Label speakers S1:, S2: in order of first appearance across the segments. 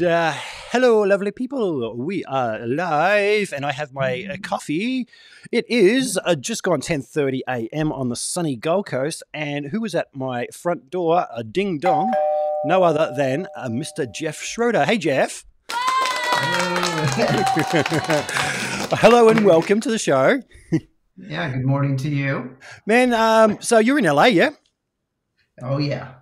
S1: Uh, hello, lovely people. We are live, and I have my uh, coffee. It is uh, just gone 10:30 a.m. on the sunny Gold Coast, and who was at my front door? A ding dong, no other than uh, Mr. Jeff Schroeder. Hey, Jeff. hello and welcome to the show.
S2: Yeah, good morning to you.
S1: Man, um, so you're in LA, yeah?
S2: Oh yeah.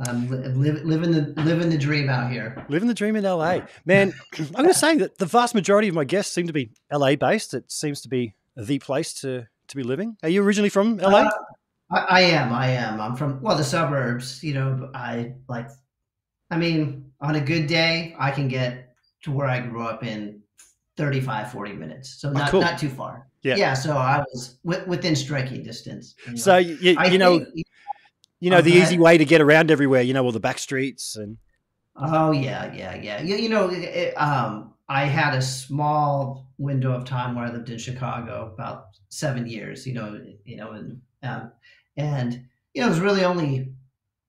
S2: Live, living the living the dream out here.
S1: Living the dream in LA. Man, I'm going to say that the vast majority of my guests seem to be LA based. It seems to be the place to, to be living. Are you originally from LA?
S2: Uh, I, I am. I am. I'm from well the suburbs. You know, I like. I mean, on a good day, I can get to where I grew up in 35, 40 minutes. So not
S1: cool.
S2: not too far.
S1: Yeah.
S2: Yeah. So I was wi- within striking distance. you know.
S1: so you,
S2: I
S1: you know
S2: think-
S1: you know the easy way to get around everywhere. You know all the back streets and
S2: Oh yeah, yeah, yeah. You, you know, it, um, I had a small window of time where I lived in Chicago, about seven years. You know, you know, and um, and you know, there's really only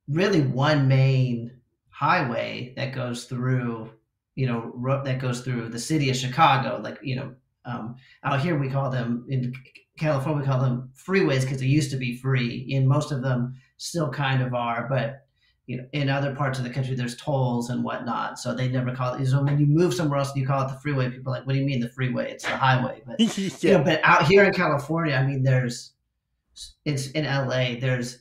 S2: really one main highway that goes through. You know, ro- that goes through the city of Chicago. Like you know, um, out here we call them in California we call them freeways because they used to be free. In most of them, still kind of are, but you know, in other parts of the country, there's tolls and whatnot, so they never call it. So when you move somewhere else and you call it the freeway, people are like, "What do you mean the freeway? It's the highway." But you know, but out here in California, I mean, there's it's in LA. There's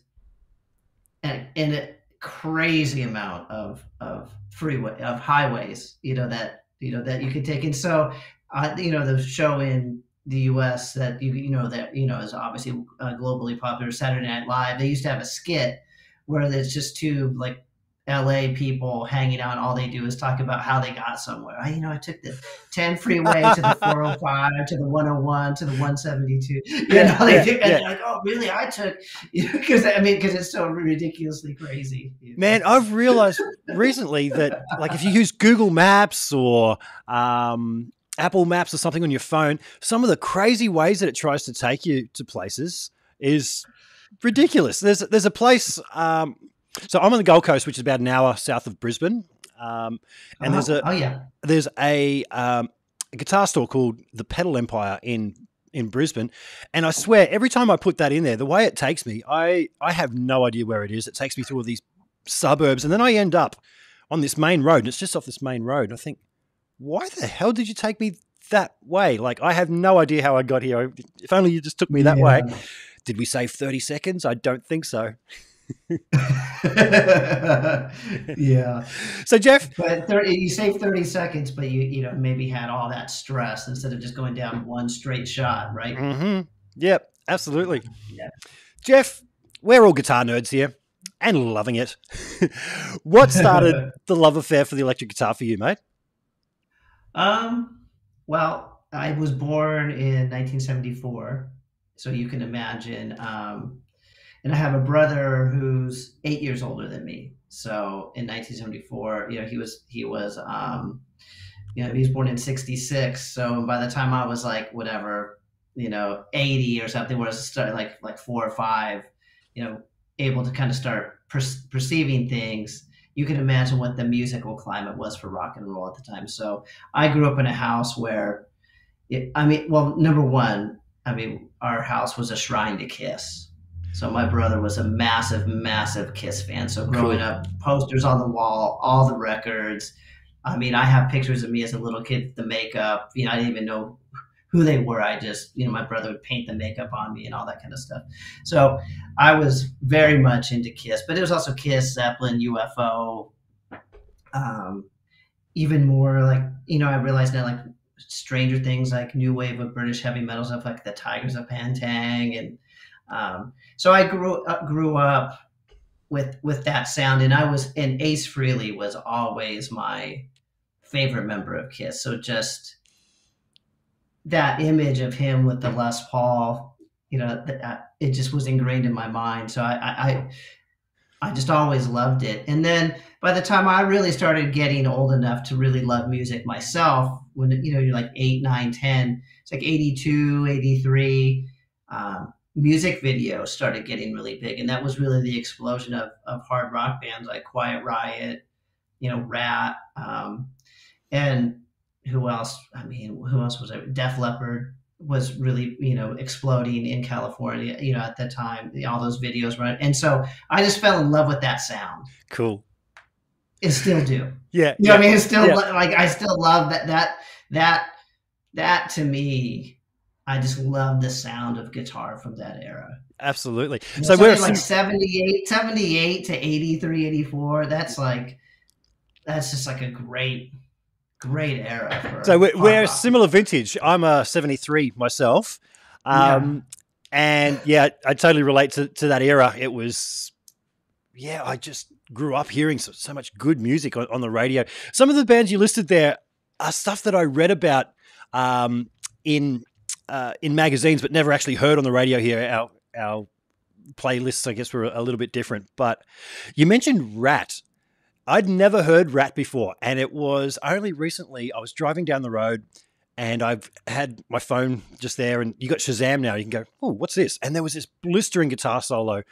S2: an, an a crazy amount of of freeway of highways. You know that you know that you could take. And so, uh, you know, the show in the U.S. that you you know that you know is obviously uh, globally popular, Saturday Night Live. They used to have a skit where it's just two like LA people hanging out and all they do is talk about how they got somewhere. I, you know, I took the 10 freeway to the 405 to the 101 to the 172. You
S1: Yeah,
S2: know, they
S1: yeah, yeah.
S2: and they're like, oh, really? I took, because I mean, because it's so ridiculously crazy. you know?
S1: Man, I've realized recently that like if you use Google Maps or um, Apple Maps or something on your phone, some of the crazy ways that it tries to take you to places is ridiculous. There's there's a place. Um, so I'm on the Gold Coast, which is about an hour south of Brisbane, um, and there's a
S2: oh, yeah.
S1: there's a, um, a guitar store called the Pedal Empire in in Brisbane, and I swear every time I put that in there, the way it takes me, I I have no idea where it is. It takes me through all these suburbs, and then I end up on this main road, and it's just off this main road. I think, why the hell did you take me that way? Like I have no idea how I got here. If only you just took me that way. Did we save thirty seconds? I don't think so.
S2: yeah.
S1: So Jeff,
S2: But 30, you saved 30 seconds, but you, you know, maybe had all that stress instead of just going down one straight shot, right?
S1: Mm-hmm. Yep, absolutely.
S2: Yeah.
S1: Jeff, we're all guitar nerds here and loving it. what started the love affair for the electric guitar for you, mate?
S2: Um, well, I was born in 1974, so you can imagine. Um, and I have a brother who's eight years older than me. So in 1974, you know, he was he was um, you know, he was born in 66. So by the time I was like whatever, you know, 80 or something, where I was like like four or five, you know, able to kind of start per- perceiving things. You can imagine what the musical climate was for rock and roll at the time. So I grew up in a house where, it, I mean, well, number one, I mean, our house was a shrine to Kiss. So my brother was a massive, massive Kiss fan. So growing
S1: Cool.
S2: up, posters on the wall, all the records. I mean, I have pictures of me as a little kid with the makeup. You know, I didn't even know who they were. I just, you know, my brother would paint the makeup on me and all that kind of stuff. So I was very much into Kiss, but it was also Kiss, Zeppelin, UFO. Um, even more like, you know, I realized now like stranger things like new wave of British heavy metal stuff like the Tygers of Pan Tang and um, so I grew up grew up with with that sound and I was and Ace Frehley was always my favorite member of Kiss. So just that image of him with the Les Paul, you know, th- uh, it just was ingrained in my mind. So I, I, I, just always loved it. And then by the time I really started getting old enough to really love music myself, when you know you're like eight, nine, ten, it's like 82, 83. Um, music videos started getting really big, and that was really the explosion of, of hard rock bands like Quiet Riot, you know, Ratt. um, and who else? I mean, who else was it? Def Leppard was really, you know, exploding in California, you know, at that time, all those videos, right? And so I just fell in love with that sound.
S1: Cool.
S2: It still do.
S1: Yeah.
S2: You know
S1: yeah.
S2: what I mean? It's still
S1: Yeah.
S2: like I still love that that that that to me. I just love the sound of guitar from that era.
S1: Absolutely.
S2: You know,
S1: So we're
S2: like
S1: sim-
S2: 78, 78 to 83, 84. That's like that's just like a great, great era for
S1: So we're, we're similar vintage. I'm a 73 myself. Um, And yeah, I totally relate to, to that era. It was, yeah, I just grew up hearing so, so much good music on, on the radio. Some of the bands you listed there are stuff that I read about um, in uh, in magazines, but never actually heard on the radio here. Our, our playlists, I guess, were a little bit different. But you mentioned Ratt. I'd never heard Ratt before, and it was only recently I was driving down the road and I've had my phone just there, and you got Shazam now. You can go, oh, what's this? And there was this blistering guitar solo.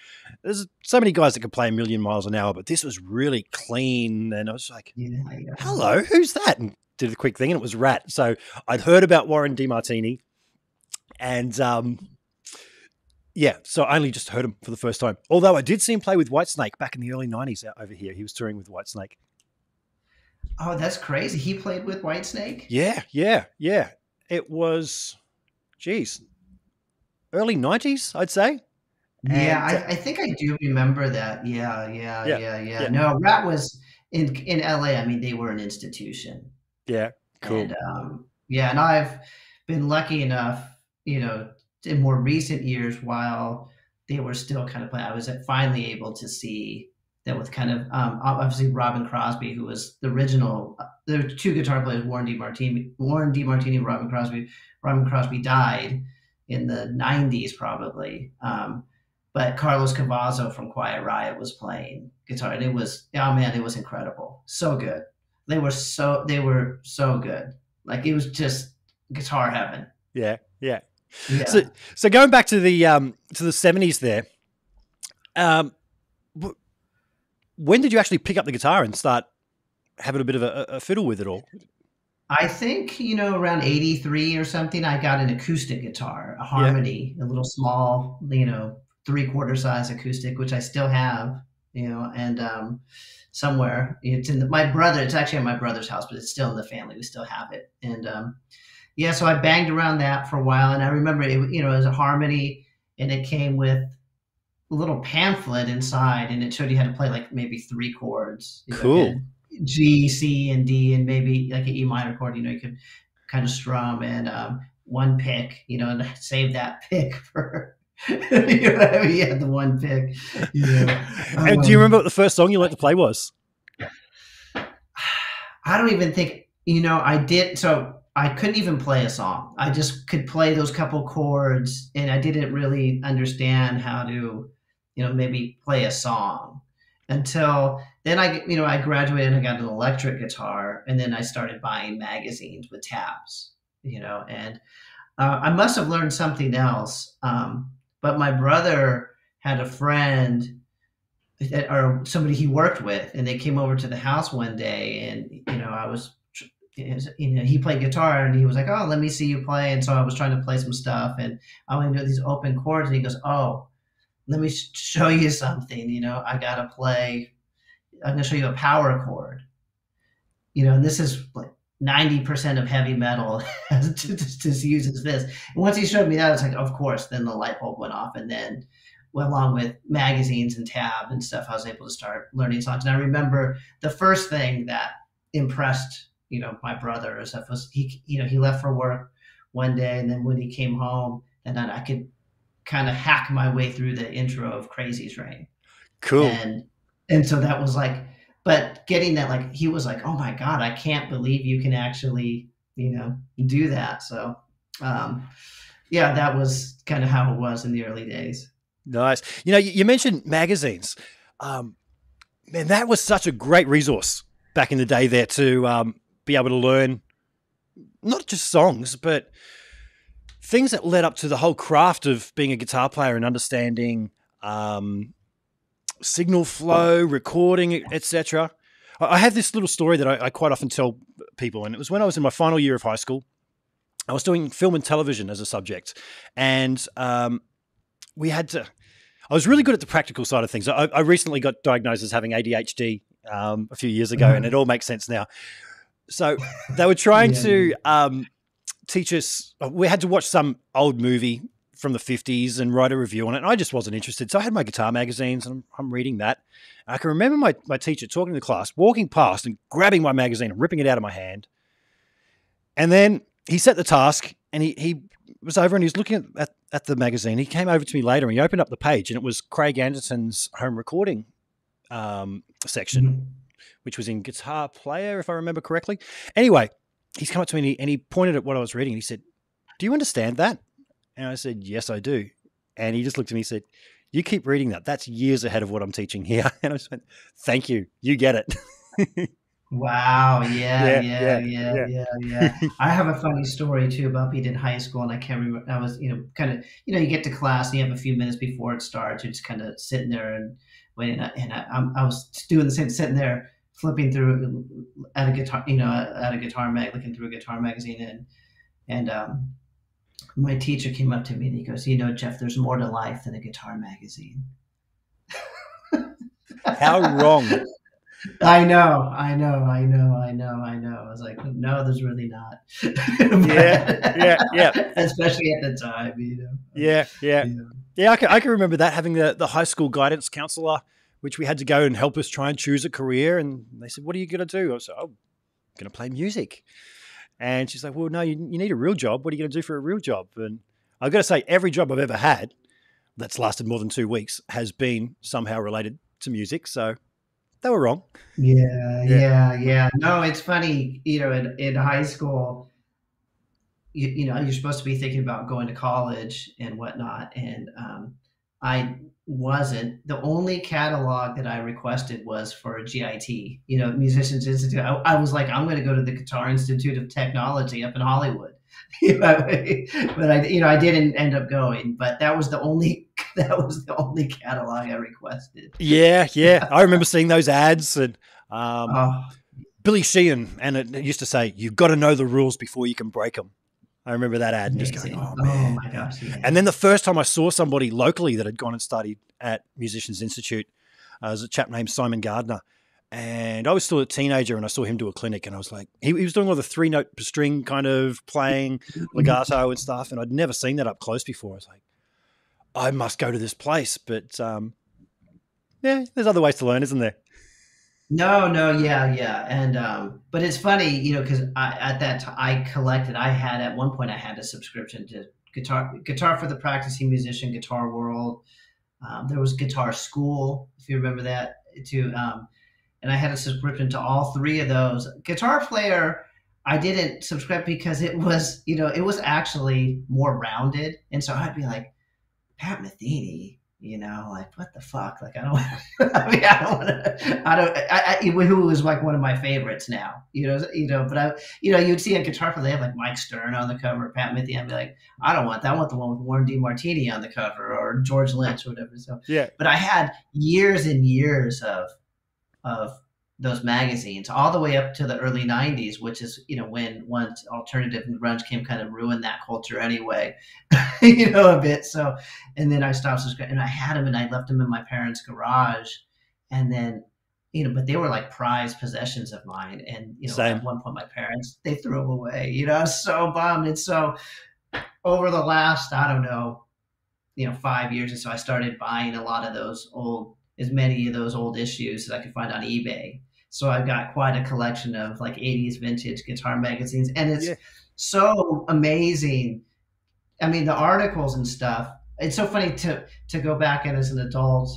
S1: There's so many guys that can play a million miles an hour, but this was really clean, and I was like,
S2: Yeah, yeah.
S1: hello, who's that? And did a quick thing, and it was Ratt. So I'd heard about Warren DeMartini, and um, yeah, so I only just heard him for the first time. Although I did see him play with Whitesnake back in the early '90s over here. He was touring with Whitesnake.
S2: Oh, that's crazy. He played with Whitesnake.
S1: Yeah, yeah, yeah. It was, geez, early '90s, I'd say.
S2: Yeah,
S1: And, uh,
S2: I, I think I do remember that. Yeah, yeah,
S1: Yeah,
S2: yeah, yeah.
S1: yeah.
S2: No, Ratt was in in LA. I mean, they were an institution.
S1: Yeah, cool.
S2: And um, yeah, and I've been lucky enough, you know, in more recent years, while they were still kind of playing, I was finally able to see that with kind of um, obviously Robin Crosby, who was the original. uh, There were two guitar players, Warren DeMartini, Warren DeMartini, and Robin Crosby. Robin Crosby died in the '90s, probably. Um, but Carlos Cavazo from Quiet Riot was playing guitar, and it was oh man, it was incredible, so good. They were so they were so good. Like it was just guitar heaven.
S1: yeah, yeah.
S2: Yeah.
S1: So, so going back to the um, to the seventies, there. Um, when did you actually pick up the guitar and start having a bit of a, a fiddle with it all?
S2: I think you know around '83 or something. I got an acoustic guitar, a Harmony, a little small, you know, three quarter size acoustic, which I still have. You know, and um, somewhere it's in the, my brother. It's actually at my brother's house, but it's still in the family. We still have it, and um, yeah. So I banged around that for a while, and I remember it. You know, it was a Harmony, and it came with a little pamphlet inside, and it showed you how to play like maybe three chords. You know,
S1: Cool.
S2: G, C, and D, and maybe like an E minor chord. You know, you could kind of strum and um, one pick. You know, and save that pick for. you know what I mean? You had the one pick. You know.
S1: and do you
S2: Um,
S1: remember what the first song you learned to play was?
S2: I don't even think you know. I did so. I couldn't even play a song. I just could play those couple chords, and I didn't really understand how to, you know, maybe play a song until then. I, you know, I graduated and I got an electric guitar, and then I started buying magazines with tabs, you know, and uh, I must have learned something else. Um, but my brother had a friend that, or somebody he worked with, and they came over to the house one day, and you know, I was, you know, he played guitar, and he was like, "Oh, let me see you play," and so I was trying to play some stuff, and I went into these open chords, and he goes, "Oh, let me show you something. You know, I gotta play. I'm gonna show you a power chord. You know, and this is like." 90% of heavy metal just, just uses this. And once he showed me that, it's like, of course, then the light bulb went off. And then well, along with magazines and tab and stuff, I was able to start learning songs. And I remember the first thing that impressed, you know, my brother or stuff was he, you know, he left for work one day, and then when he came home, and then I could kind of hack my way through the intro of Crazy Train,
S1: Cool.
S2: and and so that was like, but getting that, like, he was like, oh my god, I can't believe you can actually, you know, do that. So, um, yeah, that was kind of how it was in the early days.
S1: Nice. You know, you, mentioned magazines. Um, man, that was such a great resource back in the day there to um, be able to learn not just songs, but things that led up to the whole craft of being a guitar player and understanding um, signal flow, recording, etc. I I have this little story that I, I quite often tell people, and it was when I was in my final year of high school. I was doing film and television as a subject, and um, we had to. I was really good at the practical side of things. I, I recently got diagnosed as having ADHD um, a few years ago, and it all makes sense now. So they were trying
S2: Yeah.
S1: to um, teach us. We had to watch some old movie from the 50s and write a review on it. And I just wasn't interested. So I had my guitar magazines and I'm, I'm reading that. And I can remember my, my teacher talking to the class, walking past and grabbing my magazine and ripping it out of my hand. And then he set the task and he, he was over and he was looking at, at, the magazine. He came over to me later and he opened up the page and it was Craig Anderson's home recording um, section
S2: Mhm.
S1: Which was in Guitar Player, if I remember correctly. Anyway, he's come up to me and he, and he pointed at what I was reading. And he said, Do you understand that? And I said, Yes, I do. And he just looked at me and said, You keep reading that. That's years ahead of what I'm teaching here. And I just went, Thank you. You get it.
S2: Wow. Yeah.
S1: Yeah,
S2: Yeah.
S1: yeah,
S2: Yeah. I have a funny story too about being in high school, and I can't remember. I was, you know, kind of, you know, you get to class and you have a few minutes before it starts. You're just kind of sitting there and waiting. And I, I'm- I was doing the same, sitting there flipping through at a guitar, you know, at a guitar mag, looking through a guitar magazine, and and um, my teacher came up to me and he goes, "You know, Jeff, there's more to life than a guitar magazine."
S1: How wrong.
S2: I know, I know, I know, I know, I know. I was like, no, there's really not.
S1: Yeah, yeah, yeah.
S2: Especially at the time, you know.
S1: Yeah, yeah.
S2: Yeah.
S1: Yeah, I can, I can remember that having the, the high school guidance counselor, which we had to go and help us try and choose a career. And they said, What are you going to do? I said, Oh, I'm going to play music. And she's like, Well, no, you, you need a real job. What are you going to do for a real job? And I've got to say, every job I've ever had that's lasted more than two weeks has been somehow related to music. So they were wrong.
S2: Yeah,
S1: Yeah.
S2: yeah, yeah. No, it's funny, you know, in, in high school, you, you know, you're supposed to be thinking about going to college and whatnot. And um, I wasn't. The only catalog that I requested was for a GIT, you know, Musicians Institute. I, I was like, I'm going to go to the Guitar Institute of Technology up in Hollywood. You know, but I, you know, I didn't end up going. But that was the only that was the only catalog I requested.
S1: Yeah, yeah. I remember seeing those ads and um,
S2: Oh,
S1: Billy Sheehan, and it used to say, You've got to know the rules before you can break them. I remember that ad and just going. Oh, man.
S2: my gosh. Yeah.
S1: And then the first time I saw somebody locally that had gone and studied at Musicians Institute uh, was a chap named Simon Gardner. And I was still a teenager and I saw him do a clinic and I was like, he, he was doing all the three note per string kind of playing legato and stuff. And I'd never seen that up close before. I was like, I must go to this place. But um, yeah, there's other ways to learn, isn't there?
S2: No, no, yeah, yeah, and um, but it's funny, you know, because I at that time I collected. I had at one point I had a subscription to guitar, guitar for the practicing musician, Guitar World. Um, there was Guitar School, if you remember that too. Um, and I had a subscription to all three of those. Guitar Player, I didn't subscribe because it was, you know, it was actually more rounded, and so I'd be like, Pat Metheny, you know, like what the fuck? Like I don't, I mean, I don't want to, I don't, I, I, who was like one of my favorites now, you know, you know, but I, you know, you'd see a guitar player, they have like Mike Stern on the cover, Pat Metheny, I'd be like, I don't want that, I want the one with Warren DeMartini on the cover or George Lynch or whatever. So,
S1: Yeah.
S2: but I had years and years of, of those magazines all the way up to the early 90s which is you know when once alternative and grunge came kind of ruined that culture anyway you know a bit. So and then i stopped subscribing and i had them and i left them in my parents garage. And then you know but they were like prized possessions of mine. And you know
S1: Same.
S2: at one point my parents they threw them away you know i was so bummed. And so over the last i don't know you know five years or so i started buying a lot of those old as many of those old issues as i could find on ebay so I've got quite a collection of like 80s vintage guitar magazines. And it's
S1: Yeah.
S2: so amazing. I mean, the articles and stuff. It's so funny to to go back and as an adult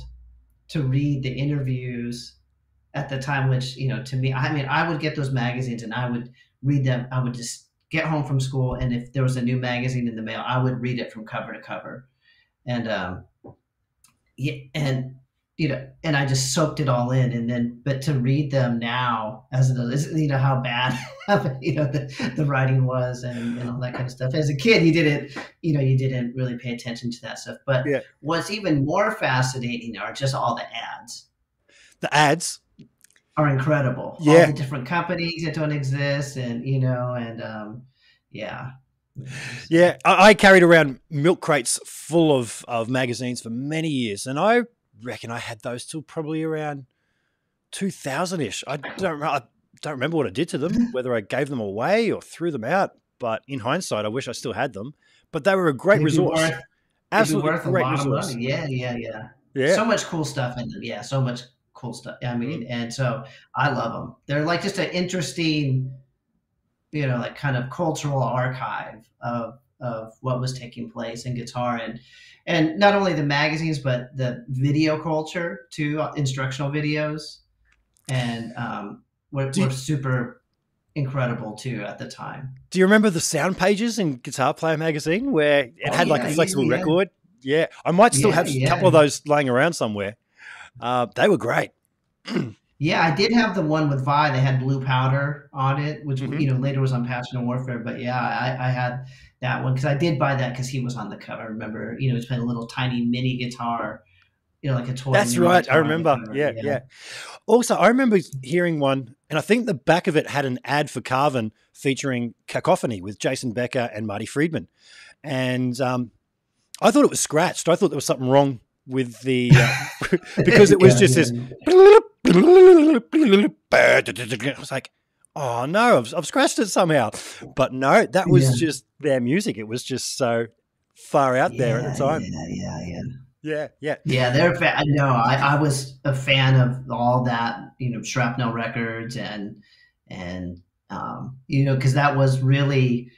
S2: to read the interviews at the time, which, you know, to me, I mean, I would get those magazines and I would read them. I would just get home from school and if there was a new magazine in the mail, I would read it from cover to cover. And um yeah, and you know, and I just soaked it all in. And then, but to read them now, as is, you know how bad, you know, the, the writing was and, and all that kind of stuff. As a kid, you didn't, you know, you didn't really pay attention to that stuff. But
S1: Yeah.
S2: what's even more fascinating are just all the ads.
S1: The ads.
S2: are incredible.
S1: Yeah.
S2: All the different companies that don't exist, and you know, and um, yeah.
S1: Yeah, I, I carried around milk crates full of, of magazines for many years, and I reckon I had those till probably around two thousand ish. I don't I don't remember what I did to them, whether I gave them away or threw them out. But in hindsight, I wish I still had them. But they were a great
S2: be
S1: resource,
S2: worth-
S1: absolutely
S2: worth a
S1: great resource.
S2: money. Yeah, yeah, yeah.
S1: Yeah,
S2: So much cool stuff in them. Yeah, so much cool stuff. I mean,
S1: Mm-hmm.
S2: and so I love them. They're like just an interesting, you know, like kind of cultural archive of of what was taking place in guitar and and not only the magazines but the video culture too, uh, instructional videos, and um, were, were super incredible too at the time.
S1: Do you remember the sound pages in Guitar Player magazine where it
S2: Oh,
S1: had like a flexible
S2: yeah.
S1: record? Yeah, I might still
S2: Yeah,
S1: have a couple of those laying around somewhere. Uh, they were great.
S2: Yeah, I did have the one with Vai. They had blue powder on it, which
S1: Mhm.
S2: you know later was on Passion and Warfare. But yeah, I, I had that one because I did buy that because he was on the cover. I remember, you know, he's playing a little tiny mini guitar, you know, like a toy.
S1: That's right. I
S2: guitar on the
S1: remember.
S2: cover.
S1: Yeah, yeah, Also, I remember hearing one, and I think the back of it had an ad for Carvin featuring Cacophony with Jason Becker and Marty Friedman. And um, I thought it was scratched. I thought there was something wrong with the uh, because it was just this. I was like, oh no, I've, I've scratched it somehow. But no, that was
S2: Yeah.
S1: just their music. It was just so far out there at the time.
S2: Yeah, yeah, yeah.
S1: Yeah, yeah.
S2: Yeah, they're. Fa- I know. I, I was a fan of all that, you know, Shrapnel Records and and um, you know, because that was really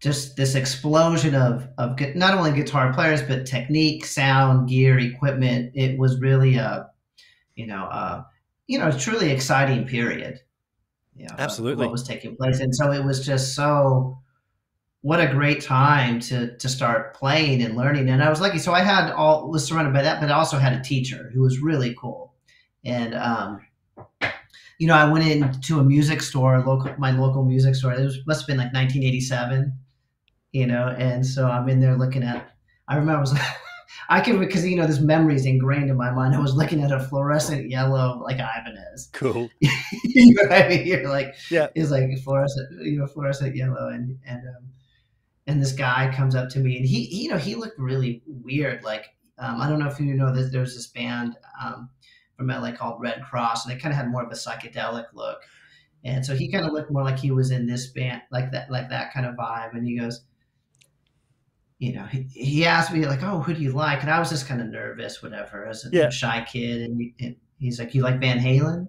S2: just this explosion of of not only guitar players but technique, sound, gear, equipment. It was really a, you know, uh, you know, a truly exciting period. You know,
S1: Absolutely.
S2: what was taking place, and so it was just so what a great time to to start playing and learning. And I was lucky, so I had all was surrounded by that, but I also had a teacher who was really cool. And um, you know, I went into a music store, local my local music store. It was, must have been like 1987, you know. And so I'm in there looking at. I remember I was. I can because you know this memory is ingrained in my mind. I was looking at a fluorescent yellow like Ibanez.
S1: Cool.
S2: you know what I mean? You're like,
S1: Yeah.
S2: it's like fluorescent, you know, fluorescent yellow, and and um, and this guy comes up to me, and he, he you know, he looked really weird. Like, um, I don't know if you know that there's this band um, from LA called Redd Kross, and they kind of had more of a psychedelic look, and so he kind of looked more like he was in this band, like that, like that kind of vibe. And he goes, you know, he, he asked me like, "Oh, who do you like?" And I was just kind of nervous, whatever, as a
S1: Yeah.
S2: shy kid, and, and he's like, "You like Van Halen?"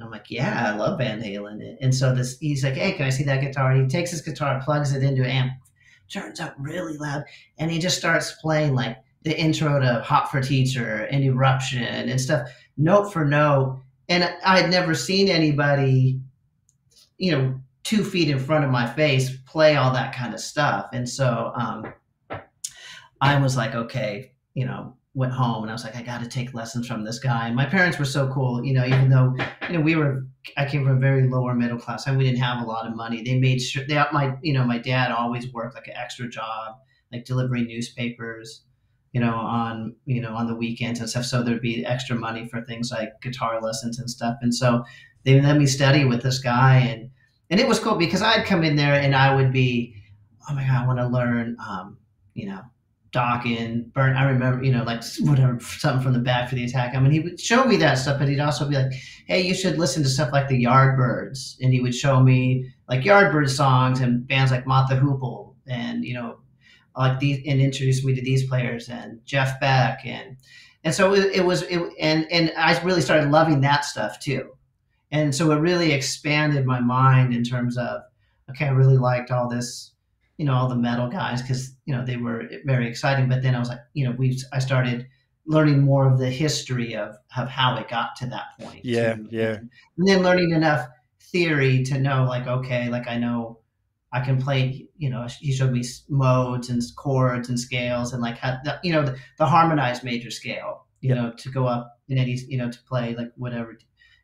S2: And I'm like, yeah, I love Van Halen. And so this, he's like, hey, can I see that guitar? And he takes his guitar, plugs it into an amp, turns up really loud, and he just starts playing like the intro to Hot for Teacher and Eruption and stuff, note for note. And I had never seen anybody, you know, two feet in front of my face play all that kind of stuff. And so um, I was like, okay, you know, went home and I was like, I got to take lessons from this guy. And my parents were so cool, you know, even though, you know, we were, I came from a very lower middle class and we didn't have a lot of money. They made sure they, my, you know, my dad always worked like an extra job, like delivering newspapers, you know, on, you know, on the weekends and stuff. So there'd be extra money for things like guitar lessons and stuff. And so they let me study with this guy and, and it was cool because I'd come in there and I would be, oh my God, I want to learn, um, you know, Dokken's, Burn. I remember, you know, like whatever, something from the back for the attack. I mean, he would show me that stuff, but he'd also be like, hey, you should listen to stuff like the Yardbirds. And he would show me like Yardbird songs and bands like Mott the Hoople and, you know, like these, and introduce me to these players and Jeff Beck. And, and so it, it was, it, and, and I really started loving that stuff too. And so it really expanded my mind in terms of, okay, I really liked all this you know all the metal guys because you know they were very exciting but then i was like you know we i started learning more of the history of of how it got to that point
S1: Yeah,
S2: too.
S1: yeah.
S2: and then learning enough theory to know like okay like i know i can play you know he showed me modes and chords and scales and like how the, you know the, the harmonized major scale you
S1: Yeah.
S2: know to go up in any you know to play like whatever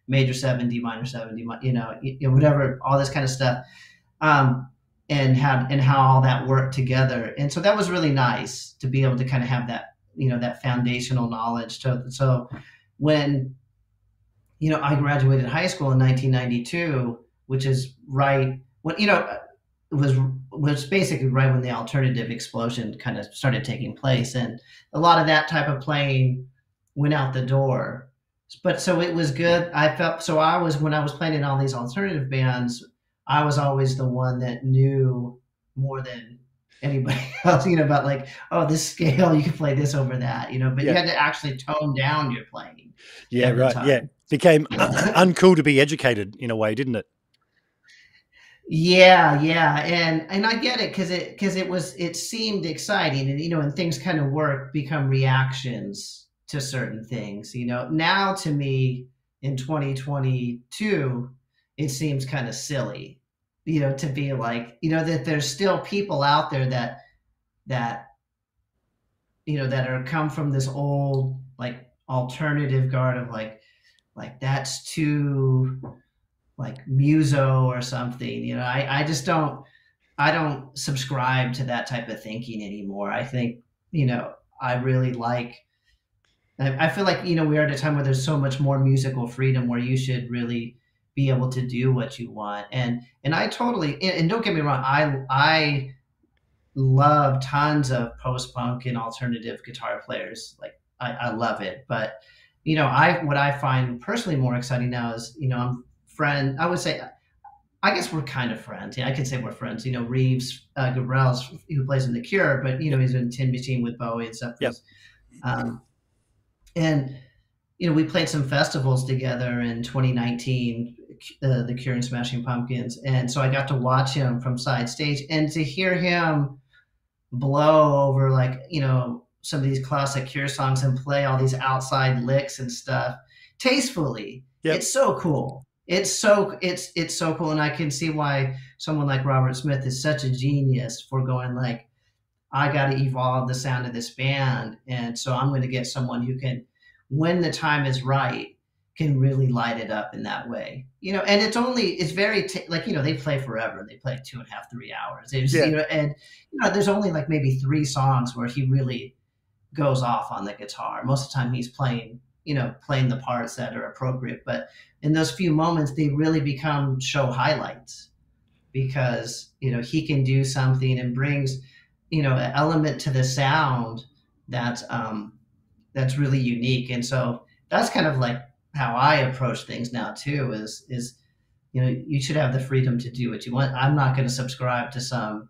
S2: major seven d minor seven d mi- you know you know, whatever all this kind of stuff um and how and how all that worked together. And so that was really nice to be able to kind of have that you know that foundational knowledge. To so when you know, I graduated high school in 1992, which is right when you know was was basically right when the alternative explosion kind of started taking place, and a lot of that type of playing went out the door. But so it was good. I felt so I was when I was playing in all these alternative bands, I was always the one that knew more than anybody else, you know, about like, oh, this scale, you can play this over that, you know, but yeah. you had to actually tone down your playing.
S1: Yeah, right. Time. Yeah. Became uncool to be educated in a way, didn't it?
S2: Yeah, yeah, and and I get it because it because it was it seemed exciting, and you know, and things kind of work become reactions to certain things. You know, now to me in 2022, it seems kind of silly you know, to be like, you know, that there's still people out there that that you know that are come from this old like alternative guard of like like that's too like muso or something you know? I i just don't i don't subscribe to that type of thinking anymore. I think you know i really like I, I feel like you know we are at a time where there's so much more musical freedom where you should really be able to do what you want. And and I totally and don't get me wrong, I I love tons of post punk and alternative guitar players. Like I, I love it. But you know, I what I find personally more exciting now is, you know, I'm friend I would say I guess we're kind of friends. Yeah, I could say we're friends. You know, Reeves uh, Gabrels, who plays in The Cure, but you know he's in Tin Machine with Bowie and stuff.
S1: Yep.
S2: Um, and you know, we played some festivals together in 2019 uh, the Cure and Smashing Pumpkins, and so I got to watch him from side stage and to hear him blow over like you know some of these classic Cure songs and play all these outside licks and stuff tastefully. Yep. It's so cool. It's so it's it's so cool, and I can see why someone like Robert Smith is such a genius for going like, I got to evolve the sound of this band, and so I'm going to get someone who can, when the time is right, can really light it up in that way. You know, and it's only it's very t- like you know they play forever. They play two and a half, three hours. It's, yeah. you know, and you know there's only like maybe three songs where he really goes off on the guitar. Most of the time he's playing you know playing the parts that are appropriate. But in those few moments, they really become show highlights because you know he can do something and brings you know an element to the sound that's um that's really unique. And so that's kind of like how I approach things now too is is you know you should have the freedom to do what you want. I'm not going to subscribe to some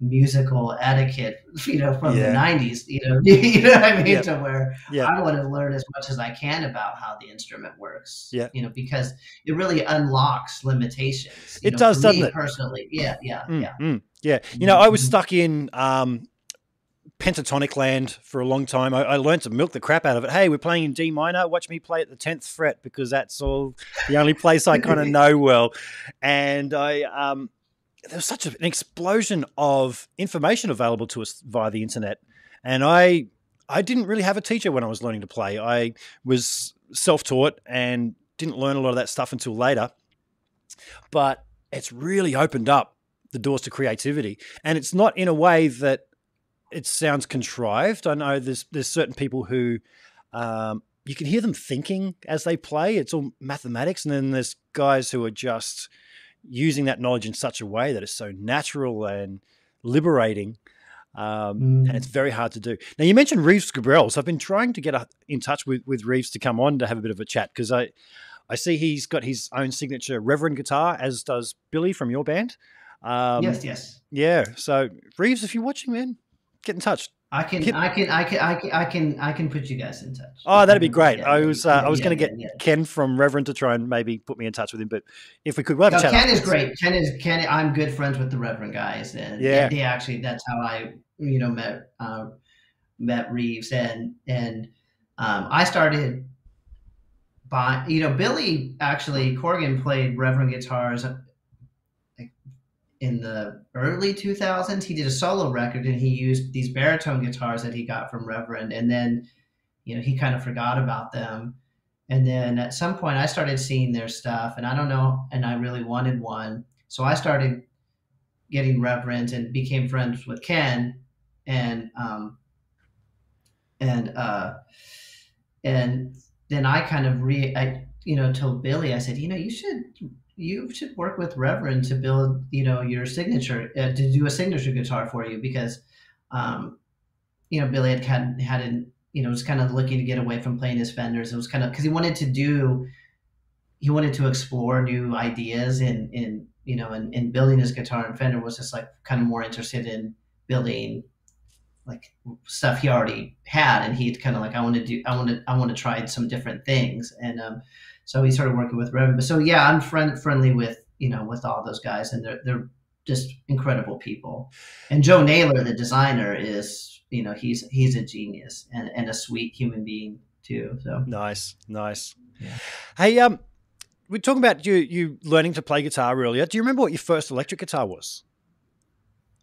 S2: musical etiquette, you know, from yeah. the '90s. You know, you know what I mean? Yeah. To where yeah. I want to learn as much as I can about how the instrument works.
S1: Yeah,
S2: you know, because it really unlocks limitations.
S1: It
S2: know,
S1: does, doesn't it?
S2: Personally, yeah, yeah, mm, yeah,
S1: mm, yeah. You know, I was stuck in. Um, pentatonic land for a long time. I, I, learned to milk the crap out of it. Hey, we're playing in D minor. Watch me play at the tenth fret because that's all the only place I kind of know well. And I, um, there was such an explosion of information available to us via the internet, and I, I didn't really have a teacher when I was learning to play. I was self-taught and didn't learn a lot of that stuff until later. But it's really opened up the doors to creativity, and it's not in a way that it sounds contrived. I know there's there's certain people who um, you can hear them thinking as they play. It's all mathematics, and then there's guys who are just using that knowledge in such a way that it's so natural and liberating. Um, mm. And it's very hard to do. Now, you mentioned Reeves Gabrels. I've been trying to get in touch with, with Reeves to come on to have a bit of a chat because I, I see he's got his own signature Reverend guitar, as does Billy from your band.
S2: Um, yes, yes.
S1: Yeah. So, Reeves, if you're watching, man, get in touch.
S2: I can, I can, I can, I can, I can, I can put you guys in touch.
S1: Oh, that'd be great. Yeah, I was, uh, yeah, I was going to get yeah, Ken from Reverend to try and maybe put me in touch with him. But if we could, we'll have
S2: no,
S1: a
S2: chat. Ken is great. Ken is Ken. I'm good friends with the Reverend guys, and yeah, they actually that's how I, you know, met uh, met Reeves, and and um, I started by, you know, Billy actually Corgan played Reverend guitars in the early 2000s he did a solo record and he used these baritone guitars that he got from reverend and then you know he kind of forgot about them. And then at some point i started seeing their stuff and i don't know and i really wanted one. So i started getting reverend and became friends with ken and um and uh and then i kind of re I, you know, told Billy, I said, you know, you should you should work with Reverend to build, you know, your signature uh, to do a signature guitar for you because, um, you know, Billy had had had you know was kind of looking to get away from playing his Fenders. It was kind of because he wanted to do, he wanted to explore new ideas in in you know in building his guitar. And Fender was just like kind of more interested in building like stuff he already had and he'd kind of like i want to do i want to i want to try some different things and um, so he started working with Reverend. But so yeah, I'm friend friendly with you know with all those guys, and they're they're just incredible people. And Joe Naylor, the designer, is you know he's he's a genius and, and a sweet human being too. So
S1: nice, nice. Yeah. Hey, um, we're talking about you you learning to play guitar earlier. Do you remember what your first electric guitar was?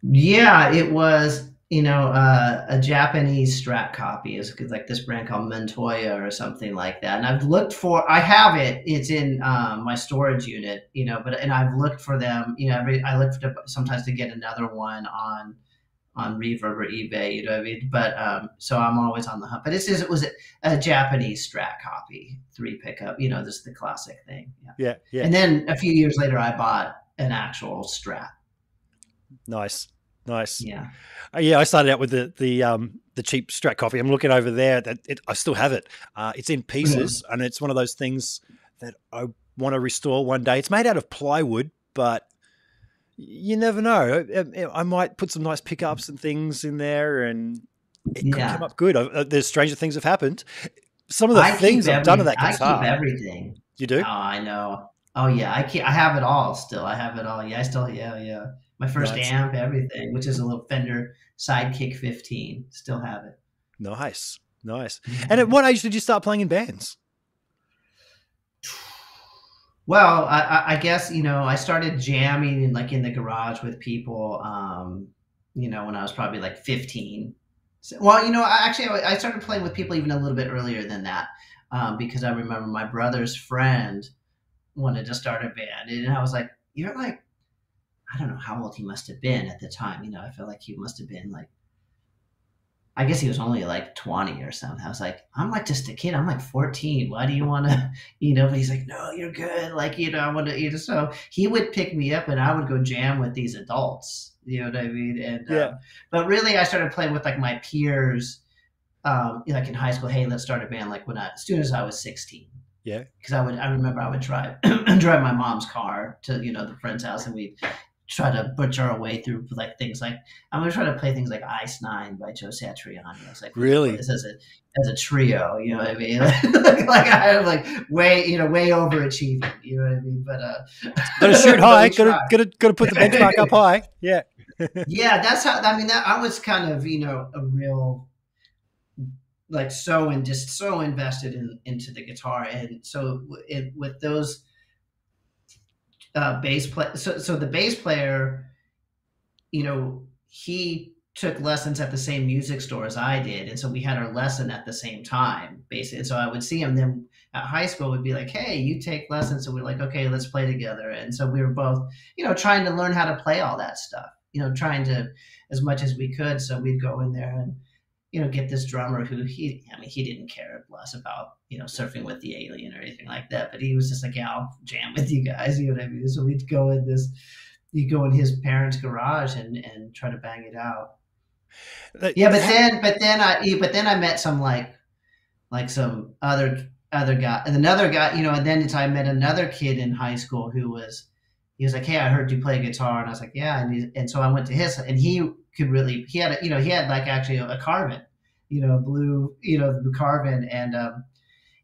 S2: Yeah, it was you know, uh, a Japanese Strat copy is like this brand called Montoya or something like that. And I've looked for, I have it. It's in um, my storage unit, you know, but and I've looked for them. You know, every I look for sometimes to get another one on on Reverb or eBay. You know what I mean? But um, so I'm always on the hunt. But this is it was a Japanese Strat copy, three pickup. You know, this is the classic thing.
S1: Yeah, yeah. yeah.
S2: And then a few years later, I bought an actual Strat.
S1: Nice. Nice.
S2: Yeah.
S1: Uh, yeah, I started out with the the um the cheap Strat coffee. I'm looking over there. That it, I still have it. Uh, it's in pieces, mm-hmm. and it's one of those things that I want to restore one day. It's made out of plywood, but you never know. I, I might put some nice pickups and things in there, and it yeah. could come up good. Uh, there's stranger things have happened. Some of the I things I've done to that guitar.
S2: I keep everything.
S1: You do?
S2: Oh, I know. Oh yeah, I keep, I have it all still. I have it all. Yeah, I still. Yeah, yeah my first nice. amp, everything, which is a little Fender Sidekick 15. Still have it.
S1: Nice, nice. Mm-hmm. And at what age did you start playing in bands?
S2: Well, I, I, guess you know I started jamming in like in the garage with people. Um, you know, when I was probably like 15. So, well, you know, I, actually I started playing with people even a little bit earlier than that um, because I remember my brother's friend wanted to start a band, and I was like, "You're like I don't know how old he must have been at the time. You know, I feel like he must have been like, I guess he was only like 20 or something. I was like, I'm like just a kid. I'm like 14. Why do you want to, you know? But he's like, no, you're good. Like, you know, I want to, you know, so he would pick me up and I would go jam with these adults. You know what I mean? And, yeah. Um, but really, I started playing with like my peers, um, like in high school. Hey, let's start a band. Like when I, as soon as I was 16.
S1: Yeah.
S2: Because I would, I remember I would drive, drive my mom's car to, you know, the friend's house and we'd, try to butcher our way through like things like I'm gonna try to play things like Ice Nine by Joe Satriani. It's like
S1: really
S2: this as a as a trio, you know what I mean? like, like I'm like way you know way overachieving, you know what I mean? But uh,
S1: gotta shoot high, gotta gotta gotta put the benchmark up high. Yeah,
S2: yeah, that's how. I mean, that I was kind of you know a real like so and just so invested in into the guitar, and so it, with those uh, bass. So, so the bass player, you know, he took lessons at the same music store as I did, and so we had our lesson at the same time, basically. And so I would see him. Then at high school, would be like, "Hey, you take lessons." So we're like, "Okay, let's play together." And so we were both, you know, trying to learn how to play all that stuff. You know, trying to as much as we could. So we'd go in there and you know, get this drummer who he, I mean, he didn't care less about, you know, surfing with the alien or anything like that, but he was just like, yeah, I'll jam with you guys, you know what I mean? So we'd go in this, you go in his parents' garage and, and try to bang it out. yeah, but then, but then I, but then I met some like, like some other, other guy, and another guy, you know, and then I met another kid in high school who was, he was like, "Hey, I heard you play guitar," and I was like, "Yeah," and he, and so I went to his, and he could really, he had, a, you know, he had like actually a, a Carvin, you know, blue, you know, the Carvin and um,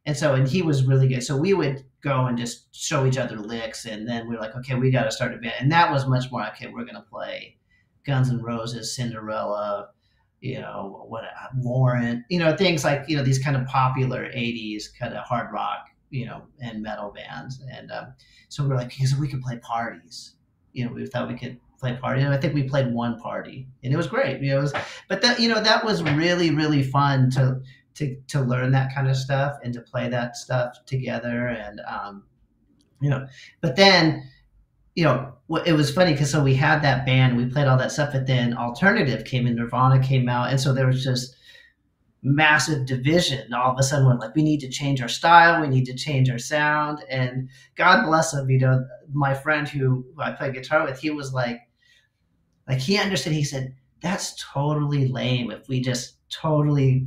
S2: and so and he was really good. So we would go and just show each other licks, and then we are like, okay, we got to start a band, and that was much more okay. We're gonna play Guns and Roses, Cinderella, you know, what Warrant, you know, things like you know these kind of popular '80s kind of hard rock, you know, and metal bands, and um, so we we're like, so we could play parties. You know, we thought we could play party. And I think we played one party, and it was great. You know, was, but that you know that was really really fun to to to learn that kind of stuff and to play that stuff together. And um, you know, but then you know it was funny because so we had that band, we played all that stuff, but then alternative came in, Nirvana came out, and so there was just massive division. All of a sudden, we're like, we need to change our style, we need to change our sound. And God bless him, you know, my friend who, I play guitar with, he was like, like he understood. He said, "That's totally lame. If we just totally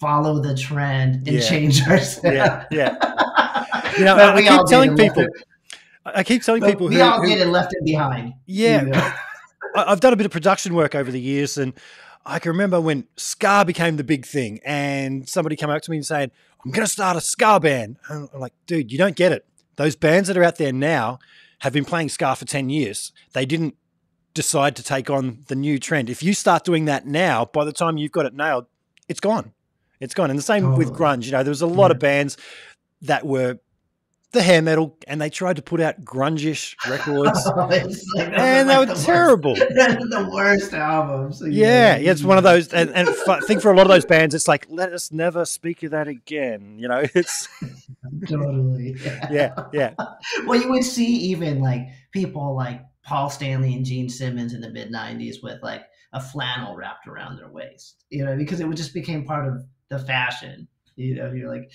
S2: follow the trend and
S1: Yeah.
S2: change our sound."
S1: Yeah, yeah. You know, I, I keep telling people. I keep telling
S2: But
S1: people
S2: we
S1: who,
S2: all
S1: who-
S2: get it left it behind.
S1: yeah,
S2: you know?
S1: I've done a bit of production work over the years, and I can remember when ska became the big thing, and somebody came up to me and saying, "I'm going to start a ska band." And I'm like, "Dude, you don't get it. Those bands that are out there now have been playing ska for ten years. They didn't decide to take on the new trend. If you start doing that now, by the time you've got it nailed, it's gone. It's gone. And the same with grunge. You know, there was a lot of bands that were the hair metal, and they tried to put out grunge-ish records."
S2: Oh, it's like-
S1: And they
S2: like
S1: were
S2: the
S1: terrible.
S2: Worst, the worst albums.
S1: Yeah, yeah, it's one of those, and, and f- I think for a lot of those bands, it's like, let us never speak of that again. You know, it's
S2: totally.
S1: yeah, yeah,
S2: Well, you would see even like people like Paul Stanley and Gene Simmons in the mid '90s with like a flannel wrapped around their waist. You know, because it would just became part of the fashion. You know, you're like,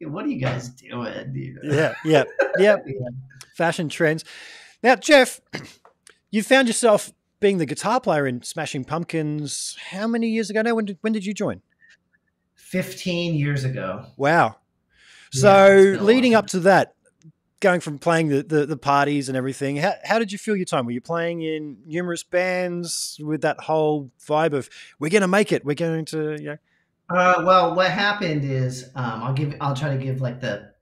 S2: what are you guys doing? You know?
S1: yeah, yeah, yeah.
S2: Yeah.
S1: Fashion trends. Now, Jeff, you found yourself being the guitar player in Smashing Pumpkins. How many years ago now? When did when did you join?
S2: 15 years ago.
S1: Wow. So
S2: a
S1: leading up to that, going from playing the, the, the parties and everything, how, how did you feel your time? Were you playing in numerous bands with that whole vibe of we're going to make it, we're going to, you know,
S2: Uh, well, what happened is um, I'll give I'll try to give like the,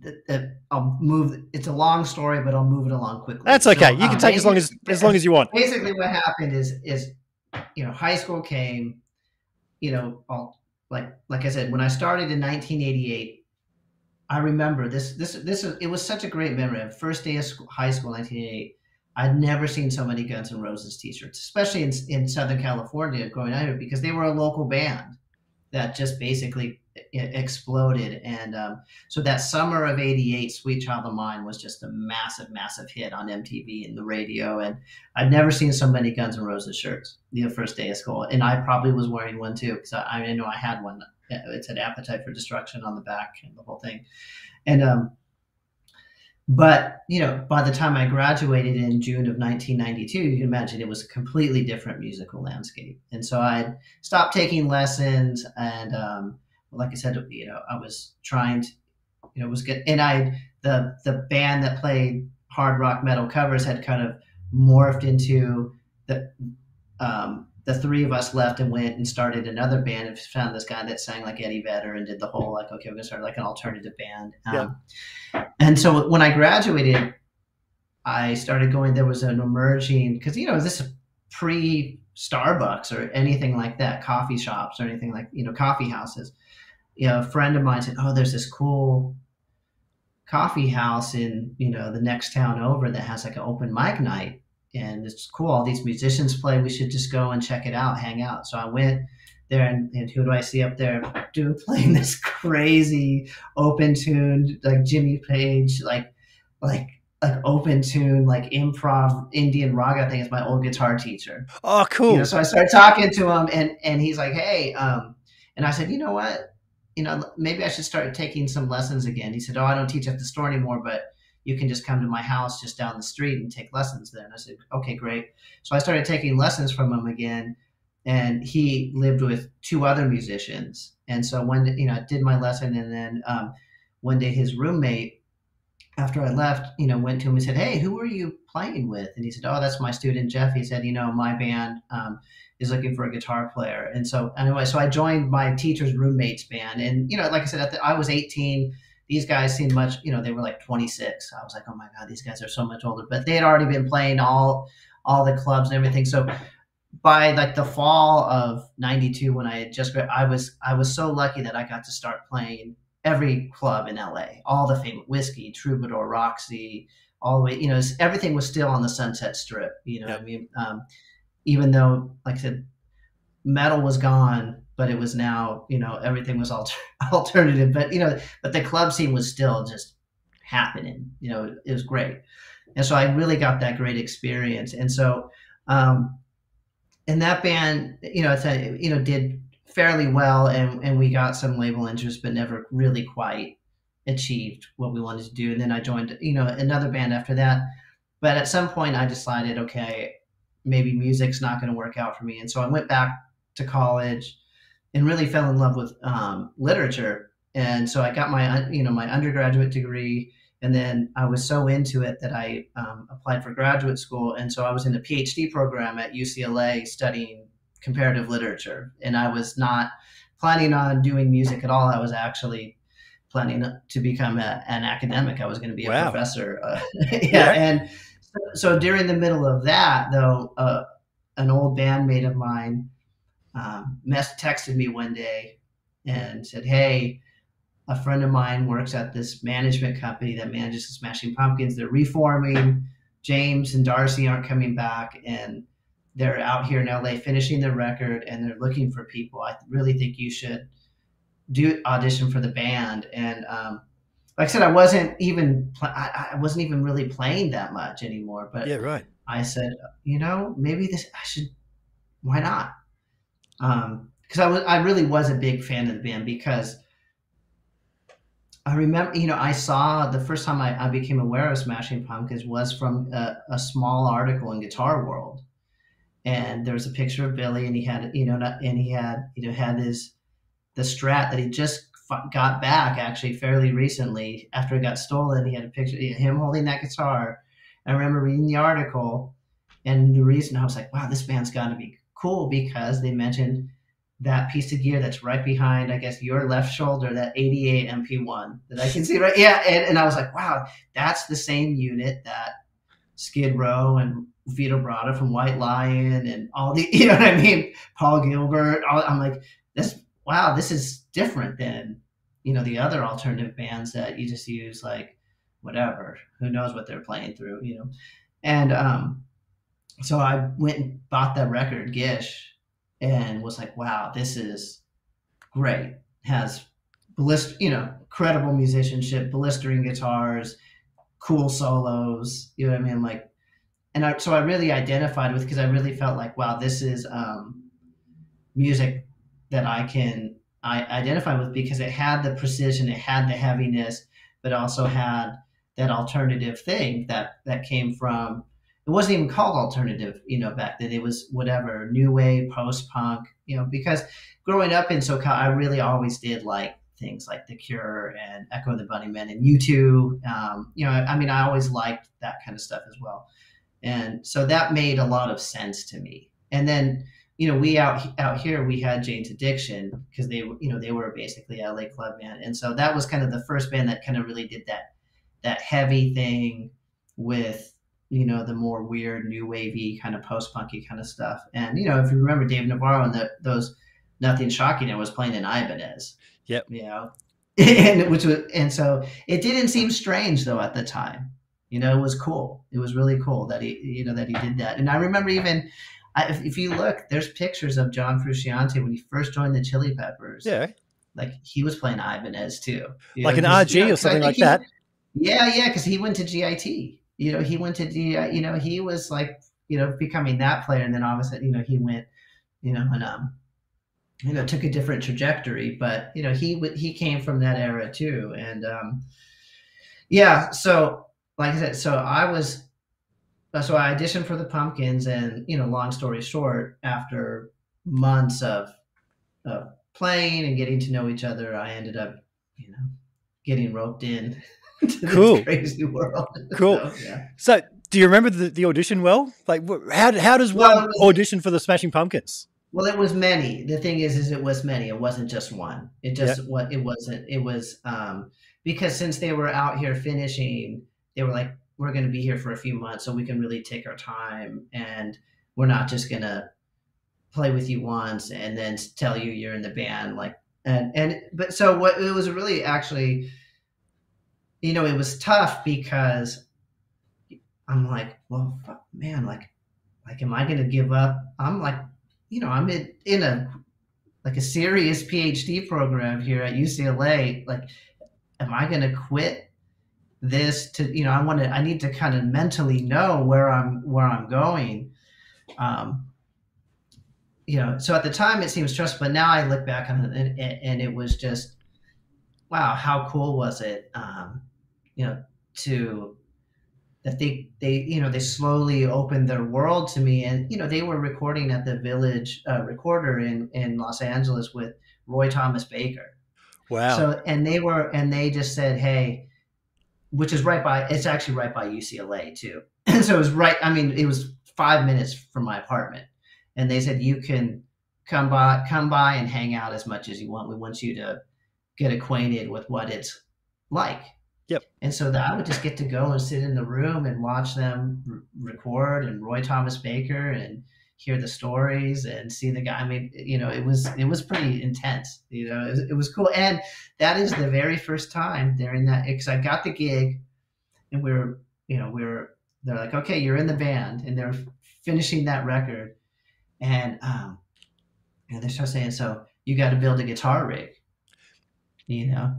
S2: the, the I'll move. It's a long story, but I'll move it along quickly.
S1: that's
S2: So,
S1: okay. You can
S2: um,
S1: take as long as as long as you want.
S2: basically what happened is is you know high school came you know all, like like i said when i started in 1988 i remember this this this is it was such a great memory first day of school, high school 1988 i'd never seen so many guns N' roses t-shirts especially in, in southern california growing up here because they were a local band that just basically exploded. And um, so that summer of 88 sweet child of mine was just a massive massive hit on mtv and the radio. And I'd never seen so many Guns N' Roses shirts the first day of school, and I probably was wearing one too because I, I know I had one. It said "Appetite for Destruction" on the back and the whole thing, and um, but you know, by the time I graduated in June of 1992, you can imagine it was a completely different musical landscape, and so I stopped taking lessons, and um, like I said, you know, I was trying to, you know, was good, and I the the band that played hard rock metal covers had kind of morphed into the um, the three of us left and went and started another band and found this guy that sang like Eddie Vedder and did the whole like okay we're gonna start like an alternative band. Um, And so when I graduated, I started going. There was an emerging because you know this is pre Starbucks or anything like that, coffee shops or anything like you know coffee houses. You know, a friend of mine said, "Oh, there's this cool." coffee house in you know the next town over that has like an open mic night and it's cool all these musicians play we should just go and check it out hang out so i went there and, and who do i see up there doing playing this crazy open tuned like jimmy page like like like open tune like improv indian raga i think is my old guitar teacher
S1: Oh, cool.
S2: you know, so I started talking to him, and and he's like, "Hey," um, and I said, "You know what? You know, maybe I should start taking some lessons again." He said, "Oh, I don't teach at the store anymore, but you can just come to my house just down the street and take lessons there." And I said, "Okay, great." So I started taking lessons from him again, and he lived with two other musicians. And so day, you know, I did my lesson, and then um, one day his roommate, after I left, you know, went to him and said, "Hey, who are you playing with?" And he said, "Oh, that's my student Jeff." He said, "You know, my band." Um, is looking for a guitar player. And so anyway, so I joined my teacher's roommate's band. And, you know, like I said, the, I was 18. These guys seemed much, you know, they were like 26. I was like, oh my God, these guys are so much older. But they had already been playing all all the clubs and everything. So by like the fall of 92 when I had just I was I was so lucky that I got to start playing every club in LA. All the famous Whisky, Troubadour, Roxy, all the way, you know, everything was still on the Sunset Strip, you know,
S1: Yeah.
S2: I mean, um, even though, like I said, metal was gone, but it was now, you know, everything was alter- alternative. But you know, but the club scene was still just happening. You know, it was great, and so I really got that great experience. And so, um, and that band, you know, it's a, you know, did fairly well, and and we got some label interest, but never really quite achieved what we wanted to do. And then I joined, you know, another band after that. But at some point, I decided, okay, maybe music's not going to work out for me, and so I went back to college and really fell in love with um, literature. And so I got my, you know, my undergraduate degree, and then I was so into it that I um, applied for graduate school, and so I was in a PhD program at UCLA studying comparative literature, and I was not planning on doing music at all. I was actually planning to become a, an academic. I was going to be a wow. professor. Uh, yeah, yeah, and so, so, during the middle of that, though, uh, an old bandmate of mine um, mess texted me one day and said, "Hey." A friend of mine works at this management company that manages the Smashing Pumpkins. They're reforming. James and Darcy aren't coming back, and they're out here in LA finishing their record and they're looking for people. I really think you should do audition for the band. And um, like I said, I wasn't even I, I, wasn't even really playing that much anymore. But
S1: yeah, right.
S2: I said, you know, maybe this I should. Why not? Um, because I was I really was a big fan of the band because I remember, you know, I saw the first time I, I became aware of Smashing Pumpkins was from a, a small article in Guitar World and there was a picture of Billy, and he had you know, and he had you know had his the Strat that he just got back actually fairly recently after it got stolen. He had a picture of him holding that guitar. I remember reading the article, and the reason I was like, wow, this band's got to be cool because they mentioned that piece of gear that's right behind, I guess, your left shoulder, that ADA MP1 that I can see right. Yeah. And, and I was like, wow, that's the same unit that Skid Row and Vito Bratta from White Lion and all the, you know what I mean? Paul Gilbert. All, I'm like, this, wow, this is different than, you know, the other alternative bands that you just use like whatever, who knows what they're playing through, you know? And, um, so I went and bought that record, Gish, and was like, wow, this is great. Has blister, you know, credible musicianship, blistering guitars, cool solos. You know what I mean? Like and I, so I really identified with because I really felt like, wow, this is um, music that I can I identify with because it had the precision, it had the heaviness, but also had that alternative thing that that came from. It wasn't even called alternative, you know, back then. It was whatever new wave, post punk, you know. Because growing up in SoCal, I really always did like things like The Cure and Echo and the Bunnymen and U2. Um, you know, I, I mean, I always liked that kind of stuff as well. And so that made a lot of sense to me. And then, you know, we out out here we had Jane's Addiction because they you know they were basically LA club band, and so that was kind of the first band that kind of really did that that heavy thing with you know the more weird new wavy kind of post punky kind of stuff. And you know, if you remember Dave Navarro and the, those Nothing Shocking, it was playing in Ibanez.
S1: Yep.
S2: You know, and which was and so it didn't seem strange though at the time you know, it was cool. It was really cool that he, you know, that he did that. And I remember even, I, if, if, you look, there's pictures of John Frusciante when he first joined the Chili Peppers.
S1: Yeah.
S2: Like he was playing Ibanez too.
S1: Like know, an RG you know, or something like he, that.
S2: Yeah, yeah, because he went to GIT. You know, he went to GIT. You know, he was like, you know, becoming that player, and then all of a sudden, you know, he went, you know, and um, you know, took a different trajectory. But you know, he he came from that era too, and um, yeah. So like I said, so I was, so I auditioned for the Pumpkins, and you know, long story short, after months of, of playing and getting to know each other, I ended up, you know, getting roped in cool. crazy world.
S1: Cool. so, yeah. so, do you remember the, the audition well? Like, how how does one well, was, audition for the Smashing Pumpkins?
S2: Well, it was many. The thing is, is it was many. It wasn't just one. It just yep. what it wasn't. It was um, because since they were out here finishing they were like, we're going to be here for a few months, so we can really take our time, and we're not just going to play with you once and then tell you you're in the band. Like, and and but so what it was really actually, you know, it was tough because I'm like, well, man, like, like, am I going to give up? I'm like, you know, I'm in, in a like a serious PhD program here at UCLA. Like, am I going to quit this to you know i want to i need to kind of mentally know where i'm where i'm going um you know, so at the time it seems stressful, but now I look back on it and, and it was just, wow, how cool was it? Um, you know, to that they they you know they slowly opened their world to me, and you know they were recording at the Village uh, Recorder in in Los Angeles with Roy Thomas Baker.
S1: Wow.
S2: So and they were and they just said, hey, which is right by it's actually right by UCLA too. And so it was right. I mean, it was five minutes from my apartment and they said you can come by come by and hang out as much as you want we want you to get acquainted with what it's like
S1: yep
S2: and so i would just get to go and sit in the room and watch them r- record and roy thomas baker and hear the stories and see the guy i mean you know it was it was pretty intense you know it was, it was cool and that is the very first time during that because i got the gig and we were you know we were they're like okay you're in the band and they're finishing that record and um, and they start saying, "So you got to build a guitar rig." You know,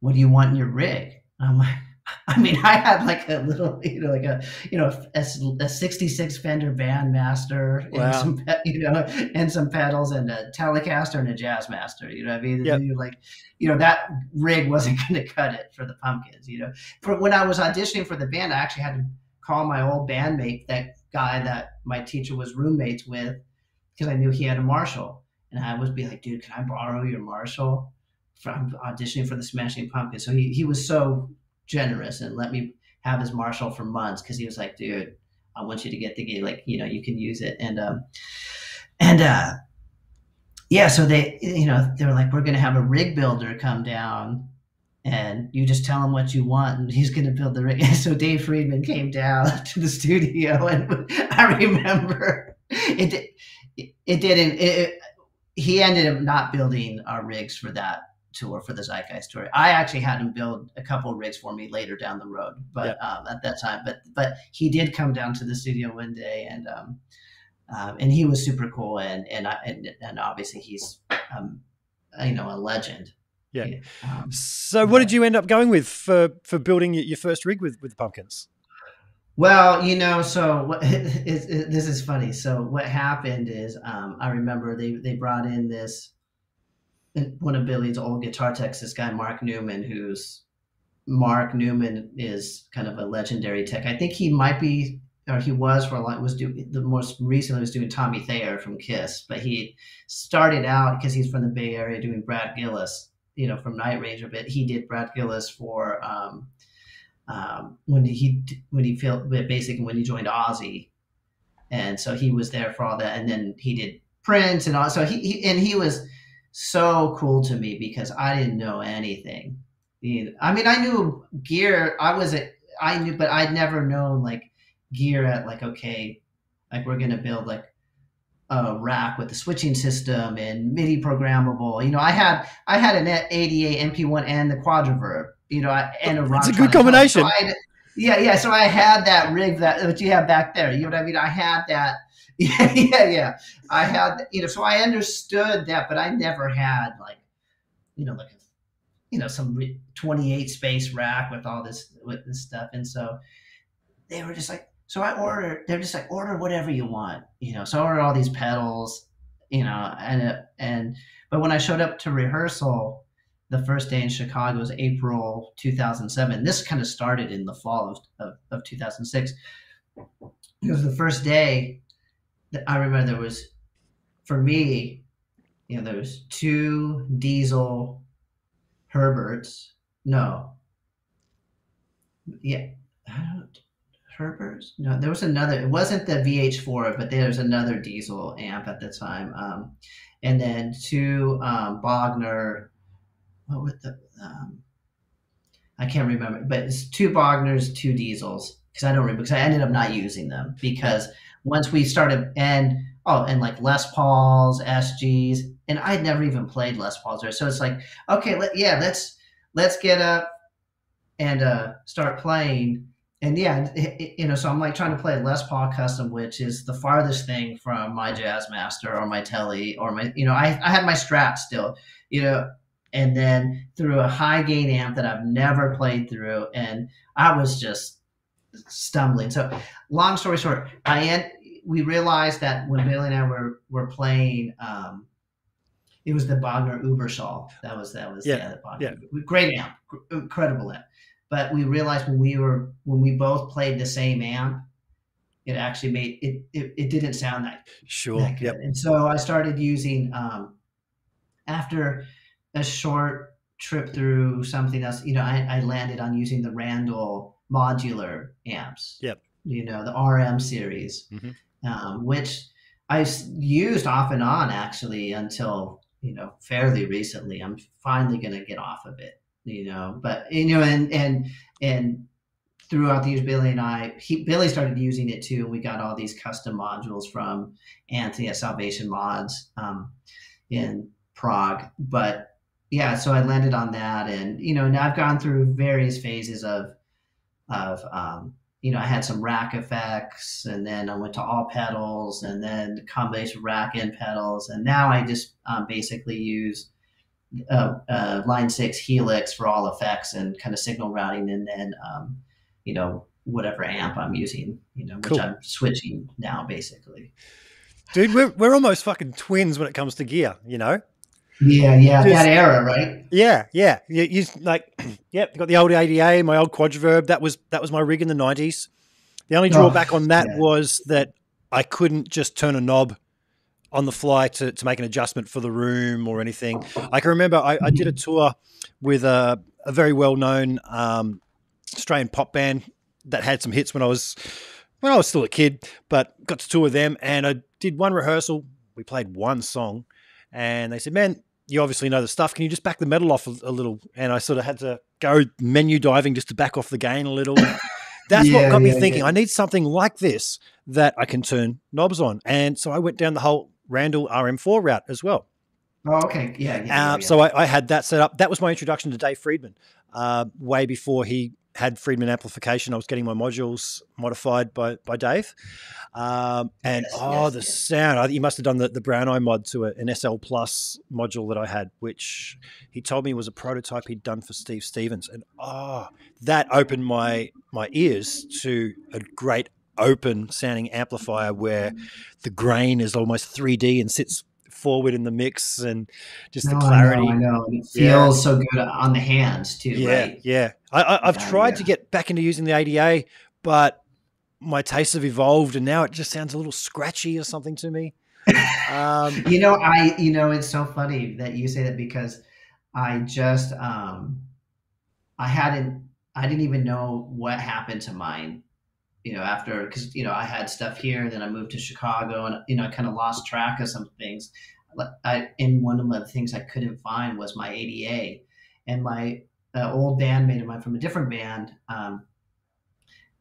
S2: what do you want in your rig? I'm like, I mean, I had like a little, you know, like a, you know, a, a 66 Fender Bandmaster
S1: wow.
S2: and some, you know, and some pedals and a Telecaster and a Jazzmaster, you know I mean?
S1: Yep.
S2: Like, you know, that rig wasn't going to cut it for the Pumpkins, you know. For when I was auditioning for the band, I actually had to call my old bandmate, that guy that my teacher was roommates with, because I knew he had a Marshall, and I would be like, "Dude, can I borrow your Marshall?" From auditioning for the Smashing Pumpkins, so he he was so generous and let me have his Marshall for months because he was like, "Dude, I want you to get the gig, like you know, you can use it." And um, and uh, yeah, so they you know they were like, "We're gonna have a rig builder come down." And you just tell him what you want, and he's going to build the rig. So Dave Friedman came down to the studio, and I remember it it, didn't. It, he ended up not building our rigs for that tour for the Zeitgeist tour. I actually had him build a couple rigs for me later down the road, but yep. um, at that time, but but he did come down to the studio one day, and um, um, and he was super cool, and and I, and, and obviously he's um, you know a legend.
S1: Yeah. Um, so, what did you end up going with for for building your first rig with with the Pumpkins?
S2: Well, you know, so what, it, it, this is funny. So what happened is, um, I remember they they brought in this one of Billy's old guitar techs, this guy Mark Newman, who's Mark Newman is kind of a legendary tech. I think he might be, or he was for a lot. Was doing the most recently was doing Tommy Thayer from Kiss, but he started out because he's from the Bay Area doing Brad Gillis, you know, from Night Ranger. But he did Brad Gillis for. Um, um, when he when he felt basically when he joined Ozzy, and so he was there for all that, and then he did Prince and all. So he, he and he was so cool to me because I didn't know anything. I mean, I knew gear. I was a, I knew, but I'd never known like gear at like okay, like we're gonna build like a rack with the switching system and MIDI programmable. You know, I had I had an ADA MP1 and the Quadraverb you know, and a
S1: It's a good combination.
S2: So yeah, yeah. So I had that rig that what you have back there. You know what I mean? I had that. Yeah, yeah, yeah. I had, you know, so I understood that, but I never had like, you know, like, you know, some 28 space rack with all this with this stuff, and so they were just like, so I ordered. They're just like, order whatever you want, you know. So I ordered all these pedals, you know, and and but when I showed up to rehearsal, the first day in Chicago was April 2007. This kind of started in the fall of, of, of 2006. It was the first day I remember there was, for me, you know, there was two Diezel Herberts. No. Yeah. I don't, Herberts? No, there was another. It wasn't the VH4, but there was another Diezel amp at the time. Um, and then two um, Bogner what was the um, I can't remember, but it's two Bogners, two Diezels because I don't remember because I ended up not using them because once we started and oh and like Les Pauls, SGs, and I'd never even played Les Pauls there, so it's like okay, let, yeah, let's let's get up and uh, start playing. And yeah, it, it, you know, so I'm like trying to play Les Paul custom, which is the farthest thing from my Jazzmaster or my Telly or my, you know, I, I had my Strat still, you know, and then through a high gain amp that I've never played through, and I was just stumbling. So, long story short, I end, we realized that when Billy and I were were playing, um, it was the Bogner Uberschall. That was that was
S1: Yeah,
S2: yeah, the Bogner.
S1: yeah.
S2: Great amp, incredible amp. But we realized when we were when we both played the same amp, it actually made it it, it didn't sound that
S1: Sure.
S2: that good.
S1: Yep.
S2: And so I started using um, after a short trip through something else. You know, I, I landed on using the Randall modular amps.
S1: Yep.
S2: You know, the RM series,
S1: Mhm.
S2: Um, which I used off and on actually until you know fairly recently. I'm finally going to get off of it. You know, but you know, and and and throughout the years, Billy and I, he, Billy started using it too. And we got all these custom modules from Anthony at Salvation Mods um, in Prague. But yeah, so I landed on that, and you know, now I've gone through various phases of of um, you know, I had some rack effects, and then I went to all pedals, and then the combination of rack and pedals, and now I just um, basically use uh, uh, Line Six Helix for all effects and kind of signal routing, and then um, you know whatever amp I'm using, you know, which
S1: Cool.
S2: I'm switching now basically.
S1: Dude, we're, we're almost fucking twins when it comes to gear, you know?
S2: Yeah, yeah,
S1: Just-
S2: that era, right?
S1: Yeah, yeah. You, you like, yep. Got the old ADA, my old Quadverb. That was that was my rig in the nineties. The only
S2: Oh,
S1: drawback on that
S2: yeah.
S1: was that I couldn't just turn a knob on the fly to, to make an adjustment for the room or anything. I can remember I, I did a tour with a, a very well known um, Australian pop band that had some hits when I was when I was still a kid, but got to tour with them and I did one rehearsal. We played one song, and they said, "Man, you obviously know the stuff. Can you just back the metal off a, a little?" And I sort of had to go menu diving just to back off the gain a little. That's what
S2: Yeah,
S1: got me thinking.
S2: yeah.
S1: I need something like this that I can turn knobs on, and so I went down the whole Randall RM4 route as well.
S2: Oh, okay, yeah, yeah. yeah,
S1: Uh,
S2: yeah.
S1: So I, I had that set up. That was my introduction to Dave Friedman. Uh, way before he had Friedman amplification, I was getting my modules modified by by Dave. Um, and
S2: Yes,
S1: oh,
S2: yes,
S1: the
S2: yes.
S1: sound! I, he must have done the, the Brown Eye mod to a, an SL Plus module that I had, which he told me was a prototype he'd done for Steve Stevens. And oh, that opened my my ears to a great open sounding amplifier where the grain is almost 3D and sits forward in the mix and just the clarity.
S2: I know, I know. It
S1: Yeah.
S2: feels so good on the hands too,
S1: Yeah,
S2: right?
S1: yeah. I, I've
S2: Yeah,
S1: tried to get back into using the ADA, but my tastes have evolved, and now it just sounds a little scratchy or something to me. Um,
S2: You know, I you know it's so funny that you say that because I just um I hadn't I didn't even know what happened to mine. You know, after because you know I had stuff here, then I moved to Chicago, and you know I kind of lost track of some things. I and one of the things I couldn't find was my ADA, and my uh, old bandmate of mine from a different band um,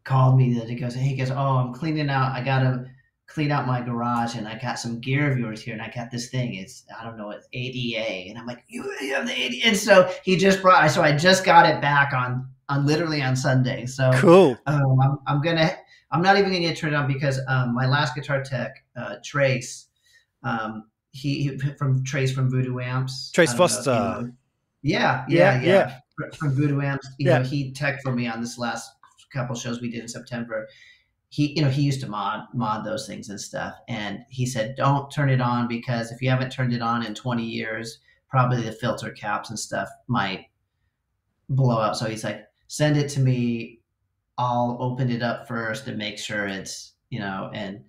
S2: called me that he goes, hey, he goes, oh, I'm cleaning out. I gotta clean out my garage, and I got some gear of yours here, and I got this thing. It's I don't know, it's ADA, and I'm like, you, you have the ADA, and so he just brought. So I just got it back on on literally on Sunday. So
S1: cool.
S2: um, I'm, I'm gonna. I'm not even gonna get turned on because um, my last guitar tech, uh, Trace, um, he, he from Trace from Voodoo Amps.
S1: Trace
S2: don't know you
S1: Foster.
S2: know. Yeah,
S1: Yeah,
S2: yeah,
S1: yeah.
S2: yeah. From Voodoo Amps, you
S1: Yeah.
S2: know, he tech for me on this last couple shows we did in September. He, you know, he used to mod mod those things and stuff, and he said, "Don't turn it on because if you haven't turned it on in 20 years, probably the filter caps and stuff might blow up." So he's like, "Send it to me. I'll open it up first and make sure it's you know and."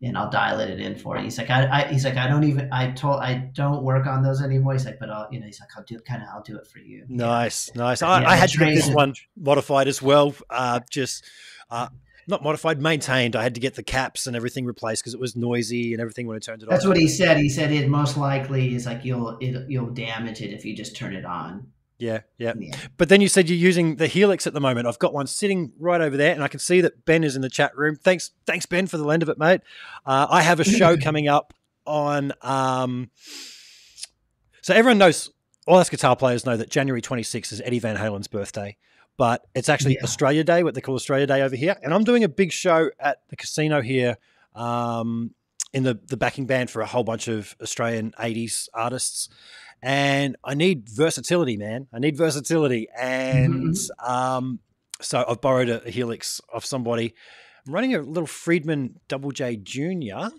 S2: and I'll dial it in for you. He's like, I, I, he's like, I don't even, I told, I don't work on those anymore. He's like, but I'll, you know, he's like, I'll do kind of, I'll do it for you.
S1: Nice, nice. I,
S2: Yeah,
S1: I had to get this one modified as well. Uh, just uh, not modified, maintained. I had to get the caps and everything replaced because it was noisy and everything when I turned it
S2: That's
S1: on.
S2: That's what he said. He said it most likely is like you'll, it, you'll damage it if you just turn it on.
S1: Yeah, yeah.
S2: Yeah.
S1: But then you said you're using the Helix at the moment. I've got one sitting right over there, and I can see that Ben is in the chat room. Thanks, thanks Ben for the lend of it, mate. Uh, I have a show coming up on. Um, so everyone knows, all us guitar players know that January 26th is Eddie Van Halen's birthday, but it's actually
S2: Yeah.
S1: Australia Day, what they call Australia Day over here, and I'm doing a big show at the casino here. Um, in the, the backing band for a whole bunch of Australian 80s artists. And I need versatility, man. I need versatility. And um, so I've borrowed a, a Helix of somebody. I'm running a little Friedman Double J Junior.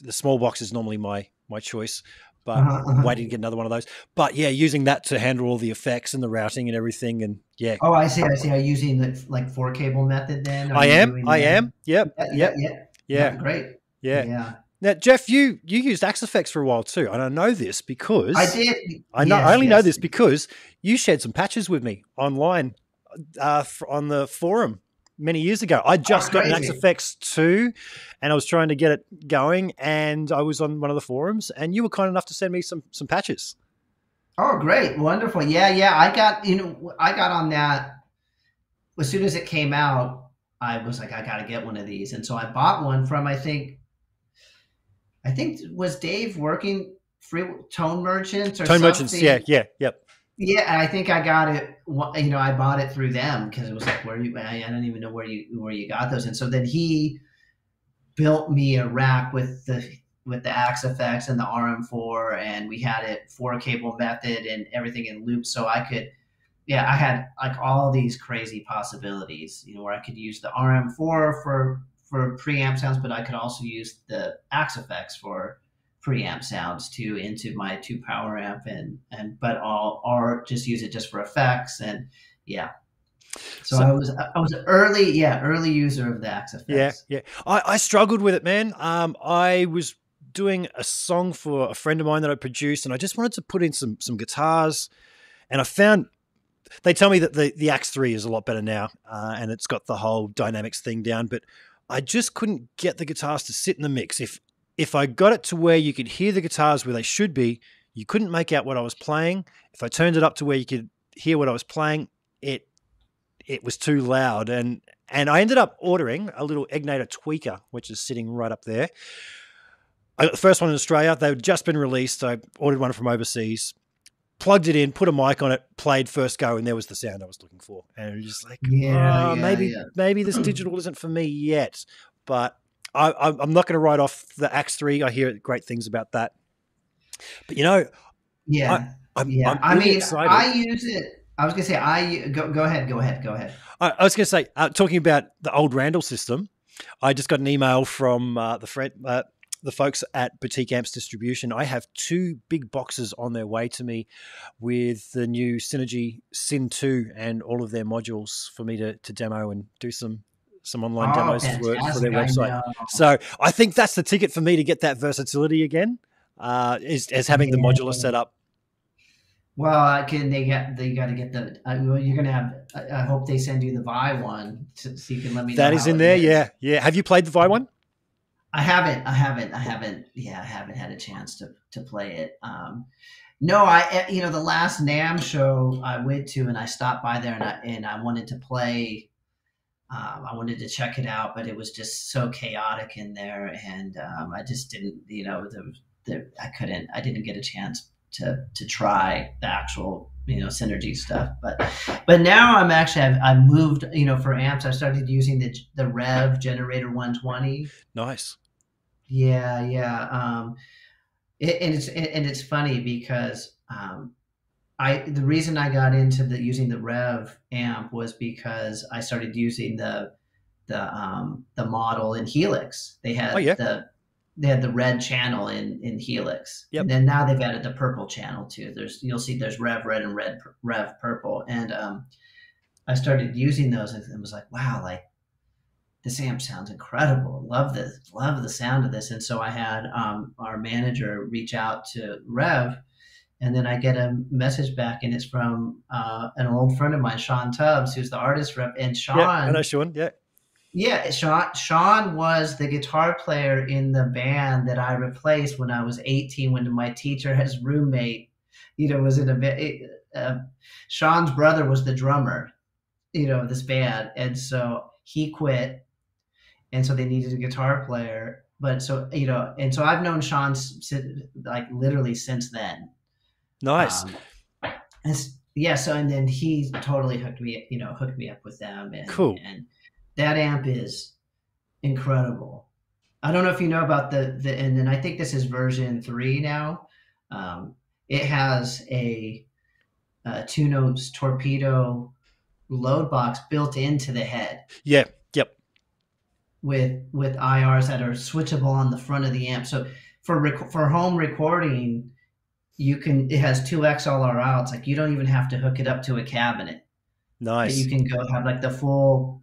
S1: The small box is normally my my choice, but
S2: Uh-huh,
S1: I'm
S2: uh-huh.
S1: waiting to get another one of those. But yeah, using that to handle all the effects and the routing and everything, and yeah,
S2: Oh, I see. I see. Are you using the like four cable method then? Are
S1: I am, I
S2: that?
S1: am, yep,
S2: Yeah,
S1: yep,
S2: yeah, yeah,
S1: yeah,
S2: Great.
S1: yeah.
S2: Yeah.
S1: Now, Jeff, you you used Axe-Fx for a while too, and I know this because
S2: I did.
S1: I know.
S2: Yes,
S1: I only know this because you shared some patches with me online uh, on the forum many years ago. I just got an Axe. Effects 2 and I was trying to get it going and I was on one of the forums and you were kind enough to send me some some patches.
S2: Oh, great, wonderful. Yeah, yeah. I got you know I got on that as soon as it came out. I was like, I got to get one of these, and so I bought one from I think, I think was Dave working free tone merchants or
S1: Tone merchants,
S2: something?
S1: yeah, yeah, yep.
S2: Yeah, and I think I got it. You know, I bought it through them because it was like, where you? I, I don't even know where you where you got those. And so then he built me a rack with the with the Axe-Fx and the RM4, and we had it four cable method and everything in loop, so I could. Yeah, I had like all these crazy possibilities. You know, where I could use the RM4 for for preamp sounds, but I could also use the Axe-Fx for preamp sounds too into my two power amp and and but all or just use it just for effects and yeah so,
S1: So-
S2: i was i was an early yeah early user of the Axe-Fx
S1: Yeah, yeah. I, I struggled with it, man. Um, I was doing a song for a friend of mine that I produced, and I just wanted to put in some some guitars, and I found they tell me that the the Axe Three is a lot better now, uh, and it's got the whole dynamics thing down, but I just couldn't get the guitars to sit in the mix. If if I got it to where you could hear the guitars where they should be, you couldn't make out what I was playing. If I turned it up to where you could hear what I was playing, it it was too loud and and I ended up ordering a little Egnater tweaker, which is sitting right up there. I got the first one in Australia. They'd just been released. I ordered one from overseas, plugged it in, put a mic on it, played first go, and there was the sound I was looking for. And just like,
S2: Yeah,
S1: oh,
S2: yeah,
S1: maybe
S2: yeah.
S1: maybe this digital isn't for me yet. But I, I'm I'm not going to write off the Axe Three. I hear great things about that. But you know,
S2: yeah
S1: I'm,
S2: yeah
S1: I'm
S2: i mean
S1: excited.
S2: i use it i was gonna say i go go ahead go ahead go ahead
S1: I, I was going to say, uh, talking about the old Randall system, I just got an email from uh, the friend, uh, the folks at Boutique Amps Distribution. I have two big boxes on their way to me with the new Synergy Syn 2 and all of their modules for me to, to demo and do some some online
S2: Oh,
S1: demos for, for their
S2: fantastic, I
S1: website. So I think that's the ticket for me to get that versatility again. Uh, is, is having the modular set up.
S2: well I can they get they got to get the I, well you're gonna have I, I hope they send you the vi one so, so you can let me know
S1: That is in there.
S2: is.
S1: Yeah, yeah. Have you played the Vi one?
S2: I haven't. I haven't. I haven't. Yeah, I haven't had a chance to to play it. Um, no, I eh, you know the last NAMM show I went to and I stopped by there and I and I wanted to play. Um, I wanted to check it out, but it was just so chaotic in there, and um, I just didn't. You know, the, the I couldn't. I didn't get a chance to to try the actual you know synergy stuff. But but now I'm actually I've, I've moved. You know, for amps, I started using the the Revv Generator 120.
S1: Nice.
S2: Yeah, yeah. Um, it, and it's and it's funny because um, I the reason I got into the using the Revv amp was because I started using the the um, the model in Helix. They had
S1: Oh, yeah.
S2: the they had the red channel in in Helix.
S1: Yep.
S2: And then now they've added the purple channel too. There's you'll see there's Revv red and red Revv purple. And um, I started using those and it was like, wow, like this amp sounds incredible. Love the love the sound of this. And so I had um, our manager reach out to Revv, and then I get a message back, and it's from uh, an old friend of mine, Sean Tubbs, who's the artist rep. And Sean,
S1: Yeah, Sean. Yeah.
S2: yeah, Sean Sean was the guitar player in the band that I replaced when I was 18 when my teacher his roommate you know was in a bit uh, Sean's brother was the drummer you know of this band and so he quit and so they needed a guitar player but so you know and so I've known Sean like literally since then
S1: Nice.
S2: um, and yeah, so and then he totally hooked me, you know, hooked me up with them, and
S1: Cool.
S2: And that amp is incredible. I don't know if you know about the the, and then I think this is version three now. Um, it has a, uh two notes torpedo load box built into the head.
S1: yeah.
S2: With with IRs that are switchable on the front of the amp. So for rec- for home recording, you can it has two XLR outs. Like you don't even have to hook it up to a cabinet.
S1: Nice.
S2: You can go have like the full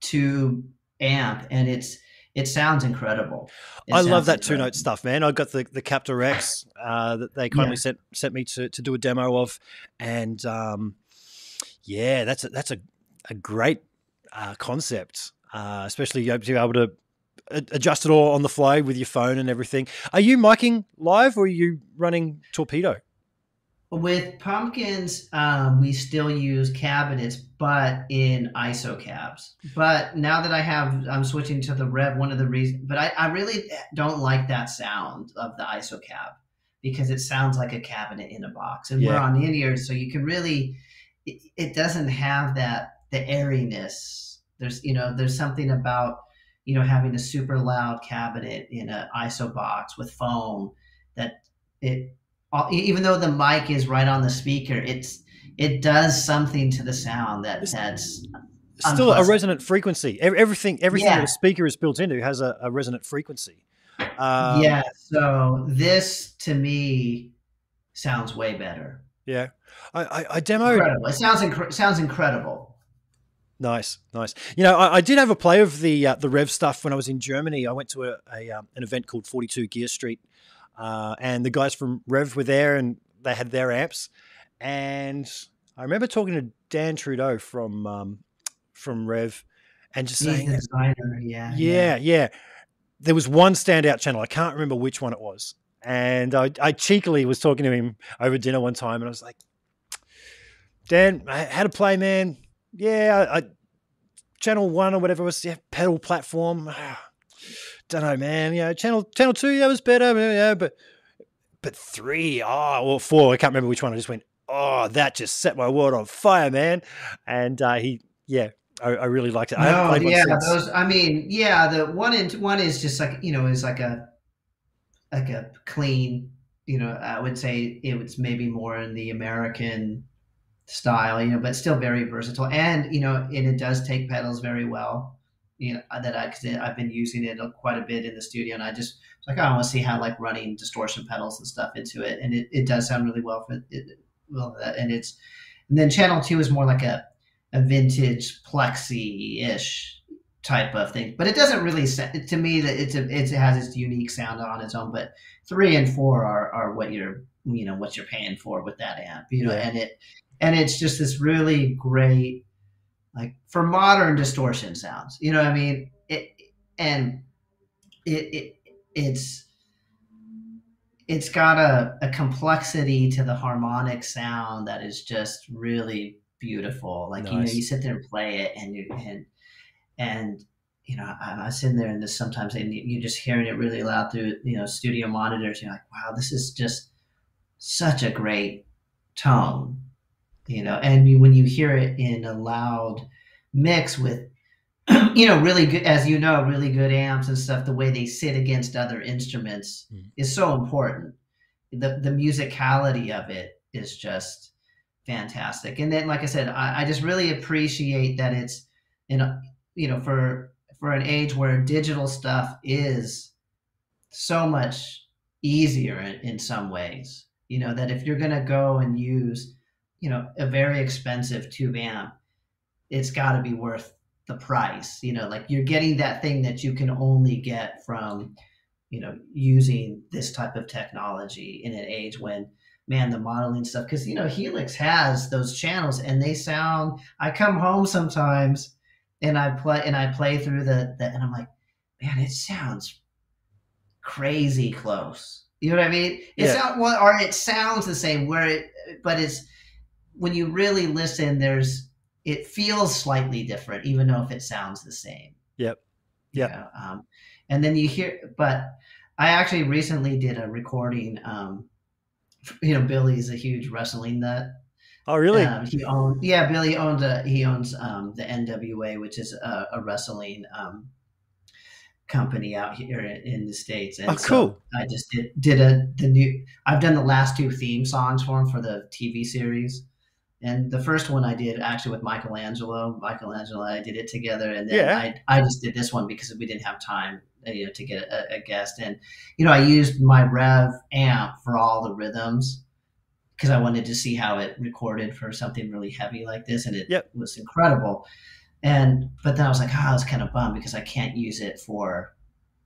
S2: tube amp, and it's it sounds incredible. It
S1: I love
S2: sounds
S1: that two note stuff, man. I got the the Captor X uh, that they kindly
S2: Yeah.
S1: sent sent me to, to do a demo of, and um, yeah, that's a, that's a a great uh, concept, uh, especially to be able to adjust it all on the fly with your phone and everything. Are you miking live or are you running Torpedo?
S2: With pumpkins, um, we still use cabinets, but in ISO cabs. But now that I have, I'm switching to the Revv. One of the reasons, but I, I really don't like that sound of the ISO cab because it sounds like a cabinet in a box, and we're on in ears, so you can really, it, it doesn't have that the airiness. There's you know there's something about you know having a super loud cabinet in an ISO box with foam that it even though the mic is right on the speaker, it's it does something to the sound that that's
S1: Still a resonant frequency. Everything everything
S2: Yeah.
S1: that a speaker is built into has a, a resonant frequency. Um,
S2: yeah. So this to me sounds way better.
S1: yeah. I, I, I demoed
S2: Incredible. It sounds incre- sounds incredible.
S1: Nice, nice. You know, I, I did have a play of the uh, the Revv stuff when I was in Germany. I went to a, a um, an event called Forty Two Gear Street, uh, and the guys from Revv were there, and they had their amps. And I remember talking to Dan Trudeau from um, from Revv, and just
S2: He's
S1: saying,
S2: designer. Yeah.
S1: yeah, yeah. There was one standout channel. I can't remember which one it was. And I, I cheekily was talking to him over dinner one time, and I was like, Dan, had a play, man. Yeah, I, I- channel one or whatever was, yeah, pedal platform. Don't know, man. Yeah, channel channel two, yeah, was better. Yeah, but but three, oh, or four, I can't remember which one. I just went, oh, that just set my world on fire, man. And uh, he, yeah, I, I really liked it. I
S2: No,
S1: one
S2: yeah, those. I mean, yeah, the one and one is just like you know is like a like a clean. You know, I would say it was maybe more in the American style. You know, but still very versatile, and you know, and it does take pedals very well. You know uh, that I cause I've been using it uh, quite a bit in the studio, and I just like I want to see how like running distortion pedals and stuff into it, and it, it does sound really well for it. Well, uh, and it's and then channel two is more like a a vintage plexi ish type of thing, but it doesn't really to me that it's a it's, it has its unique sound on its own. But three and four are are what you're you know what you're paying for with that amp, you know, and it and it's just this really great like for modern distortion sounds, you know what I mean? It and it, it it's it's got a, a complexity to the harmonic sound that is just really beautiful. Like you know, you sit there and play it, and you and and you know, I, I sit there and this sometimes, and you're just hearing it really loud through you know studio monitors. You're like, wow, this is just such a great tone, you know. And you, when you hear it in a loud mix with you know really good as you know really good amps and stuff the way they sit against other instruments
S1: Mhm.
S2: is so important the the musicality of it is just fantastic and then like i said i, I just really appreciate that it's you know you know for for an age where digital stuff is so much easier in, in some ways you know that if you're going to go and use you know a very expensive tube amp it's got to be worth the price you know like you're getting that thing that you can only get from you know using this type of technology in an age when man the modeling stuff because you know helix has those channels and they sound i come home sometimes and i play and i play through the, the and i'm like man it sounds crazy close you know what i mean it's
S1: Yeah.
S2: sound well or it sounds the same where it but it's when you really listen there's it feels slightly different even though if it sounds the same
S1: Yep. Yep.
S2: Yeah, um, and then you hear but i actually recently did a recording um you know billy's a huge wrestling nut
S1: Oh, really?
S2: um, he owns yeah billy owns a he owns um the nwa which is a, a wrestling um company out here in, in the states and
S1: Oh,
S2: so
S1: cool.
S2: i just did did a the new i've done the last two theme songs for him for the tv series and the first one I did actually with Michelangelo. Michelangelo, I did it together, and then
S1: Yeah.
S2: I I just did this one because we didn't have time, uh, you know, to get a, a guest. And you know, I used my Revv amp for all the rhythms because I wanted to see how it recorded for something really heavy like this, and it
S1: Yep.
S2: was incredible. And but then I was like, oh, I was kind of bummed because I can't use it for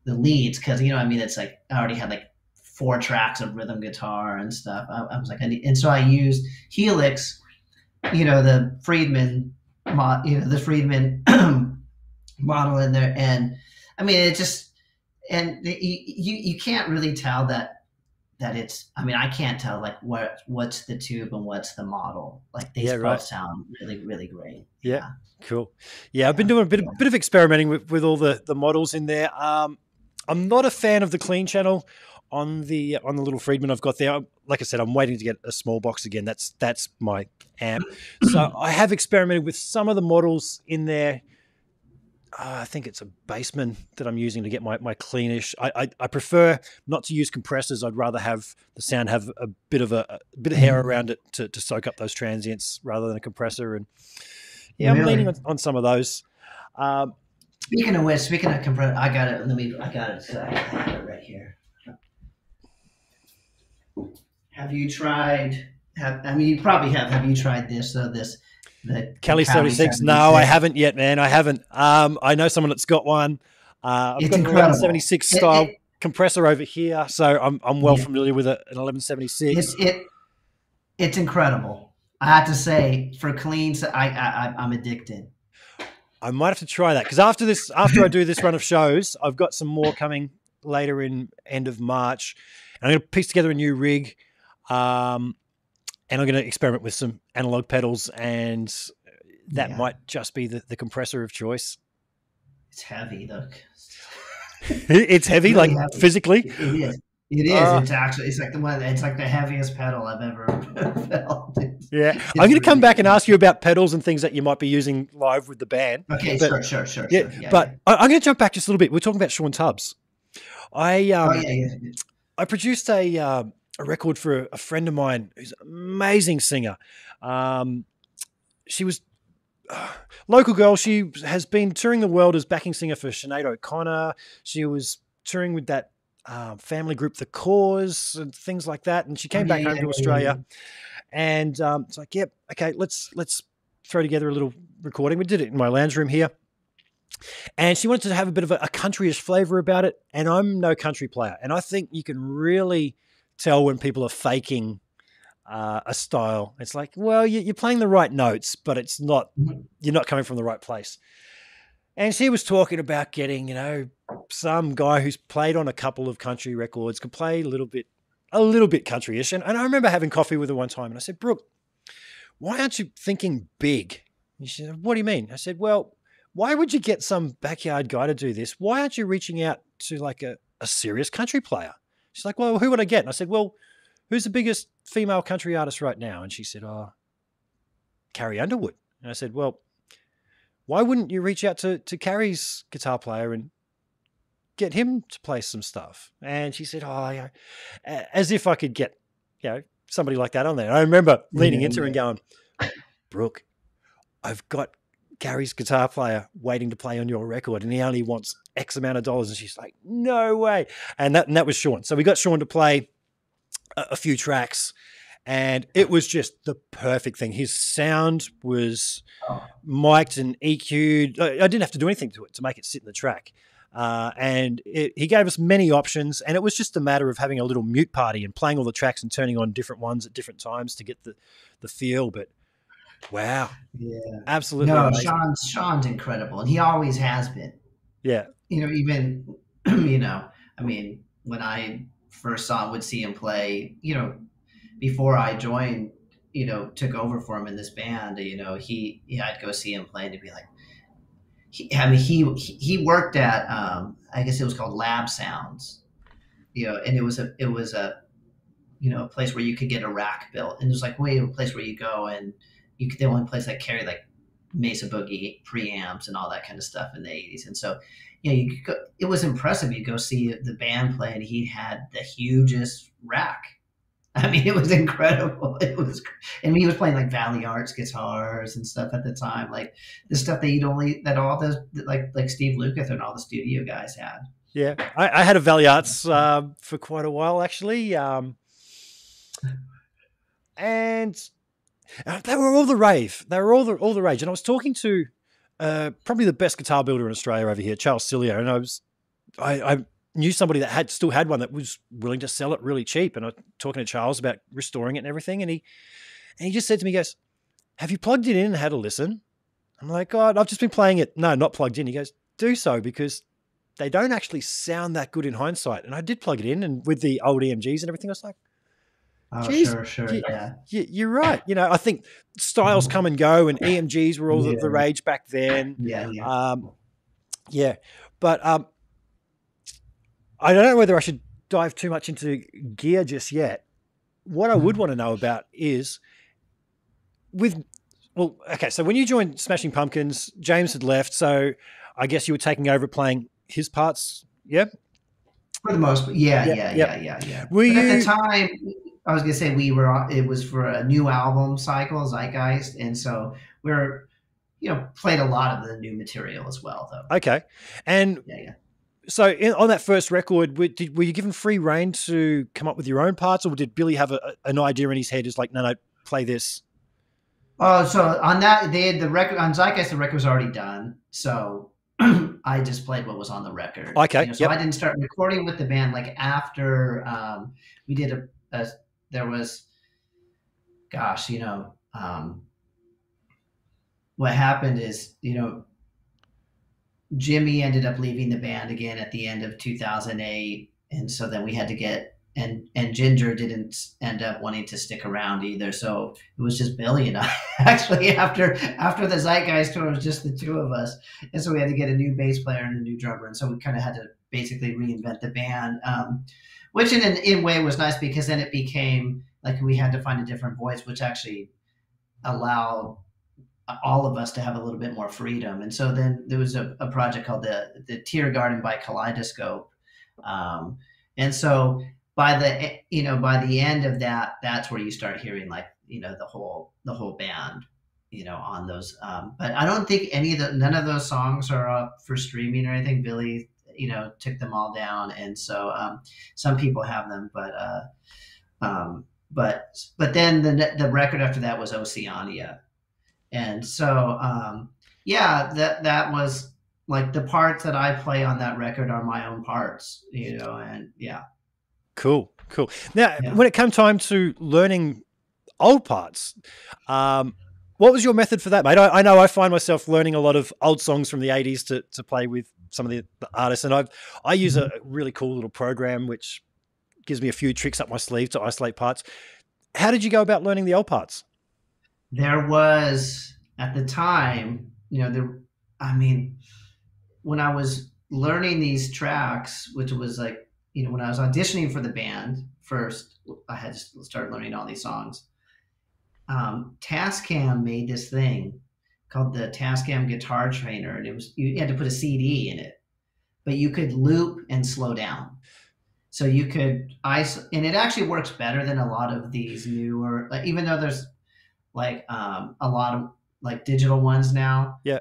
S2: the leads because you know, I mean, it's like I already had like four tracks of rhythm guitar and stuff. I, I was like, I need, and so I used Helix, you know, the Friedman, mo- you know, the Friedman model in there, and I mean, it just, and you, you you can't really tell that that it's. I mean, I can't tell like what what's the tube and what's the model. Like these
S1: Yeah,
S2: both
S1: right.
S2: sound really really great.
S1: Yeah. Cool. Yeah, I've been doing a bit, bit of experimenting with, with all the, the models in there. Um, I'm not a fan of the clean channel on the on the little Friedman I've got there. Like I said, I'm waiting to get a small box again. That's that's my amp. So I have experimented with some of the models in there. Uh, I think it's a Bassman that I'm using to get my, my cleanish. I, I, I prefer not to use compressors. I'd rather have the sound have a bit of a, a bit of hair around it to, to soak up those transients rather than a compressor. And yeah, I'm leaning on, on some of those. Um,
S2: Speaking of which, speaking of compressor, I got it. Let me. I got it. I have it right here. Have you tried? Have I mean, you probably have. Have you tried this? Uh, this the
S1: Kelly
S2: Cali
S1: 76. No, I haven't yet, man. I haven't. Um, I know someone that's got one. Uh, I've
S2: It's
S1: got an. 1176
S2: It-
S1: style
S2: it-
S1: compressor over here, so I'm, I'm well
S2: Yeah.
S1: familiar with it, an 1176.
S2: It's it. It's incredible. I have to say, for cleans, I, I I- I'm addicted.
S1: I might have to try that because after this, after I do this run of shows, I've got some more coming later in end of March, and I'm going to piece together a new rig, um, and I'm going to experiment with some analog pedals, and that
S2: Yeah.
S1: might just be the, the compressor of choice.
S2: It's heavy. Look,
S1: it's heavy,
S2: Really
S1: like
S2: heavy.
S1: physically.
S2: it is. It is.
S1: Uh,
S2: it's actually. It's like the one. It's like the heaviest pedal I've ever felt.
S1: Yeah,
S2: It's
S1: I'm going to come
S2: really
S1: back and ask you about pedals and things that you might be using live with the band.
S2: Okay,
S1: But-
S2: sure, sure, sure.
S1: Yeah,
S2: sure.
S1: but I, I'm going to jump back just a little bit. We're talking about Shawn Tubbs. I um,
S2: oh yeah, yeah.
S1: I produced a uh, a record for a, friend of mine who's an amazing singer. Um, she was uh, local girl. She has been touring the world as backing singer for Sinead O'Connor. She was touring with that uh, family group, The Corrs, and things like that. And she came back
S2: yeah,
S1: home to Australia, and um, it's like, yep, okay, let's let's throw together a little recording. We did it in my lounge room here. And she wanted to have a bit of a, a countryish flavor about it. And I'm no country player. And I think you can really tell when people are faking uh, a style. It's like, well, you, you're playing the right notes, but it's not, you're not coming from the right place. And she was talking about getting, you know, some guy who's played on a couple of country records could play a little bit, a little bit countryish. And, and I remember having coffee with her one time and I said, Brooke, why aren't you thinking big? And she said, What do you mean? I said, Well, why would you get some backyard guy to do this? Why aren't you reaching out to like a, a serious country player? She's like, Well, who would I get? And I said, Well, who's the biggest female country artist right now? And she said, Oh, Carrie Underwood. And I said, Well, why wouldn't you reach out to, to Carrie's guitar player and get him to play some stuff? And she said, Oh, yeah. As if I could get, you know, somebody like that on there. And I remember leaning
S2: Yeah,
S1: into her and going, Brooke, I've got Carrie's guitar player waiting to play on your record, and he only wants X amount of dollars. And she's like, "No way!" And that and that was Shawn. So we got Shawn to play a, a few tracks, and it was just the perfect thing. His sound was mic'd and EQ'd. I I didn't have to do anything to it to make it sit in the track. Uh, and it, he gave us many options, and it was just a matter of having a little mute party and playing all the tracks and turning on different ones at different times to get the the feel. But wow,
S2: Yeah.
S1: absolutely
S2: No,
S1: amazing.
S2: Shawn's Shawn's incredible, and he always has been.
S1: Yeah,
S2: You know, even you know, I mean, when I first saw would see him play, you know, before I joined, you know, took over for him in this band, you know, he, yeah, I'd go see him play and he'd be like, he, I mean, he he he worked at, um, I guess it was called Lab Sounds, you know, and it was a it was a, you know, a place where you could get a rack built, and it was like, wait, a place where you go and you could only place that carried like Mesa Boogie preamps and all that kind of stuff in the '80s, and so you know, you go, it was impressive. You go see the band play, and he had the hugest rack. I mean, it was incredible. It was, and he was playing like Valley Arts guitars and stuff at the time, like the stuff that you'd only that all the like like Steve Lukather and all the studio guys had.
S1: Yeah, I, I had a Valley Arts uh, for quite a while actually, um, and they were all the rave. They were all the all the rage. And I was talking to uh, probably the best guitar builder in Australia over here, Charles Cilio, and I was I, I knew somebody that had still had one that was willing to sell it really cheap. And I was talking to Charles about restoring it and everything, and he and he just said to me, he "Goes, have you plugged it in and had a listen?" I'm like, "God, I've just been playing it. No, not plugged in." He goes, "Do so because." They don't actually sound that good in hindsight. And I did plug it in, and with the old EMGs and everything, I was like,
S2: Oh,
S1: Jeez,
S2: sure, sure,
S1: you-
S2: yeah.
S1: you, you're right. You know, I think styles come and go, and EMGs were all the, the rage back then.
S2: Yeah, yeah.
S1: Um, yeah, but um, I don't know whether I should dive too much into gear just yet. What I would want to know about is with well, okay. So when you joined Smashing Pumpkins, James had left, so I guess you were taking over playing his parts. Yeah.
S2: For the most, yeah,
S1: Yeah,
S2: yeah, yeah, yeah, yeah.
S1: Were
S2: But at the time, I was gonna say we were. It was for a new album cycle, Zeitgeist, and so we are you know, played a lot of the new material as well, though.
S1: Okay, and
S2: Yeah, yeah.
S1: so in, on that first record, were, did, were you given free reign to come up with your own parts, or did Billy have a, an idea in his head? Is like, no, no, play this.
S2: Oh, so on that, they had the record on Zeitgeist. The record was already done, so I just played what was on the record.
S1: Okay,
S2: You know, so
S1: yep.
S2: I didn't start recording with the band like after um, we did a, a. There was, gosh, you know, um, what happened is you know, Jimmy ended up leaving the band again at the end of 2008, and so then we had to get. And, and Ginger didn't end up wanting to stick around either, so it was just Billy and I. Actually, after after the Zeitgeist tour, it was just the two of us, and so we had to get a new bass player and a new drummer, and so we kind of had to basically reinvent the band, um, which in in way was nice because then it became like we had to find a different voice, which actually allowed all of us to have a little bit more freedom. And so then there was a, a project called the the Teargarden by Kaleidyscope, um, and so by the you know by the end of that, that's where you start hearing like you know the whole the whole band you know on those um but i don't think any of the none of those songs are up for streaming or anything billy you know took them all down and so um some people have them but uh um but but then the the record after that was oceania and so um yeah that that was like the parts that i play on that record are my own parts you know and yeah
S1: Cool, cool. Now,
S2: Yeah.
S1: when it came time to learning old parts, um, what was your method for that, mate? I, I know I find myself learning a lot of old songs from the '80s to, to play with some of the, the artists, and I've I use mm-hmm. a really cool little program which gives me a few tricks up my sleeve to isolate parts. How did you go about learning the old parts?
S2: there was at the time you know there i mean when i was learning these tracks which was like you know when i was auditioning for the band first i had to start learning all these songs um, tascam made this thing called the tascam guitar trainer and it was you had to put a cd in it but you could loop and slow down so you could ice and it actually works better than a lot of these newer like even though there's like um, a lot of like digital ones now.
S1: Yeah.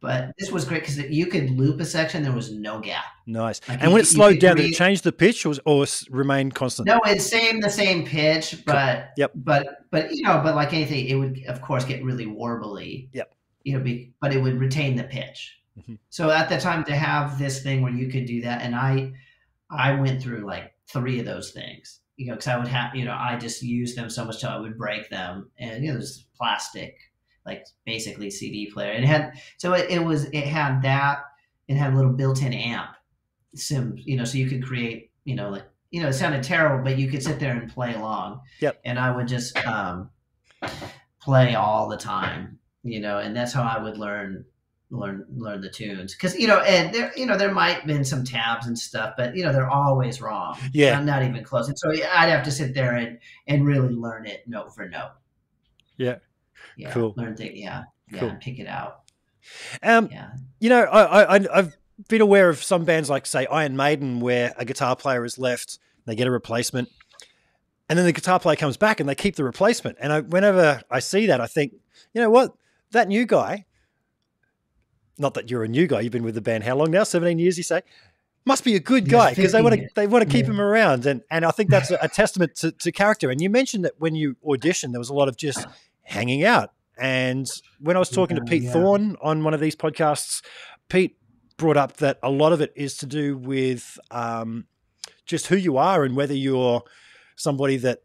S2: But this was great because you could loop a section. There was no gap.
S1: Nice.
S2: Like,
S1: and when it slowed down, did it change the pitch or, or remain constant?
S2: No, it's same the same pitch, but
S1: Yep.
S2: but but you know, but like anything, it would of course get really warbly.
S1: Yep.
S2: You know, be, but it would retain the pitch.
S1: Mhm.
S2: So at the time to have this thing where you could do that, and I I went through like three of those things. You know, because I would have, you know, I just used them so much till I would break them, and you know, there's plastic, like basically CD player, and it had so it, it was it had that, it had a little built-in amp, sim, you know, so you could create, you know, like you know, it sounded terrible, but you could sit there and play along.
S1: Yep.
S2: And I would just um, play all the time, you know, and that's how I would learn learn learn the tunes because you know and there you know there might have been some tabs and stuff but you know they're always wrong
S1: Yeah.
S2: i'm not even close and so yeah, i'd have to sit there and and really learn it note for note
S1: Yeah.
S2: yeah
S1: Cool.
S2: learn thing yeah yeah
S1: Cool.
S2: pick it out
S1: Um,
S2: yeah
S1: you know, I, I, I- I've been aware of some bands like, say, Iron Maiden, where a guitar player is left, they get a replacement. and then the guitar player comes back and they keep the replacement. And I, whenever I see that, I think, you know what, that new guy. Not that you're a new guy. You've been with the band how long now? Seventeen years, you say. Must be a good guy because they want to they want to keep yeah. him around, and and I think that's a, a testament to, to character. And you mentioned that when you auditioned, there was a lot of just hanging out. And when I was talking yeah, to Pete yeah. Thorne on one of these podcasts, Pete brought up that a lot of it is to do with um, just who you are and whether you're somebody that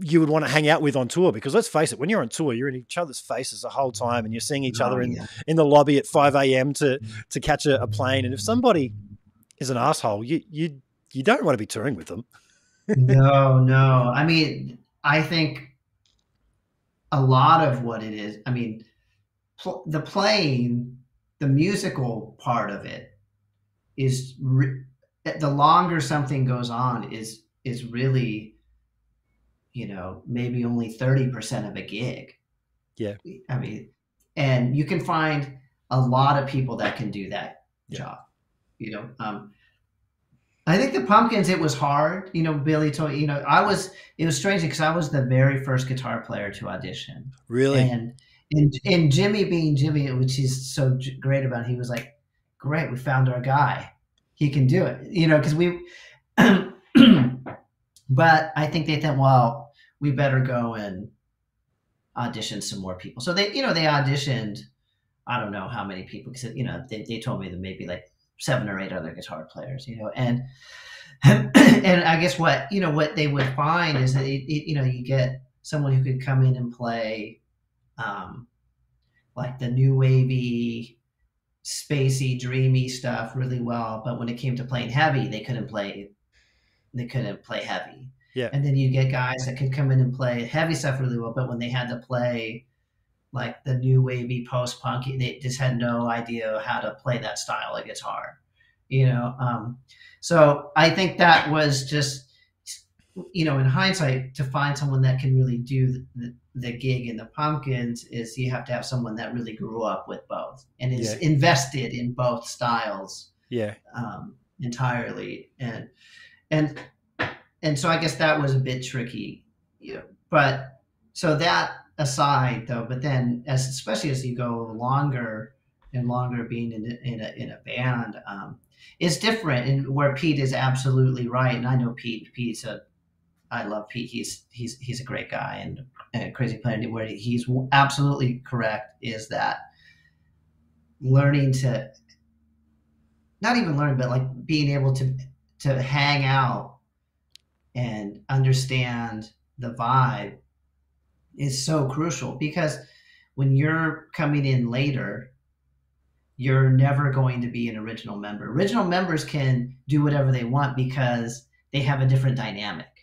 S1: you would want to hang out with on tour because let's face it, when you're on tour, you're in each other's faces the whole time and you're seeing each oh, other in, yeah. in the lobby at 5 a.m. to to catch a, a, plane. And if somebody is an asshole, you you you don't want to be touring with them.
S2: no, no. I mean, I think a lot of what it is, I mean, pl- the playing, the musical part of it is re- the longer something goes on is is really you know maybe only 30% of a gig
S1: yeah
S2: i mean and you can find a lot of people that can do that yeah. job you know um I think the Pumpkins, it was hard. You know, Billy told you know, I was. It was strange because I was the very first guitar player to audition.
S1: Really,
S2: and and, and Jimmy being Jimmy, which is so great about, it, he was like, "Great, we found our guy. He can do it." You know, because we. but I think they thought, well, we better go and audition some more people. So they, you know, they auditioned. I don't know how many people because you know they, they told me that maybe like seven or eight other guitar players, you know, and and I guess what you know what they would find is that it, it, you know you get someone who could come in and play um, like the new wavy, spacey, dreamy stuff really well, but when it came to playing heavy, they couldn't play they couldn't play heavy.
S1: Yeah.
S2: And then you get guys that could come in and play heavy stuff really well, but when they had to play like the new wavy post punk. They just had no idea how to play that style of guitar, you know. Um, so I think that was just, you know, in hindsight, to find someone that can really do the, the gig in the Pumpkins is you have to have someone that really grew up with both and is yeah. invested in both styles.
S1: Yeah.
S2: Um, entirely and and and so I guess that was a bit tricky, you know. But so that aside though but then as especially as you go longer and longer being in, in, a, in a band um, it's different and where pete is absolutely right and i know pete pete's a i love pete. He's he's he's a great guy and, crazy planet. Where he's absolutely correct is that learning to not even learn but like being able to to hang out and understand the vibe is so crucial because when you're coming in later, you're never going to be an original member. Original members can do whatever they want because they have a different dynamic,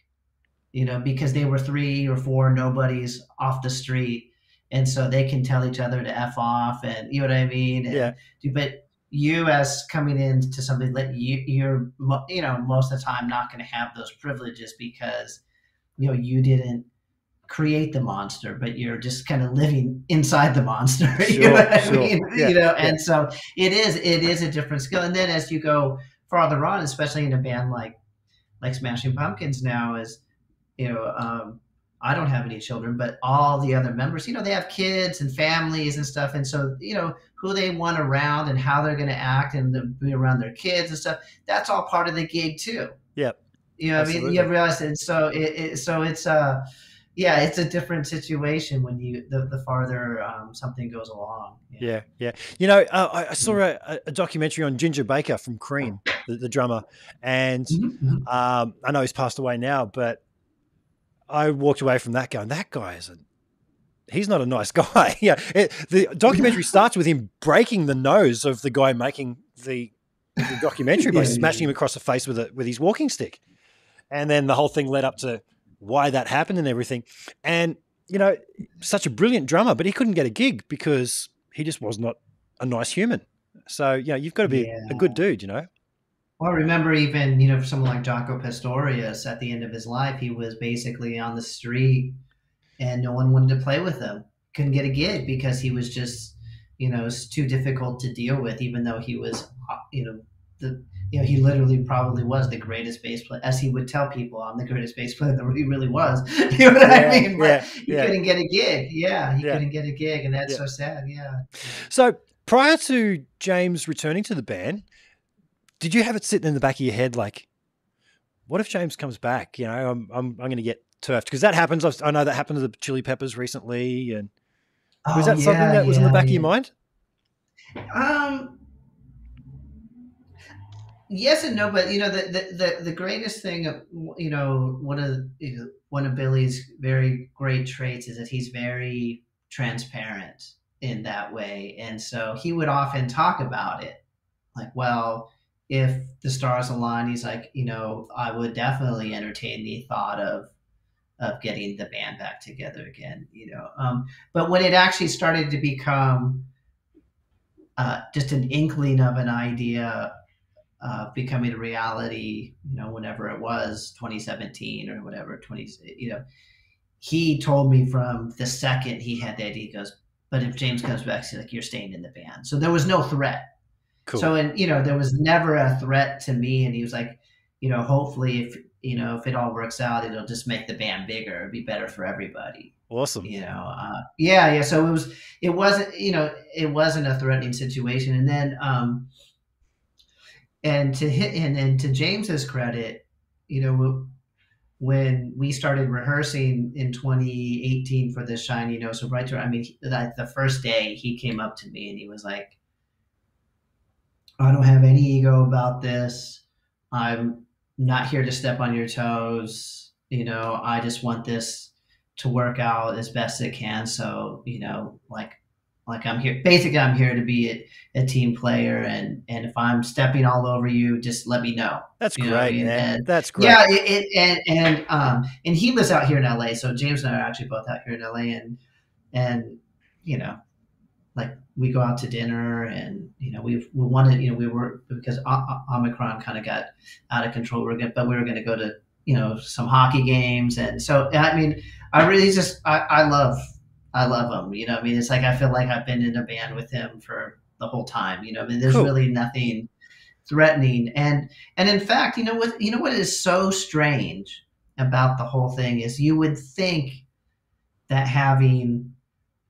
S2: you know, because they were three or four nobodies off the street. And so they can tell each other to F off and you know what I mean? And,
S1: yeah.
S2: But you as coming into something that you, you're, you know, most of the time not going to have those privileges because, you know, you didn't create the monster, but you're just kind of living inside the monster. Sure, you know what I sure. mean? Yeah, you know, yeah. and so it is it is a different skill. And then as you go farther on, especially in a band like like Smashing Pumpkins now, is you know, um, I don't have any children, but all the other members, you know, they have kids and families and stuff, and so you know who they want around and how they're going to act and be around their kids and stuff. That's all part of the gig too.
S1: Yep.
S2: You know, Absolutely. I mean, you realize it. So it, it so it's uh yeah, it's a different situation when you the, the farther um, something goes along.
S1: Yeah, yeah. yeah. You know, uh, I, I, saw mm. a, a, documentary on Ginger Baker from Cream, the, the drummer, and mm-hmm, mm-hmm. um, I know he's passed away now, but I walked away from that going, that guy is a he's not a nice guy. yeah, it, the documentary starts with him breaking the nose of the guy making the, the documentary by yeah, smashing yeah. him across the face with a, with his walking stick, and then the whole thing led up to why that happened and everything. And, you know, such a brilliant drummer, but he couldn't get a gig because he just was not a nice human. So, yeah, you've got to be yeah. a good dude, you know?
S2: Well, I remember even, you know, for someone like Jaco Pastorius at the end of his life, he was basically on the street and no one wanted to play with him. Couldn't get a gig because he was just, you know, it's too difficult to deal with, even though he was, uh, you know, the you know, he literally probably was the greatest bass player, as he would tell people, I'm the greatest bass player that he really was. You know what yeah, I mean? But yeah, he yeah. couldn't get a gig. Yeah, he couldn't get a gig, and that's so sad. Yeah.
S1: So prior to James returning to the band, did you have it sitting in the back of your head like, what if James comes back? You know, I'm I'm, I'm going to get turfed because that happens. I know that happened to the Chili Peppers recently, and oh, was that something that was in the back of your mind?
S2: Um, yes and no, but you know the the the, the greatest thing, you know, one of you know, one of Billy's very great traits is that he's very transparent in that way, and so he would often talk about it, like, well, if the stars align, he's like, you know, I would definitely entertain the thought of of getting the band back together again, you know. Um, but when it actually started to become uh, just an inkling of an idea uh, becoming a reality, you know, whenever it was 2017 or whatever, 20, you know, he told me from the second he had idea, he goes, but if James comes back, he's like, you're staying in the band. So there was no threat. Cool. So, and, you know, there was never a threat to me. And he was like, you know, hopefully if, you know, if it all works out, it'll just make the band bigger. It'd be better for everybody.
S1: Awesome.
S2: You know, uh, yeah, yeah. So it was, it wasn't, you know, it wasn't a threatening situation. And then, um, and to hit, and then to James's credit, you know, when we started rehearsing in 2018 for the Shiny No So Bright tour, I mean, like the first day he came up to me and he was like, I don't have any ego about this. I'm not here to step on your toes. You know, I just want this to work out as best it can. So, you know, like like I'm here basically I'm here to be a, a, team player and and if I'm stepping all over you, just let me know.
S1: That's you great, know? man. And, That's great.
S2: Yeah, it, it, and and um and he lives out here in LA, so James and I are actually both out here in LA and and you know, like we go out to dinner and you know we we wanted you know we were because Omicron kind of got out of control. We are going but we were going to go to you know some hockey games and so I mean I really just I, I love I love him. You know, I mean, it's like I feel like I've been in a band with him for the whole time. You know, I mean, there's cool. really nothing threatening, and and in fact, you know what? You know what is so strange about the whole thing is you would think that having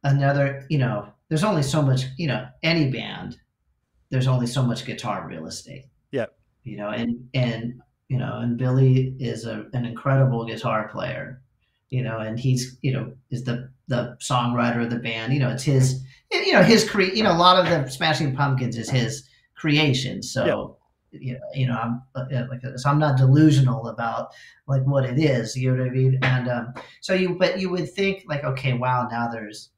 S2: another, you know, there's only so much, you know, any band, there's only so much guitar real estate.
S1: Yeah.
S2: You know, and and you know, and Billy is a, an incredible guitar player you know, and he's, you know, is the the songwriter of the band. You know, it's his, you know, his cre. You know, a lot of the Smashing Pumpkins is his creation. So, you know, you know, I'm uh, like, so I'm not delusional about like what it is. You know what I mean? And um, so you, but you would think like, okay, wow, now there's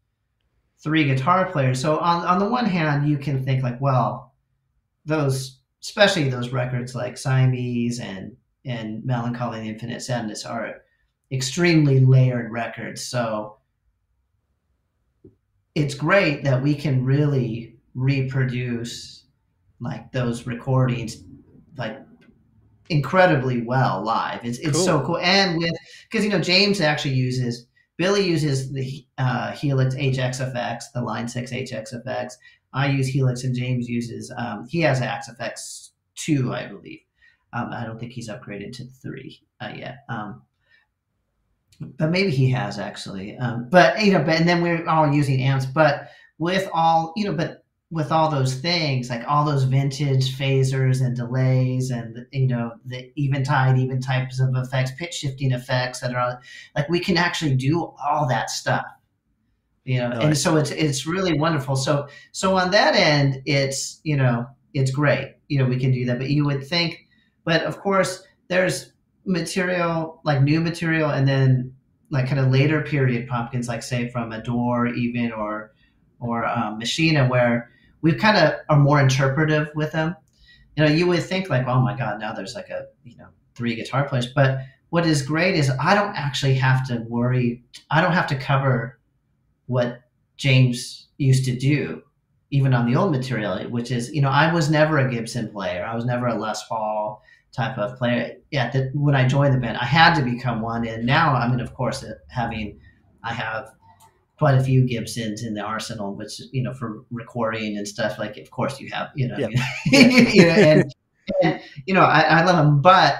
S2: three guitar players. So on on the one hand, you can think like, well, those, especially those records like Siamese and and Melancholy and Infinite Sadness are extremely layered records. So it's great that we can really reproduce like those recordings like incredibly well live. It's it's cool. so cool. And with because you know James actually uses Billy uses the uh, Helix HXFX, the Line Six HXFX. I use Helix, and James uses um, he has Axe-Fx two, I believe. Um, I don't think he's upgraded to three uh, yet. Um, but maybe he has actually. Um, but you know, but and then we're all using amps. But with all you know, but with all those things, like all those vintage phasers and delays, and you know, the eventide, even types of effects, pitch shifting effects that are like we can actually do all that stuff. You know, and so it's it's really wonderful. So so on that end, it's you know it's great. You know, we can do that. But you would think, but of course, there's material, like new material, and then like kind of later period pumpkins, like say from Adore even or or um, Machina, where we kind of are more interpretive with them. You know, you would think like, oh my God, now there's like a you know three guitar players, but what is great is I don't actually have to worry. I don't have to cover what James used to do, even on the old material, which is, you know, I was never a Gibson player. I was never a Les Paul type of player. Yeah, that when I joined the band, I had to become one, and now I mean, of course, having I have quite a few Gibsons in the arsenal, which you know for recording and stuff. Like, of course, you have you know, yeah. you know and, and you know, I, I love them, but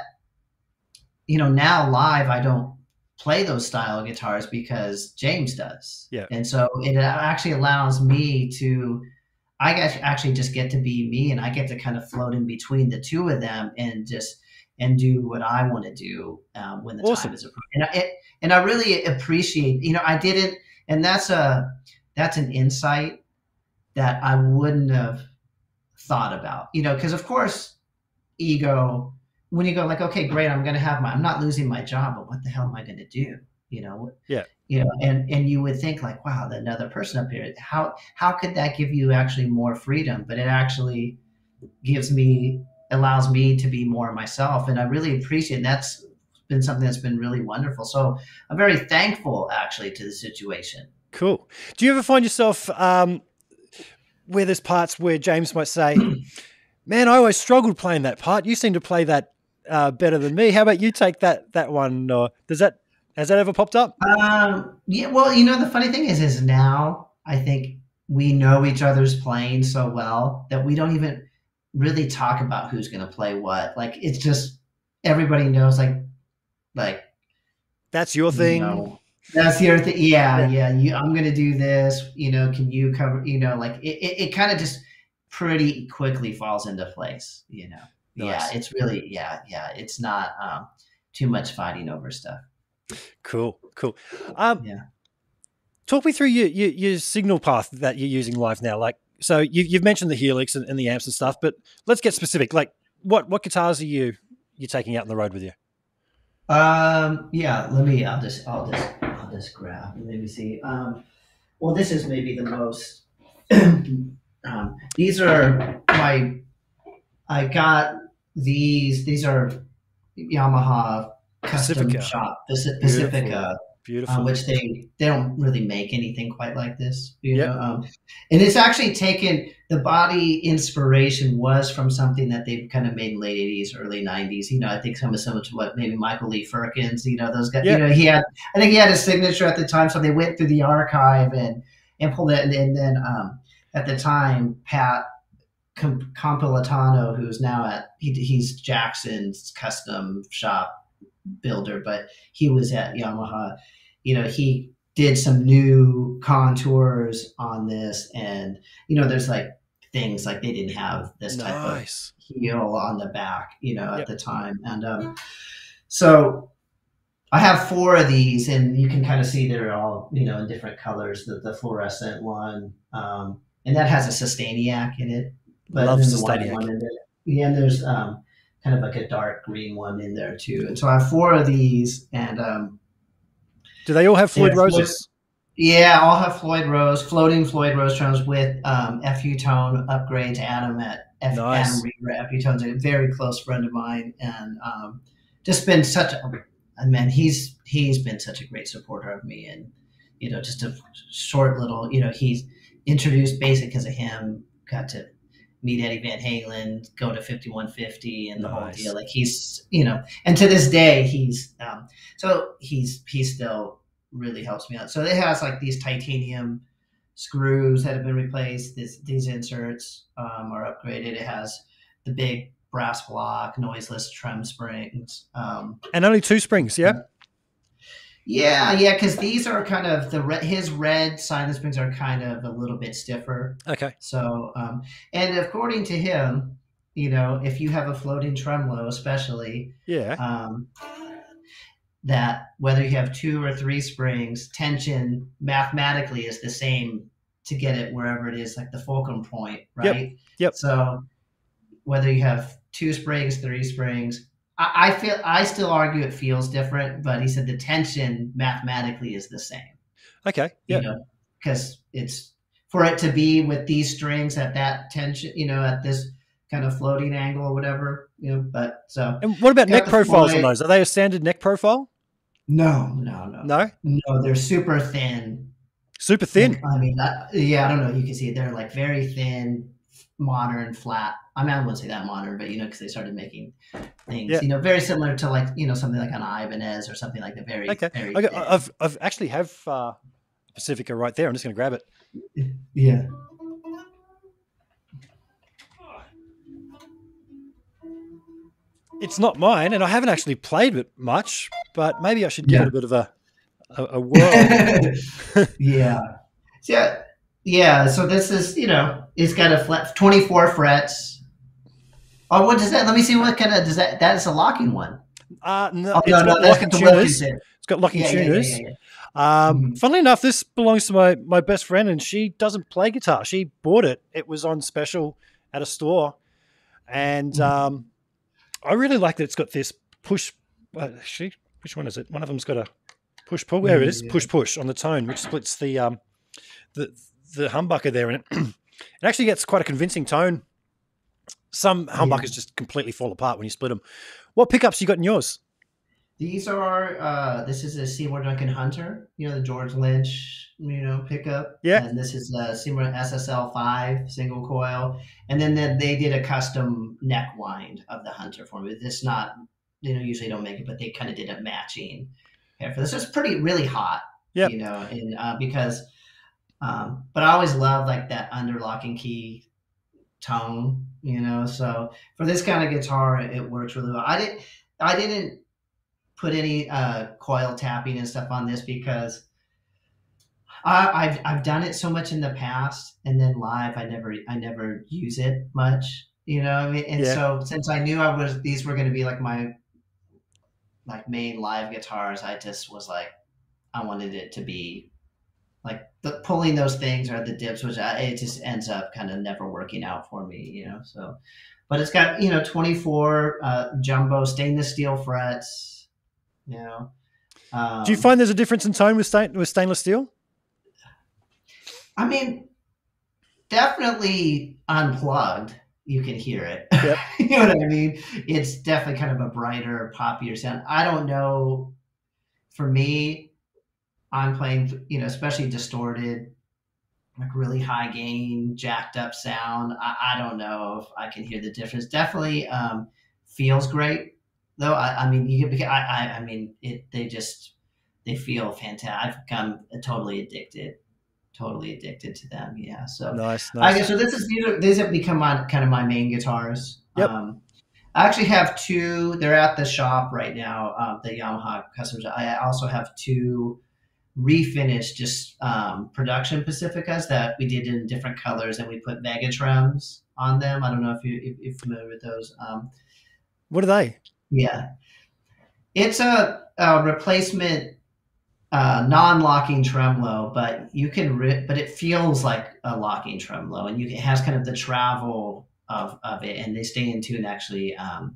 S2: you know, now live, I don't play those style guitars because James does.
S1: Yeah.
S2: And so it actually allows me to, I guess actually just get to be me and I get to kind of float in between the two of them and just, and do what I want to do um, when the
S1: Awesome.
S2: time is appropriate. And I, it, and I really appreciate, you know, I didn't, and that's a, that's an insight that I wouldn't have thought about, you know, because of course, ego, when you go like, okay, great, I'm going to have my, I'm not losing my job, but what the hell am I going to do? You know?
S1: Yeah.
S2: You know, and, and you would think like, wow, another person up here, how, how could that give you actually more freedom? But it actually gives me, allows me to be more myself. And I really appreciate, and that's been something that's been really wonderful. So I'm very thankful actually to the situation.
S1: Cool. Do you ever find yourself um, where there's parts where James might say, "Man, I always struggled playing that part. You seem to play that uh, better than me. How about you take that that one?" Or does that has that ever popped up?
S2: Um, yeah, well, you know, the funny thing is, is now I think we know each other's playing so well that we don't even really talk about who's going to play what. Like, it's just everybody knows, like, like
S1: That's your thing.
S2: You know, that's your thing. Yeah, yeah. You, I'm going to do this. You know, can you cover? You know, like it, it, it kind of just pretty quickly falls into place. You know,
S1: Nice.
S2: yeah. It's really, yeah, yeah. It's not um, too much fighting over stuff.
S1: Cool, cool. Um,
S2: Yeah.
S1: Talk me through your, your your signal path that you're using live now. Like, so you, you've mentioned the Helix and, and the amps and stuff, but let's get specific. Like, what what guitars are you you're taking out on the road with you?
S2: Um, yeah, let me, I'll just, I'll just, I'll just grab, let me see. Um, well, this is maybe the most, um, these are my, I got these, these are Yamaha custom
S1: Pacifica.
S2: shop, Paci- Pacifica,
S1: Beautiful.
S2: um, which they, they don't really make anything quite like this, you
S1: Yep.
S2: know? Um, and it's actually taken, the body inspiration was from something that they've kind of made in late 80s, early 90s. You know, I think some of similar to what maybe Michael Lee Firkins, you know, those guys,
S1: Yeah.
S2: you know, he had, I think he had a signature at the time. So they went through the archive and, and pulled it. And, then- then um, at the time, Pat Com- Compilatano, who's now at, he, he's Jackson's custom shop builder, but he was at Yamaha. You know, he did some new contours on this. And, you know, there's like things like they didn't have this type of heel on the back, you know, at
S1: Yep.
S2: the time. And um, so I have four of these, and you can kind of see they're all, you know, in different colors. The, the fluorescent one, um, and that has a Sustainiac in it.
S1: Love
S2: then the white one in there. Yeah, and there's um, kind of like a dark green one in there too. And so I have four of these, and um,
S1: Do they all have Floyd
S2: Yeah,
S1: Roses?
S2: yeah, I'll have Floyd Rose, floating Floyd Rose tones with um, FU tone upgrade to Adam at F-
S1: Nice.
S2: Adam Reaver FU tones, a very close friend of mine, and um, just been such a I mean, he's he's been such a great supporter of me, and you know, just a short little, you know, he's introduced basic because of him, got to meet Eddie Van Halen, go to 5150 and the whole deal. Like he's, you know, and to this day, he's, um, so he's, he's still really helps me out. So it has like these titanium screws that have been replaced. This, these inserts um, are upgraded. It has the big brass block, noiseless trem springs. Um,
S1: And only two springs, yeah?
S2: yeah, yeah, because these are kind of the red, his red silent springs are kind of a little bit stiffer.
S1: Okay.
S2: So, um, and according to him, you know, if you have a floating tremolo, especially,
S1: Yeah.
S2: um, that whether you have two or three springs, tension mathematically is the same to get it wherever it is, like the fulcrum point, right?
S1: yep. yep.
S2: So, whether you have two springs, three springs, I, I feel I still argue it feels different, but he said the tension mathematically is the same
S1: Okay.
S2: you
S1: Yeah.
S2: know, because it's for it to be with these strings at that tension, you know, at this kind of floating angle or whatever, you know. But so
S1: And what about neck profiles on those? Are they a standard neck profile?
S2: no, no, no,
S1: No.
S2: no, they're super thin.
S1: Super thin.
S2: I mean, that, yeah, I don't know. You can see they're like very thin, modern, flat. I mean, I wouldn't say that modern, but you know, because they started making things,
S1: Yeah.
S2: you know, very similar to like you know something like an Ibanez or something like that. Very,
S1: Okay.
S2: very
S1: Okay. I've I've actually have uh, Pacifica right there. I'm just going to grab it.
S2: yeah.
S1: It's not mine, and I haven't actually played it much, but maybe I should give
S2: Yeah.
S1: it a bit of a a, a whirl.
S2: yeah. Yeah. Yeah. So this is, you know, it's got a flat 24 frets. Oh, what does that? Let me see what kind of does that? That is a locking one.
S1: uh, no,
S2: Oh,
S1: it's
S2: no, no,
S1: got
S2: that's
S1: locking
S2: got
S1: tuners. It's got locking
S2: Yeah,
S1: tuners.
S2: yeah, yeah.
S1: Um,
S2: Mhm.
S1: Funnily enough, this belongs to my, my best friend, and she doesn't play guitar. She bought it. It was on special at a store, and
S2: Mhm.
S1: um, I really like that it's got this push. Uh, she, which one is it? One of them's got a push pull. There it is,
S2: Yeah.
S1: push push on the tone, which splits the um, the the humbucker there, and it, it actually gets quite a convincing tone. Some humbuckers just completely fall apart when you split them. What pickups you got in yours?
S2: These are uh this is a Seymour Duncan Hunter, you know, the George Lynch, you know, pickup.
S1: Yeah.
S2: And this is a Seymour SSL five single coil. And then then they did a custom neck wind of the Hunter for me. This not they don't usually don't make it, but they kind of did a matching pair for this. It's pretty really hot.
S1: Yep.
S2: You know, and uh, because um but I always love like that underlocking key tone, you know. So for this kind of guitar, it works really well. I didn't I didn't put any uh, coil tapping and stuff on this because I, I've I've done it so much in the past, and then live I never I never use it much. You know, what I mean, and
S1: Yeah.
S2: so since I knew I was these were going to be like my like main live guitars, I just was like I wanted it to be like the pulling those things or the dips, which I, it just ends up kind of never working out for me. You know, so but it's got you know 24 uh, jumbo stainless steel frets you know? Um,
S1: Do you find there's a difference in tone with stain, with stainless steel?
S2: i mean definitely unplugged you can hear it.
S1: Yep.
S2: you know what i mean? It's definitely kind of a brighter poppier sound. I don't know. For me i'm playing you know especially distorted like really high gain jacked up sound. I, I don't know if i can hear the difference. Definitely um, feels great though i, I mean you I, I i mean it they just they feel fantastic i've become totally addicted totally addicted to them yeah so
S1: Nice,
S2: I
S1: nice.
S2: guess so. This is these, are, these have become my kind of my main guitars.
S1: Yep.
S2: Um, I actually have two. They're at the shop right now. Um, the Yamaha customers. I also have two refinished, just um, production Pacificas that we did in different colors, and we put Vega trims on them. I don't know if you if you're familiar with those. Um,
S1: What are they?
S2: Yeah, it's a, a replacement uh, non-locking tremolo, but you can ri- but it feels like a locking tremolo, and you it has kind of the travel of of it, and they stay in tune actually um,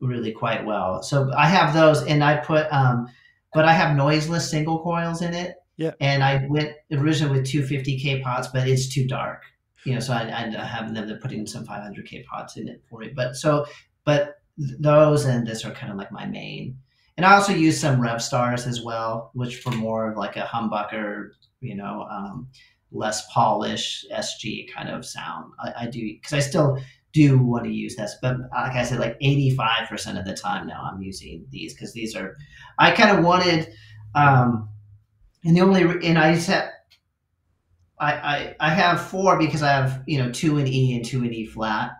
S2: really quite well. So I have those, and I put um, but I have noiseless single coils in it.
S1: Yeah.
S2: And I went originally with 250k pots, but it's too dark. You know, so I, I have them. They're putting some 500k pots in it for me. But so, but those and this are kind of like my main. And I also use some Revstars as well, which for more of like a humbucker, you know, um, less polished SG kind of sound. I, I do because I still do want to use this, but like I said, like 85% of the time now I'm using these because these are, I kind of wanted, um, and the only, and I said, I, I, I have four because I have, you know, two in E and two in E flat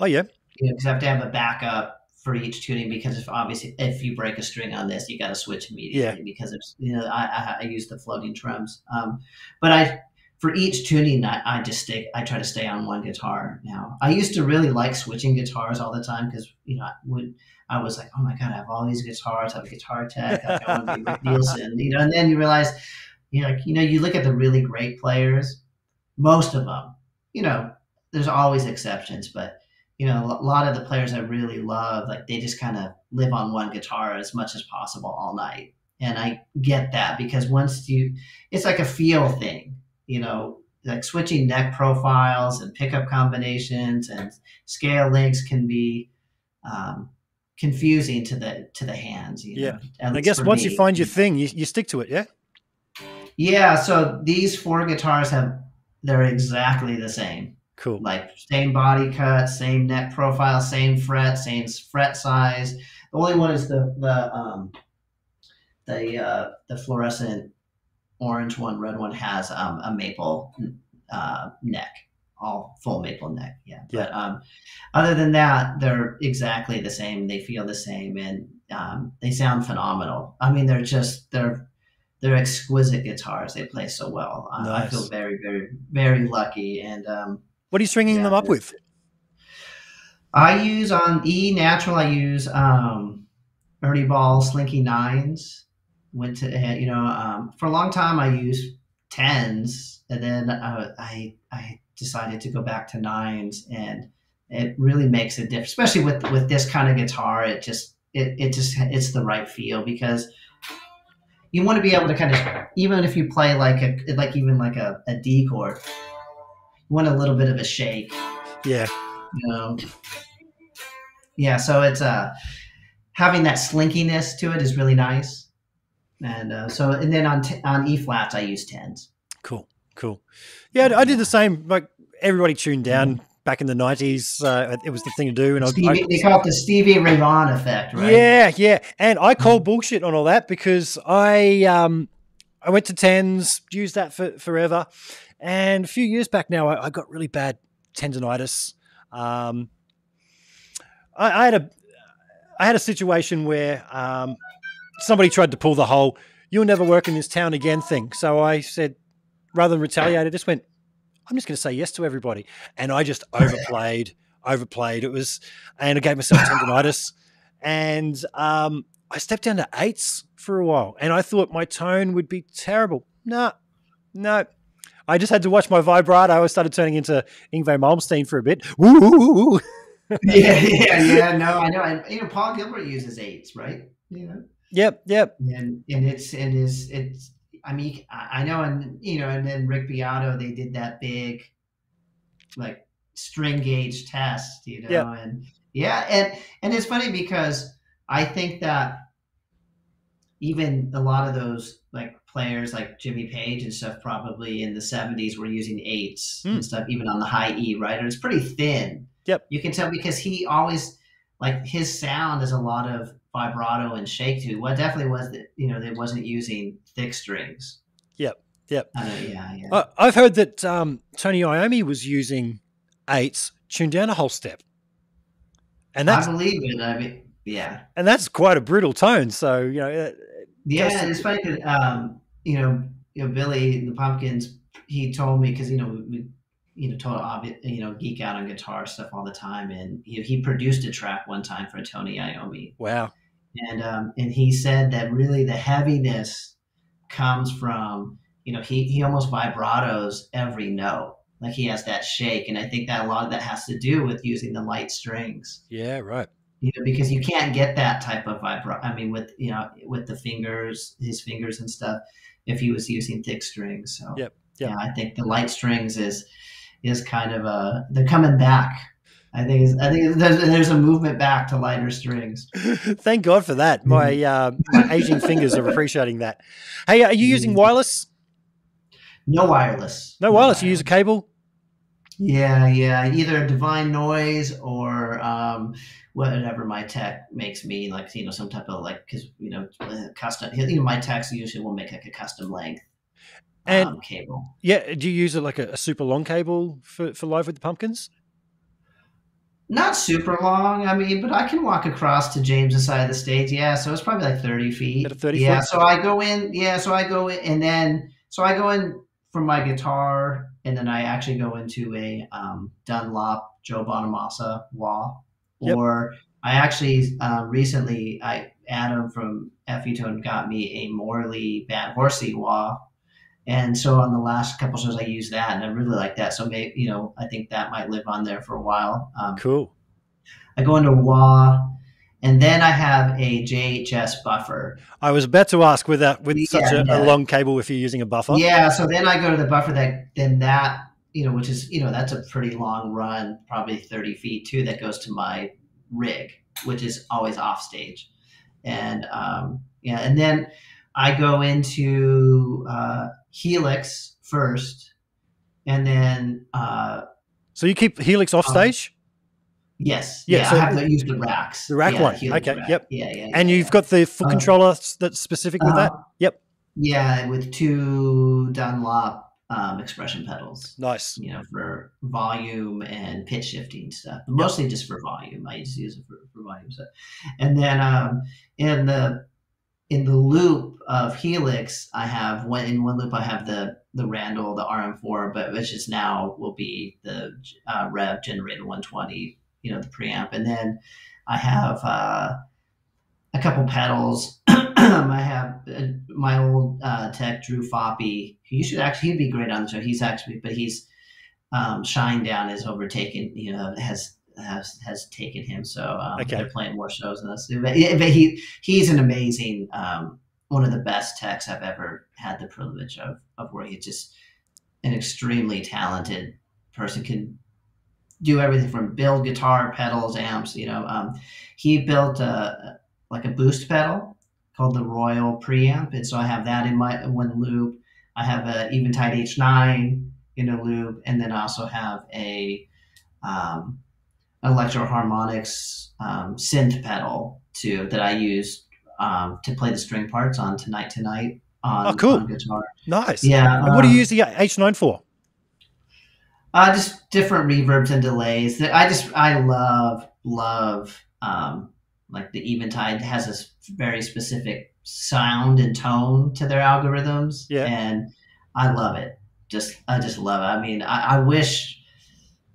S1: Oh yeah,
S2: you know, because I have to have a backup for each tuning because if obviously if you break a string on this, you got to switch immediately because it's you know I, I, I use the floating drums. Um, but I for each tuning I, I just stay I try to stay on one guitar now. I used to really like switching guitars all the time because you know I would I was like oh my god I have all these guitars I have a guitar tech like, I want to be Rick Nielsen you know and then you realize you know like, you know you look at the really great players most of them you know there's always exceptions but you know, a lot of the players I really love, like they just kind of live on one guitar as much as possible all night. And I get that because once you, it's like a feel thing, you know, like switching neck profiles and pickup combinations and scale links can be um, confusing to the to the hands. You
S1: Yeah.
S2: know,
S1: And I guess once
S2: me.
S1: you find your thing, you, you stick to it. Yeah.
S2: yeah. So these four guitars have they're exactly the same.
S1: Cool.
S2: like same body cut, same neck profile, same fret, same fret size. The only one is the the um, the uh, the fluorescent orange one, red one has um, a maple uh, neck. all full maple neck. Yeah.
S1: Yeah.
S2: But um, other than that, they're exactly the same. They feel the same, and um, they sound phenomenal. I mean, they're just they're they're exquisite guitars. They play so well. Uh, I feel very very very lucky, and um,
S1: What are you stringing
S2: Yeah,
S1: them up with?
S2: I use on E natural. I use um, Ernie Ball Slinky nines. Went to uh, you know um, for a long time I used tens, and then uh, I I decided to go back to nines, and it really makes a difference, especially with with this kind of guitar. It just it it just it's the right feel because you want to be able to kind of even if you play like a like even like a, a D chord, want a little bit of a shake
S1: Yeah.
S2: you know yeah so it's uh having that slinkiness to it is really nice and uh, so and then on t- on e flats i use tens
S1: Cool. Cool. Yeah, I did the same. Like everybody tuned down back in the nineties. Uh, it was the thing to do, and I,
S2: Stevie,
S1: I
S2: they call it the stevie ray vaughan effect right
S1: Yeah, yeah. And I call bullshit on all that because I um I went to tens, used that for forever. And a few years back now I, I got really bad tendonitis. Um I, I had a I had a situation where um somebody tried to pull the whole you'll never work in this town again thing. So I said rather than retaliate, I just went, I'm just gonna say yes to everybody. And I just overplayed, overplayed. It was and I gave myself tendonitis and um, I stepped down to eights for a while, and I thought my tone would be terrible. No, no. I just had to watch my vibrato. I always started turning into Yngwie Malmsteen for a bit. Woo,
S2: yeah yeah yeah no i know and you know paul gilbert uses eights right you know
S1: Yep, yep.
S2: and and it's it is it's i mean i know and you know and then rick beato they did that big like string gauge test you know
S1: Yep.
S2: and yeah and and it's funny because i think that even a lot of those players like jimmy page and stuff probably in the 70s were using eights
S1: Hmm.
S2: and stuff even on the high e right and it's pretty thin
S1: Yep.
S2: you can tell because he always like his sound is a lot of vibrato and shake to what definitely was that you know they wasn't using thick strings
S1: Yep, yep.
S2: Know, yeah yeah
S1: I, I've heard that um, Tony Iommi was using eights tuned down a whole step, and that's
S2: i believe it i mean yeah
S1: and that's quite a brutal tone. So you know, uh,
S2: yeah it's funny um you know you know billy the pumpkins he told me because you know we you know total you know geek out on guitar stuff all the time and he, he produced a track one time for tony iommi
S1: wow.
S2: and um, and he said that really the heaviness comes from you know he he almost vibratos every note like he has that shake and i think that a lot of that has to do with using the light strings
S1: Yeah, right.
S2: you know because you can't get that type of vibra i mean with you know with the fingers his fingers and stuff if he was using thick strings so
S1: Yep, yep.
S2: yeah i think the light strings is is kind of a they're coming back i think i think there's, there's a movement back to lighter strings
S1: Thank God for that. My, uh, my aging fingers are appreciating that. Hey, are you using wireless?
S2: no wireless
S1: No wireless. You use a cable.
S2: Yeah, yeah, either divine noise or um, whatever my tech makes me like, you know, some type of like, because you know, custom. You know, my techs usually will make like a custom length
S1: And-
S2: um, cable.
S1: Yeah. Do you use it like a, a super long cable for, for live with the pumpkins?
S2: Not super long, I mean, but I can walk across to James's side of the stage. Yeah, so it's probably like thirty feet.
S1: 30
S2: yeah,
S1: foot?
S2: so I go in. Yeah, so I go in, and then so I go in from my guitar, and then I actually go into a um, Dunlop Joe Bonamassa wah,
S1: Yep.
S2: or I actually uh, recently I Adam from Effie Tone got me a Morley Bad Horsie wah. And so on the last couple shows, I used that, and I really like that. So maybe you know, I think that might live on there for a while. Um,
S1: Cool.
S2: I go into wah, and then I have a JHS buffer.
S1: I was about to ask with that with such a,
S2: yeah.
S1: a long cable if you're using a buffer.
S2: Yeah, so then I go to the buffer that then that you know, which is you know that's a pretty long run, probably thirty feet too. That goes to my rig, which is always off stage, and um, yeah, and then I go into uh, Helix first, and then uh,
S1: So you keep Helix off
S2: Um,
S1: stage,
S2: yes,
S1: Yeah,
S2: yeah,
S1: so-
S2: I have to use the racks,
S1: The rack
S2: yeah,
S1: one,
S2: Helix
S1: okay,
S2: rack.
S1: yep.
S2: yeah, yeah,
S1: and
S2: yeah,
S1: you've got the foot
S2: Uh,
S1: controller that's specific with that.
S2: Uh-huh.
S1: Yep.
S2: Yeah, with two Dunlop um, expression pedals.
S1: Nice.
S2: You know, for volume and pitch shifting stuff. Mostly just for volume. I just use it for, for volume stuff. And then um, in the in the loop of Helix, I have one in one loop. I have the the Randall, the RM4, but which is now will be the uh, Revv Generator 120. You know, the preamp, and then I have uh, a couple pedals. I have uh, my old uh, tech Drew Foppy. He should actually he'd be great on the show. He's actually, but he's um, Shinedown is overtaken. You know, has has has taken him. So um,
S1: Okay.
S2: they're playing more shows than us. But, but he he's an amazing, um, one of the best techs I've ever had the privilege of of working. He's just an extremely talented person. Can do everything from build guitar, pedals, amps. You know, um, he built a like a boost pedal called the Royal Preamp, and so I have that in my one loop. I have an Eventide H9 in a loop, and then I also have a um, Electro-Harmonix um, synth pedal too that I use um, to play the string parts on Tonight Tonight on,
S1: Oh, cool.
S2: on guitar.
S1: Nice.
S2: Yeah.
S1: And what do you
S2: um,
S1: use the H9 for?
S2: Uh, just different reverbs and delays. That I just I love love um, like the Eventide has a very specific sound and tone to their algorithms,
S1: Yeah.
S2: and I love it. Just I just love it. I mean, I, I wish,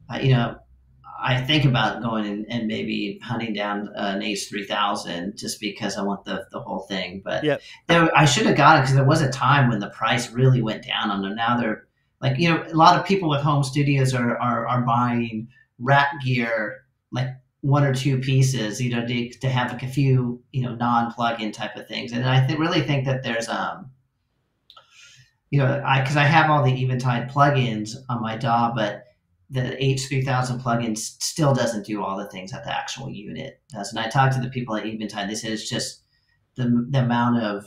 S2: I, you know, I think about going and, and maybe hunting down an H three thousand just because I want the the whole thing. But
S1: Yep.
S2: there, I should have got it because there was a time when the price really went down on them. Now they're like you know a lot of people with home studios are are, are buying rack gear like one or two pieces you know to, to have like a few you know non plug-in type of things and i th- really think that there's um you know i because i have all the eventide plugins on my DAW but the H3000 plugin still doesn't do all the things that the actual unit does. And I talked to the people at Eventide. They said it's just the, the amount of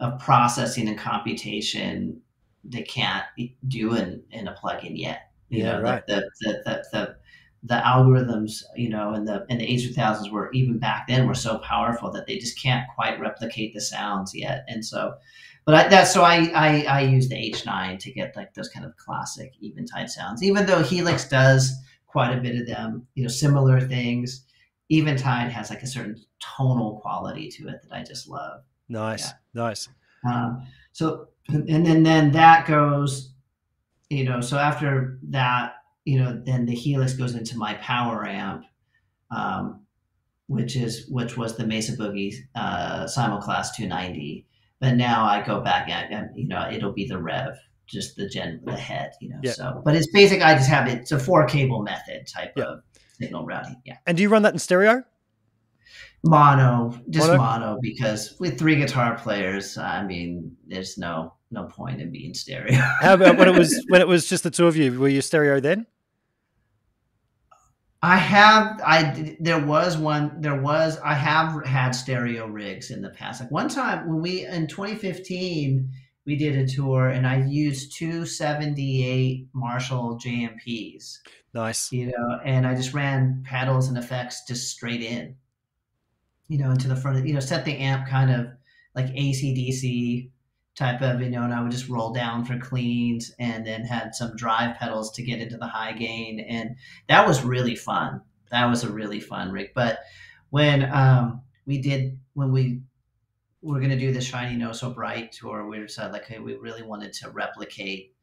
S2: of processing and computation they can't do in, in a plugin yet. You
S1: Yeah,
S2: know,
S1: right.
S2: the, the, the, the, the algorithms, you know, in the in the H3000s were even back then were so powerful that they just can't quite replicate the sounds yet. And so, but I, that's so I, I I use the H9 to get like those kind of classic Eventide sounds. Even though Helix does quite a bit of them, you know, similar things. Eventide has like a certain tonal quality to it that I just love.
S1: Nice. Nice.
S2: Um, so and then then that goes, you know. So after that, you know, then the Helix goes into my power amp, um, which is which was the Mesa Boogie uh, Simul-Class 290. But now I go back and, you know it'll be the Rev, just the gen the head, you know.
S1: Yeah.
S2: So, but it's basic. I just have it. It's a four cable method type
S1: Yeah.
S2: of signal routing. Yeah.
S1: And do you run that in stereo?
S2: Mono, just
S1: Mono?
S2: mono, because with three guitar players, I mean, there's no no point in being stereo.
S1: How about when it was when it was just the two of you? Were you stereo then?
S2: I have, I there was one, there was, I have had stereo rigs in the past. Like one time when we in 2015 we did a tour and I used two 78 Marshall JMPs,
S1: Nice.
S2: you know, and I just ran pedals and effects just straight in, you know, into the front, of, you know, set the amp kind of like AC/DC type of, you know, and I would just roll down for cleans and then had some drive pedals to get into the high gain. And that was really fun. That was a really fun rig. But when um, we did, when we were going to do the Shiny No So Bright tour, we decided like, hey, we really wanted to replicate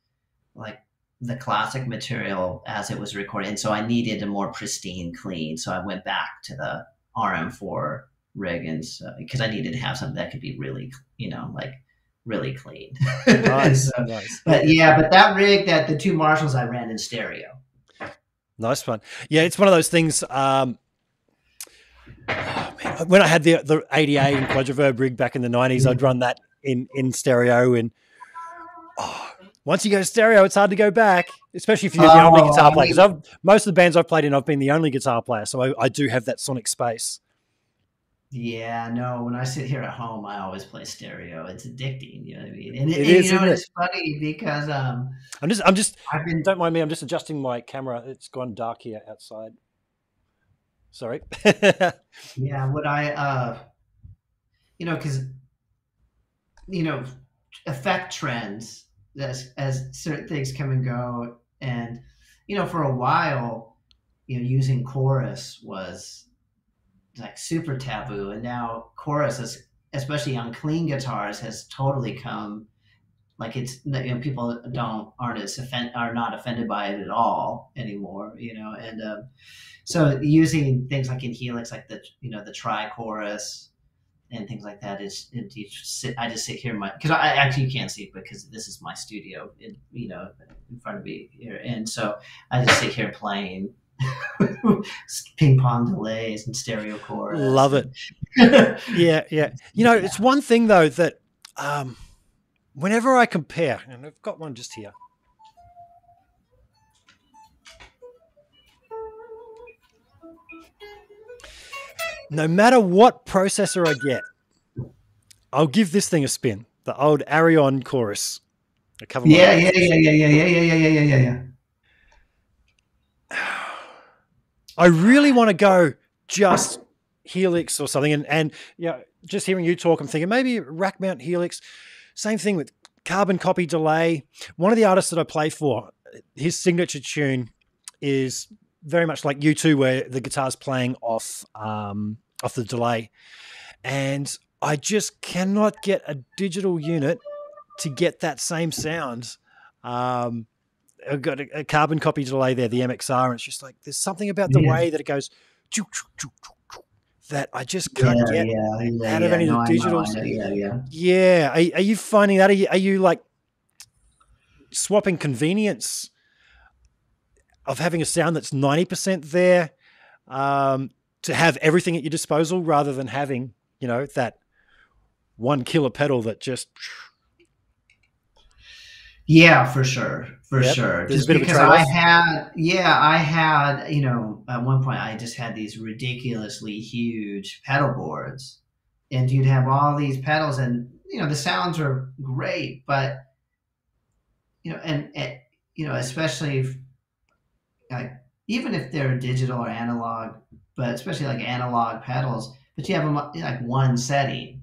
S2: like the classic material as it was recorded. And so I needed a more pristine clean. So I went back to the RM4 rig and so, because I needed to have something that could be really, you know, like really clean.
S1: Nice.
S2: So-
S1: nice.
S2: but yeah, but that rig that the two Marshalls I ran in stereo.
S1: Nice one. Yeah, it's one of those things. Um, oh, man, when I had the the ADA and quadraverb rig back in the nineties, I'd run that in in stereo, and oh, once you go stereo, it's hard to go back, especially if you're the only
S2: Oh,
S1: guitar player. Because most of the bands I've played in, I've been the only guitar player, so I, I do have that sonic space.
S2: Yeah, no. When I sit here at home, I always play stereo. It's addicting, you know what I mean? And,
S1: It
S2: and,
S1: is,
S2: you know,
S1: it?
S2: it's funny because um,
S1: I'm just I'm just
S2: I've been
S1: don't mind me. I'm just adjusting my camera. It's gone dark here outside. Sorry.
S2: Yeah, what I uh you know, because you know, effect trends as as certain things come and go, and you know, for a while, you know, using chorus was like super taboo, and now chorus is, especially on clean guitars, has totally come like it's you know people don't aren't as offend are not offended by it at all anymore you know? And um, so using things like in helix like the you know the tri-chorus and things like that is indeed sit, i just sit here my because i actually can't see because this is my studio in you know in front of me here. And so i just sit here playing ping pong delays and stereo chorus
S1: love it yeah yeah you know it's one thing though that um whenever I compare, and I've got one just here. No matter what processor I get, I'll give this thing a spin. The old Arion chorus.
S2: Yeah, yeah, yeah, yeah, yeah, yeah, yeah, yeah, yeah, yeah,
S1: yeah. I really want to go just Helix or something, and and yeah, just hearing you talk, I'm thinking maybe rack mount Helix same thing with carbon copy delay. One of the artists that I play for, his signature tune is very much like U2, where the guitar's playing off um, off the delay, and I just cannot get a digital unit to get that same sound. Um, I've got a, a, carbon copy delay there, the MXR, and it's just like there's something about the yeah. way that it goes that I just can't yeah, get yeah, yeah, out of any no, of the digitals.
S2: yeah, yeah.
S1: Yeah. Are, are, you finding that? Are you, are you like swapping convenience of having a sound that's 90% there um, to have everything at your disposal rather than having, you know, that one killer pedal that just.
S2: Yeah, for sure for yep. sure. There's just because I had, yeah, I had, you know, at one point I just had these ridiculously huge pedal boards, and you'd have all these pedals, and you know the sounds are great, but you know, and, and you know, especially if, like even if they're digital or analog, but especially like analog pedals, but you have them like one setting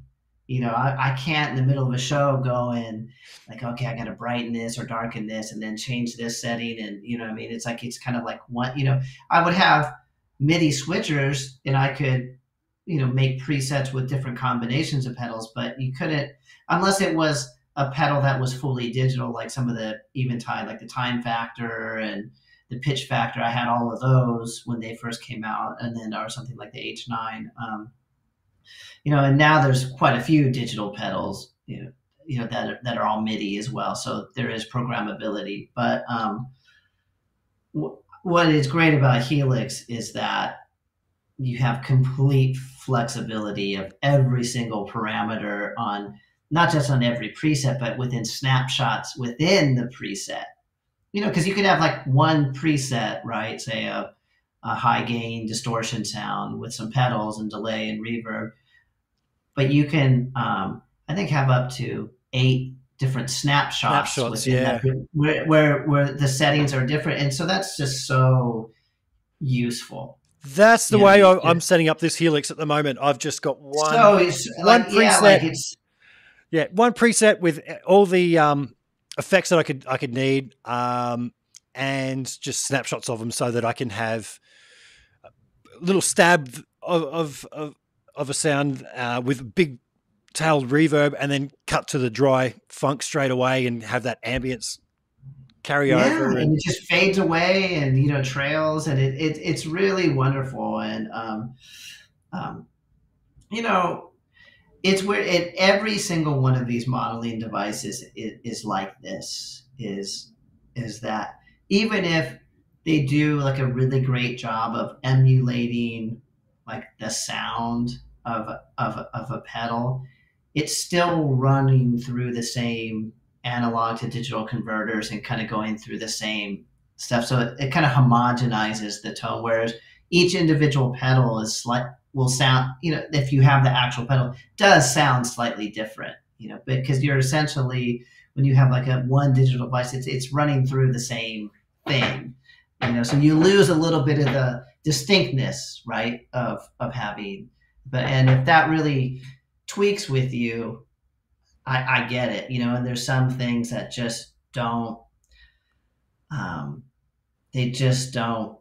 S2: you know, I, I can't in the middle of a show go and like, okay, I got to brighten this or darken this and then change this setting. And, you know, I mean, it's like, it's kind of like one, you know, I would have MIDI switchers and I could, you know, make presets with different combinations of pedals, but you couldn't, unless it was a pedal that was fully digital, like some of the Eventide, like the time factor and the pitch factor. I had all of those when they first came out, and then or something like the H9. Um, you know, and now there's quite a few digital pedals, you know, you know that are, that are all MIDI as well. So there is programmability. But um, w- what is great about Helix is that you have complete flexibility of every single parameter on not just on every preset, but within snapshots within the preset. You know, because you could have like one preset, right? Say a, a high gain distortion sound with some pedals and delay and reverb but you can um, I think have up to eight different snapshots,
S1: snapshots yeah.
S2: That, where, where where the settings are different, and so that's just so useful.
S1: That's the way I, am setting up this Helix at the moment. I've just got one so one like, preset. Yeah, like yeah, one preset with all the um, effects that I could I could need, um, and just snapshots of them so that I can have little stab of, of, of of a sound uh, with big tailed reverb and then cut to the dry funk straight away and have that ambience carry yeah, over
S2: and, and, it just fades away and you know trails and it, it it's really wonderful. And um, um, you know it's where it every single one of these modeling devices is, is like this is is that even if they do like a really great job of emulating like the sound of, of, of a pedal, it's still running through the same analog to digital converters and kind of going through the same stuff. So it, it kind of homogenizes the tone, whereas each individual pedal is slight will sound, you know, if you have the actual pedal, does sound slightly different, you know, because you're essentially when you have like a one digital device, it's it's running through the same thing. You know, so you lose a little bit of the distinctness, right, of of having but and if that really tweaks with you, I, I get it, you know. And there's some things that just don't um they just don't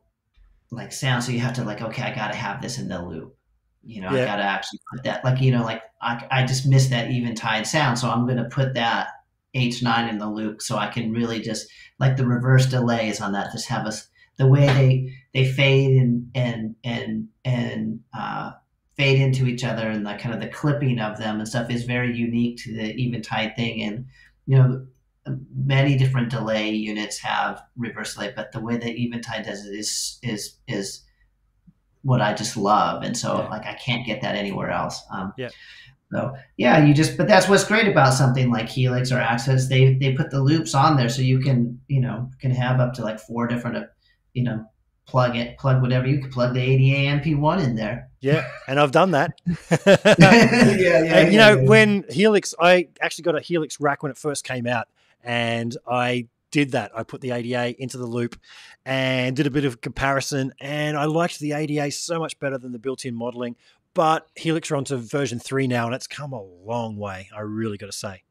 S2: like sound so you have to like okay i gotta have this in the loop you know
S1: Yeah.
S2: i gotta actually put that like you know like i, I just miss that eventide sound so i'm gonna put that h9 in the loop so i can really just like the reverse delays on that just have us the way they they fade and and and and uh fade into each other and the kind of the clipping of them and stuff is very unique to the eventide thing and you know many different delay units have reverse delay, but the way that Eventide does it is is is what I just love, and so
S1: Yeah.
S2: like I can't get that anywhere else. Um,
S1: Yeah.
S2: So yeah, you just but that's what's great about something like Helix or Access. They they put the loops on there so you can you know can have up to like four different uh, you know plug it plug whatever you can plug the ADA MP1 in there.
S1: Yeah, and I've done that.
S2: yeah, yeah,
S1: And, you
S2: yeah,
S1: know,
S2: yeah.
S1: when Helix, I actually got a Helix rack when it first came out, and I did that. I put the ADA into the loop and did a bit of comparison, and I liked the ADA so much better than the built-in modeling. But Helix are onto version three now, and it's come a long way. I really got to say.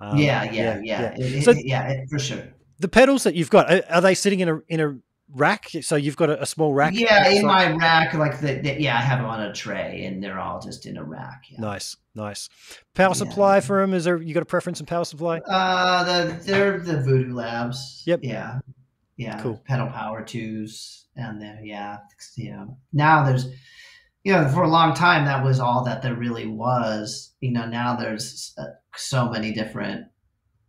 S1: Um,
S2: yeah, yeah, yeah, it-
S1: So-
S2: yeah, for sure.
S1: The pedals that you've got are, are they sitting in a in a rack? So you've got a, a small rack.
S2: Yeah, in my rack, like the, the yeah, I have them on a tray, and they're all just in a rack. Yeah.
S1: Nice, nice. Power
S2: Yeah.
S1: supply for them? Is there you got a preference in power supply?
S2: Uh, the they're the Voodoo Labs.
S1: Yep.
S2: Yeah. Yeah.
S1: Cool.
S2: Pedal Power twos, and then yeah, know, now there's, you know, for a long time that was all that there really was. You know, now there's uh, so many different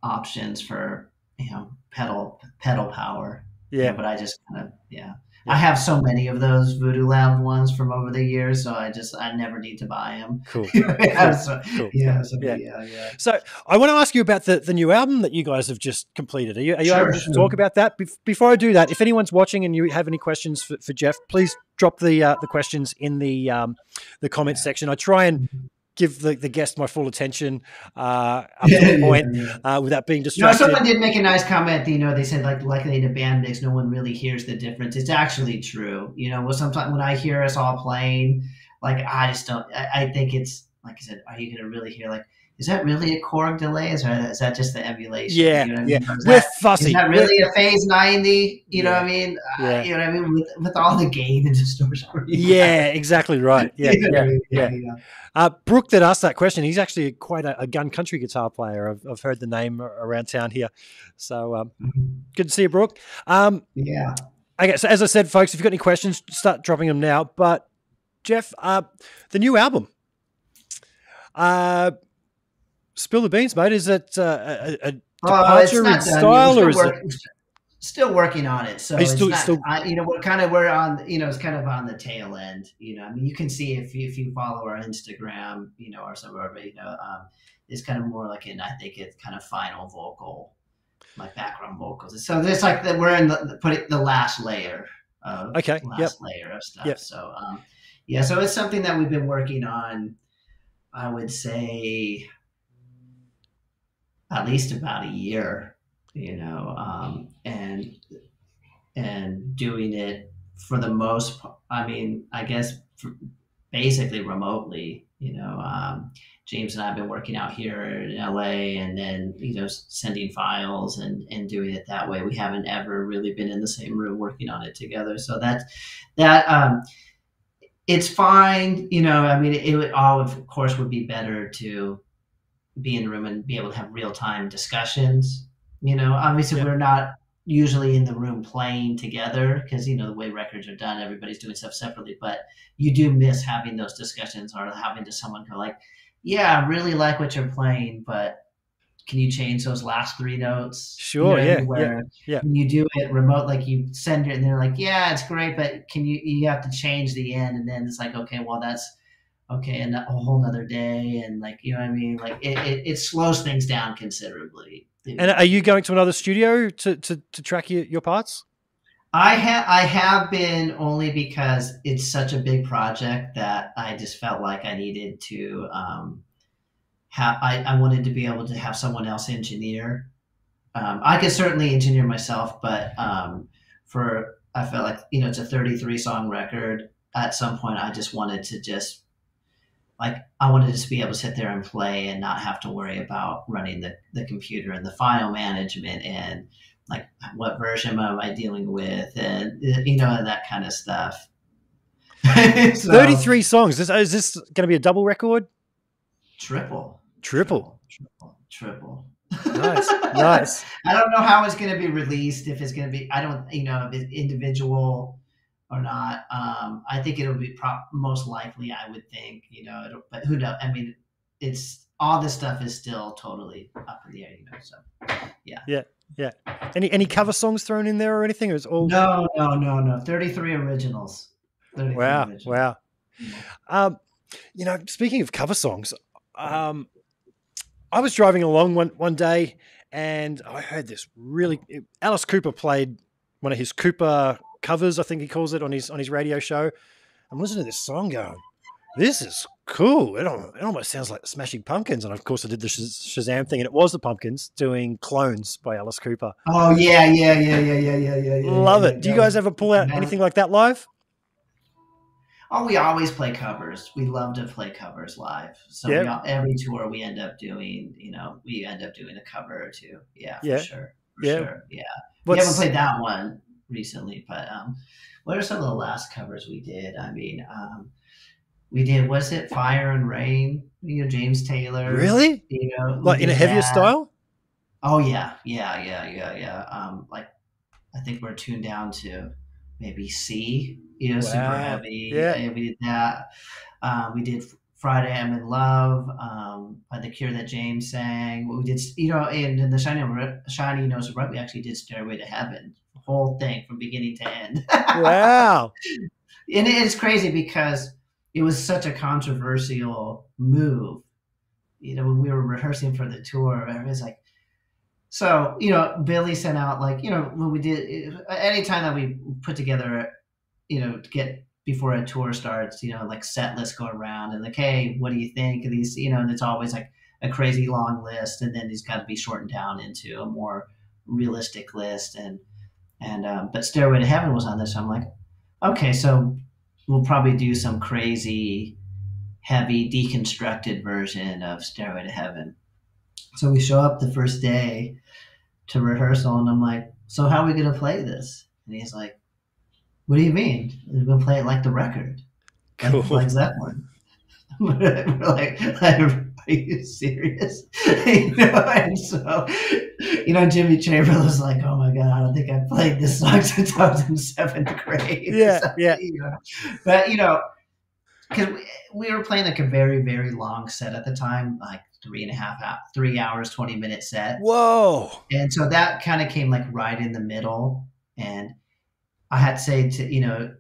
S2: options for you know pedal pedal power.
S1: Yeah,
S2: but I just kind of yeah.
S1: Yeah.
S2: I have so many of those Voodoo Lab ones from over the years, so I just I never need to buy them.
S1: cool.
S2: yeah, so,
S1: Cool.
S2: yeah, so,
S1: Yeah.
S2: yeah, yeah,
S1: So I want to ask you about the, the new album that you guys have just completed. Are you, are you
S2: Sure,
S1: able to talk about that? Bef- Before I do that, if anyone's watching and you have any questions for, for Jeff, please drop the uh, the questions in the um, the comments section. I try and give the, the guest my full attention uh, up to the point uh, without being
S2: You know, someone did make a nice comment. You know, they said like likely in a band mix, no one really hears the difference. It's actually true. You know, well, sometimes when I hear us all playing, like I just don't. I, I think it's like I said. Are you going to really hear like? Is that really a Korg delay? Is, or is that just the emulation?
S1: Yeah,
S2: You know what I
S1: yeah.
S2: mean?
S1: We're
S2: that-
S1: fussy.
S2: Is that
S1: We're-
S2: really a phase ninety? You know what I mean? Uh,
S1: Yeah.
S2: you know what I mean? With with all the gain and distortion.
S1: yeah, exactly right. Yeah,
S2: You know what I
S1: yeah,
S2: mean?
S1: yeah. Uh, Brooke that asked that question, he's actually quite a, a gun country guitar player. I've, I've heard the name around town here. So um, good to see you, Brooke. Um,
S2: Yeah.
S1: Okay, so as I said, folks, if you've got any questions, start dropping them now. But Jeff, uh, the new album, uh, spill the beans, mate. Is it uh, a, a
S2: it's
S1: departure in style, or is
S2: still,
S1: it?
S2: still working on it? So
S1: you
S2: it's
S1: still-
S2: not,
S1: still-
S2: I, you know, we're kind of we're on, you know, it's kind of on the tail end. You know, I mean, you can see if you, if you follow our Instagram, you know, or some of our, you know, um, it's kind of more like in I think it's kind of final vocal, like background vocals. So it's like that we're in the, the put it the last layer of
S1: Okay,
S2: last
S1: yep.
S2: layer of stuff.
S1: Yep.
S2: So um, yeah, so it's something that we've been working on. I would say at least about a year, you know, um, and and doing it for the most. part. I mean, I guess basically remotely. You know, um, James and I have been working out here in LA, and then you know sending files and and doing it that way. We haven't ever really been in the same room working on it together. So that that um, it's fine. You know, I mean, it would all of course would be better to be in the room and be able to have real time discussions. You know, obviously
S1: Yeah.
S2: we're not usually in the room playing together because you know the way records are done, everybody's doing stuff separately. But you do miss having those discussions or having to someone go like, "Yeah, I really like what you're playing, but." Can you change those last three notes? You
S1: Sure,
S2: know what
S1: yeah.
S2: Where
S1: yeah.
S2: you do it remote, like you send it and they're like, yeah, it's great, but can you, you have to change the end. And then it's like, okay, well, that's okay. And a whole nother day. And like, you know what I mean? Like it, it, it slows things down considerably.
S1: And are you going to another studio to, to, to track your, your parts?
S2: I have I have been only because it's such a big project that I just felt like I needed to um, have I, I wanted to be able to have someone else engineer. Um, I could certainly engineer myself, but um, for I felt like you know it's a 33 song record. At some point, I just wanted to just like I wanted to just be able to sit there and play and not have to worry about running the, the computer and the file management and like what version am I dealing with and you know and that kind of stuff.
S1: so, 33 songs. Is, is this going to be a double record?
S2: Triple.
S1: Triple.
S2: Triple. Triple.
S1: Nice. nice.
S2: I don't know how it's going to be released. If it's going to be, I don't, you know, individual or not. Um, I think it'll be pro- most likely. I would think, you know, but who knows? I mean, it's all this stuff is still totally up in the air, you know. So, yeah.
S1: Yeah. Yeah. Any any cover songs thrown in there or anything? Or is all
S2: no, no, no, no. Thirty three originals. 33
S1: wow.
S2: originals.
S1: Wow. Um, you know, speaking of cover songs, um, I was driving along one one day and I heard this really. Alice Cooper played one of his Cooper covers, I think he calls it on his on his radio show. I'm listening to this song, going, "This is cool." It, al- it almost sounds like the Smashing Pumpkins, and of course, I did the Shazam thing, and it was the Pumpkins doing "Clones" by Alice Cooper.
S2: Oh yeah, yeah, yeah, yeah, yeah, yeah, yeah. yeah
S1: Love
S2: yeah,
S1: it. Do you guys ever pull out
S2: Yeah.
S1: anything like that live?
S2: Oh, we always play covers. We love to play covers live. So all, every tour we end up doing, you know, we end up doing a cover or two. Yeah, for
S1: Yeah.
S2: sure. For
S1: Yeah.
S2: sure. Yeah. we haven't played that one recently, but um, what are some of the last covers we did? I mean, um, we did was it Fire and Rain? You know, James Taylor.
S1: really?
S2: You know,
S1: Like in a heavier
S2: that.
S1: style?
S2: Oh yeah, yeah, yeah, yeah, yeah. Um, like I think we're tuned down to maybe C. You know, super heavy.
S1: Yeah.
S2: and we did that. Um, we did Friday I'm in Love um, by The Cure that James sang. We did, you know, and in the Shiny Shiny Knows Right, we actually did Stairway to Heaven, whole thing from beginning to end.
S1: Wow.
S2: and it's crazy because it was such a controversial move. You know, when we were rehearsing for the tour, everybody's like, so you know, Billy sent out like you know when we did anytime that we put together, you know, to get before a tour starts, you know, like set lists go around and like, hey, what do you think of these? You know, and it's always like a crazy long list, and then it's got to be shortened down into a more realistic list. And and um, but Stairway to Heaven was on this. So I'm like, okay, so we'll probably do some crazy, heavy, deconstructed version of Stairway to Heaven. So we show up the first day to rehearsal, and I'm like, so how are we gonna play this? And he's like, what do you mean? We're gonna play it like the record, like,
S1: Cool.
S2: like Zeppelin. We're like, are you serious? you know, and so, you know, Jimmy Chamberlain was like, oh my God, I don't think I played this song since I was in seventh grade.
S1: Yeah,
S2: So,
S1: yeah.
S2: You know, but, you know, because we, we were playing like a very, very long set at the time, like three and a half, three hours, 20 minute set.
S1: Whoa.
S2: And so that kind of came like right in the middle. And I had to say to, you know,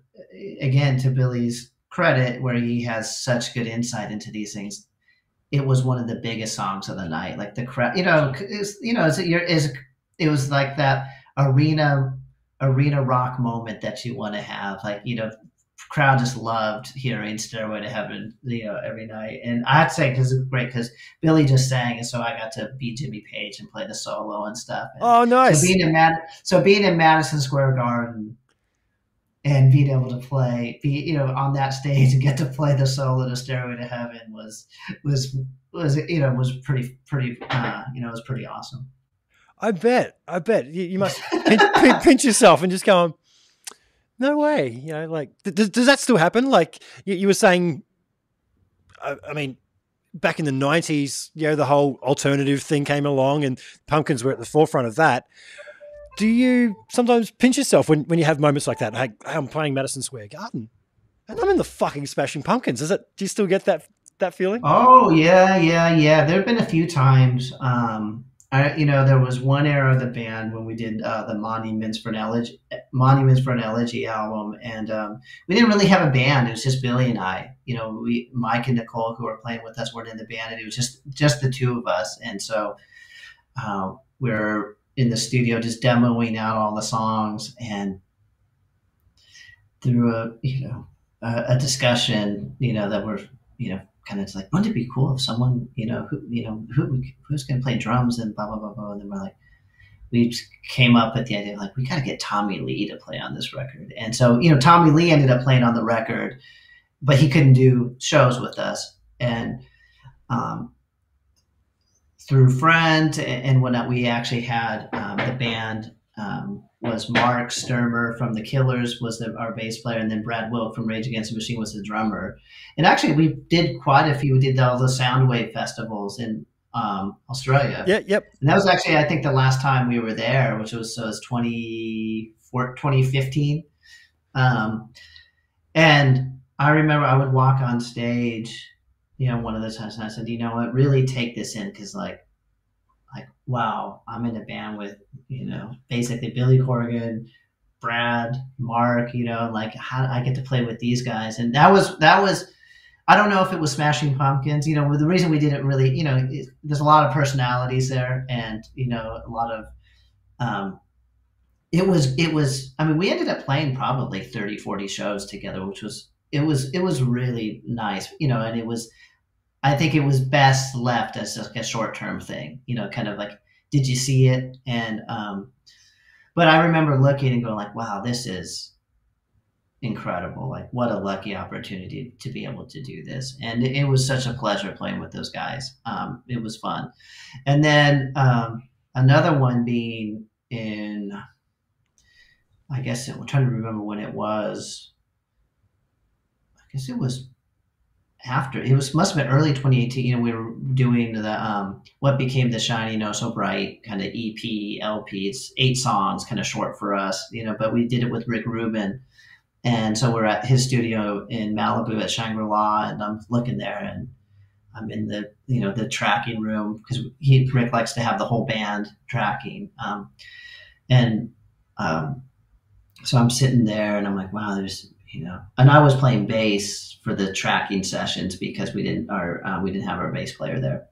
S2: again, to Billy's credit, where he has such good insight into these things, it was one of the biggest songs of the night. Like the crowd, you know, it's, you know, it's, it's, it was like that arena, arena rock moment that you want to have. Like, you know, crowd just loved hearing Stairway to Heaven, you know, every night. And I'd say because it's great because Billy just sang, and so I got to be Jimmy Page and play the solo and stuff. And
S1: Oh, nice.
S2: so being in Mad- so being in Madison Square Garden and being able to play, be you know, on that stage and get to play the solo to Stairway to Heaven was was was you know was pretty pretty uh, you know was pretty awesome.
S1: I bet. I bet. You, you must pinch, pin- pinch yourself and just go, no way. You know, like, does, does that still happen? Like, you, you were saying, I, I mean, back in the 90s, you know, the whole alternative thing came along and pumpkins were at the forefront of that. Do you sometimes pinch yourself when, when you have moments like that? Like, I'm playing Madison Square Garden and I'm in the fucking Smashing Pumpkins. Is it, do you still get that, that feeling?
S2: Oh yeah, yeah, yeah. There have been a few times. Um, I, you know, there was one era of the band when we did uh, the Monuments for an Elegy, Monuments for an Elegy album, and um, we didn't really have a band. It was just Billy and I. You know, we Mike and Nicole who were playing with us weren't in the band, and it was just just the two of us. And so uh, we're in the studio just demoing out all the songs, and through a you know a, a discussion, you know that we're you know kind of like, wouldn't it be cool if someone, you know, who, you know, who, who's going to play drums and blah, blah, blah, blah. And then we're like, we came up with the idea, like, we got to get Tommy Lee to play on this record. And so, you know, Tommy Lee ended up playing on the record, but he couldn't do shows with us. and um, through friend and whatnot, we actually had um, the band um, was Mark Stoermer from the Killers was the, our bass player, and then Brad Wilk from Rage Against the Machine was the drummer. And actually, we did quite a few. We did all the Soundwave festivals in um, Australia.
S1: Yeah, yep.
S2: And that was actually, I think, the last time we were there, which was, so was 20, 2015. Um, and I remember I would walk on stage, you know, one of the times, and I said, you know what, really take this in because, like, like wow, I'm in a band with you know basically Billy Corgan, Brad, Mark, you know, like how I get to play with these guys, and that was that was. I don't know if it was Smashing Pumpkins. You know, the reason we didn't really, you know, it, there's a lot of personalities there, and you know, a lot of. Um, it was it was. I mean, we ended up playing probably 30, 40 shows together, which was it was it was really nice. You know, and it was I think it was best left as like a short term thing, you know, kind of like, did you see it? And, um, but I remember looking and going like, wow, this is incredible. Like what a lucky opportunity to be able to do this. And it, it was such a pleasure playing with those guys. Um, it was fun. And then, um, another one being in, I guess I'm trying to remember when it was. Guess it was after it was must have been early 2018 you know we were doing the um what became the shiny no so bright kind of ep lp it's eight songs kind of short for us you know but we did it with rick rubin. And so we're at his studio in malibu at shangri-la and i'm looking there and i'm in the you know the tracking room because he rick likes to have the whole band tracking um and um so i'm sitting there and i'm like wow there's you know, and I was playing bass for the tracking sessions because we didn't our uh, we didn't have our bass player there,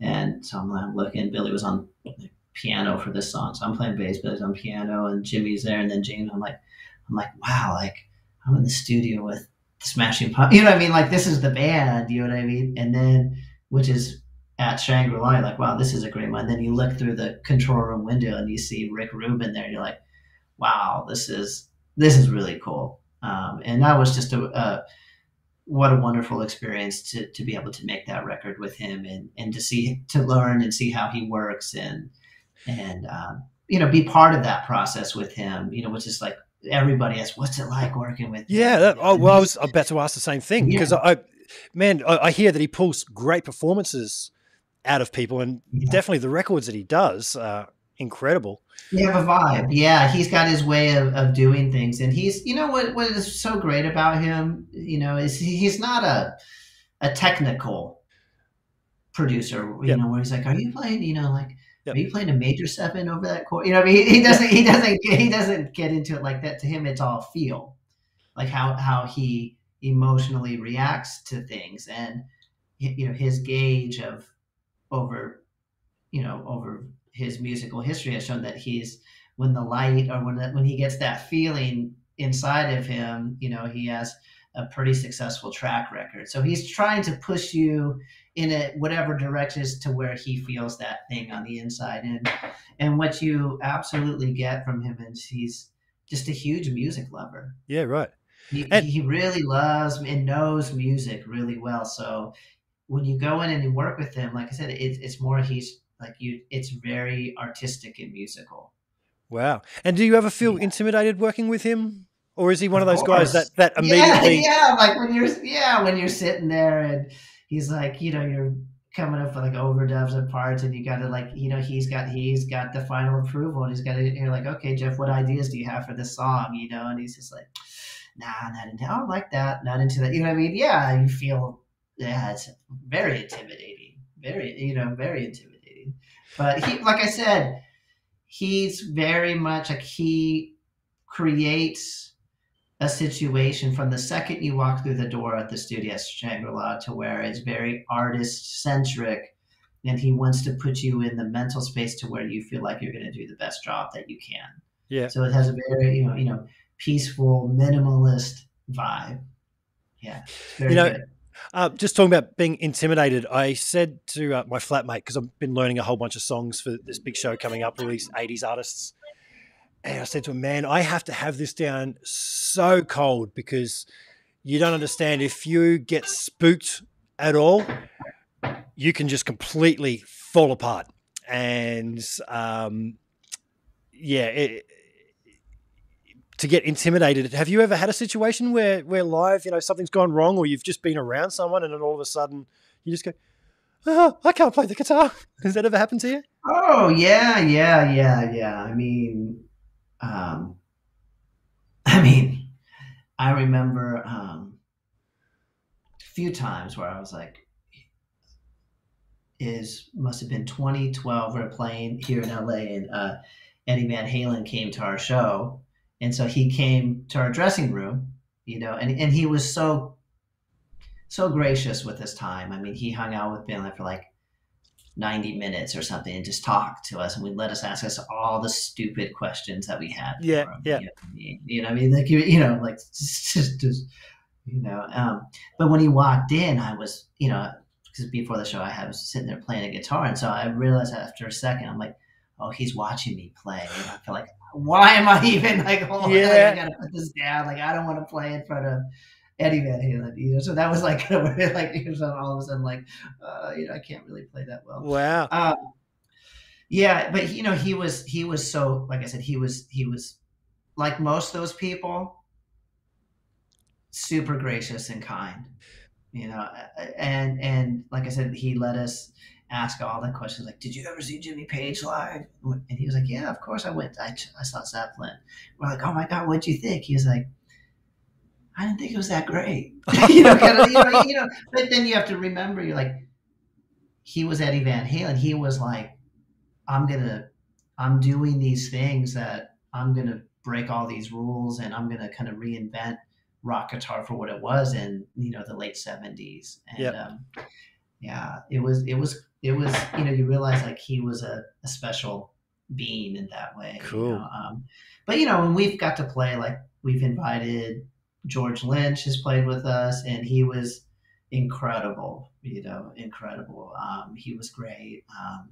S2: and so I'm looking. Billy was on piano for this song, so I'm playing bass, Billy's on piano, and Jimmy's there, and then James. I'm like, I'm like, wow, like I'm in the studio with the Smashing Pump. You know what I mean? Like this is the band. You know what I mean? And then which is at Shangri La, like, wow, this is a great one. Then you look through the control room window and you see Rick Rubin there, and you're like, wow, this is this is really cool. Um, and that was just a, a, what a wonderful experience to, to be able to make that record with him and, and to see to learn and see how he works and and um, you know be part of that process with him you know which is like everybody asks what's it like working with
S1: yeah that, oh, well I was about to ask the same thing because yeah. I man I, I, hear that he pulls great performances out of people and yeah. definitely the records that he does are incredible.
S2: You have a vibe. Yeah, he's got his way of, of doing things. And he's, you know, what, what is so great about him, you know, is he, he's not a, a technical producer, you yep. know, where he's like, are you playing, you know, like, yep. are you playing a major seven over that chord? You know, I mean, he, he doesn't, he doesn't, he doesn't get into it like that. To him, it's all feel, like how, how he emotionally reacts to things. And, you know, his gauge of over, you know, over his musical history has shown that he's when the light or when when he gets that feeling inside of him, you know, he has a pretty successful track record. So he's trying to push you in a whatever direction is to where he feels that thing on the inside. And and what you absolutely get from him is he's just a huge music lover.
S1: Yeah, right.
S2: He, and- he really loves and knows music really well. So when you go in and you work with him, like I said, it, it's more he's like you, it's very artistic and musical.
S1: Wow! And do you ever feel yeah. intimidated working with him, or is he one of, of those oh, guys that that immediately?
S2: Yeah, yeah, like when you're yeah when you're sitting there and he's like, you know, you're coming up with like overdubs and parts, and you got to like, you know, he's got he's got the final approval, and he's got to you're like, okay, Jeff, what ideas do you have for this song? You know, and he's just like, nah, not into, I don't like that, not into that. You know what I mean? Yeah, you feel yeah, it's very intimidating, very you know, very intimidating. But he, like I said, he's very much like he creates a situation from the second you walk through the door at the studio Shangri-La to where it's very artist centric and he wants to put you in the mental space to where you feel like you're going to do the best job that you can.
S1: Yeah.
S2: So it has a very, you know, you know, peaceful, minimalist vibe. Yeah.
S1: you know, good. Uh, just talking about being intimidated, I said to uh, my flatmate because I've been learning a whole bunch of songs for this big show coming up, all these '80s artists, and I said to him, "Man, I have to have this down so cold because you don't understand. If you get spooked at all, you can just completely fall apart. And um, yeah, it, to get intimidated. Have you ever had a situation where where live, you know, something's gone wrong, or you've just been around someone, and then all of a sudden you just go, "Oh, I can't play the guitar." Has that ever happened to you?
S2: Oh yeah, yeah, yeah, yeah. I mean, um, I mean, I remember um, a few times where I was like, "Is must have been 2012. We are playing here in LA, and uh, Eddie Van Halen came to our show." And so he came to our dressing room, you know, and, and he was so so gracious with his time. I mean, he hung out with Billy for like 90 minutes or something and just talked to us and would let us ask us all the stupid questions that we had.
S1: Yeah. Yeah.
S2: You know, you know, I mean, like, you, you know, like just, just, you know, um, but when he walked in, I was, you know, because before the show I was sitting there playing a guitar. And so I realized after a second, I'm like, oh, he's watching me play. And I feel like, why am I even like, oh, yeah. I gotta put this down. Like, I don't want to play in front of Eddie Van Halen, you know. So that was like, like all of a sudden, like, uh, you know, I can't really play that well.
S1: Wow.
S2: Um, yeah, but you know, he was he was so like I said, he was he was like most of those people, super gracious and kind. You know, and and like I said, he let us ask all the questions like, "Did you ever see Jimmy Page live?" And he was like, "Yeah, of course I went. I, I saw Zeppelin." We're like, "Oh my god, what'd you think?" He was like, "I didn't think it was that great." you know, kind of, you know, you know. But then you have to remember, you're like, he was Eddie Van Halen. He was like, "I'm gonna, I'm doing these things that I'm gonna break all these rules, and I'm gonna kind of reinvent." rock guitar for what it was in you know the late 70s and yep. um, yeah it was it was it was you know you realize like he was a, a special being in that way
S1: cool
S2: you know? um, but you know when we've got to play like we've invited george lynch has played with us and he was incredible you know incredible um, he was great um,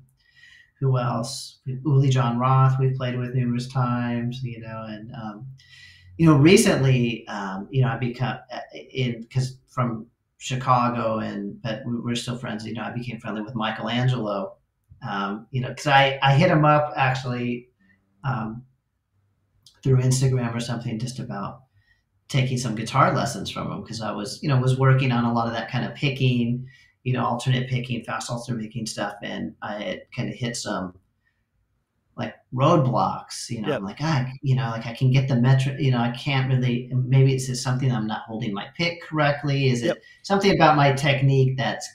S2: who else Uli Jon Roth we've played with numerous times you know and um, you know recently um, you know i become uh, in because from Chicago, and but we're still friends. You know, I became friendly with Michael Angelo. Um, you know, because I I hit him up actually um, through Instagram or something, just about taking some guitar lessons from him because I was you know was working on a lot of that kind of picking, you know, alternate picking, fast alternate picking stuff, and I had kind of hit some like roadblocks. You know, yep. I'm like, ah, you know, like I can get the metric. You know, I can't really. Maybe it's just something I'm not holding my pick correctly. Is yep. it something about my technique that's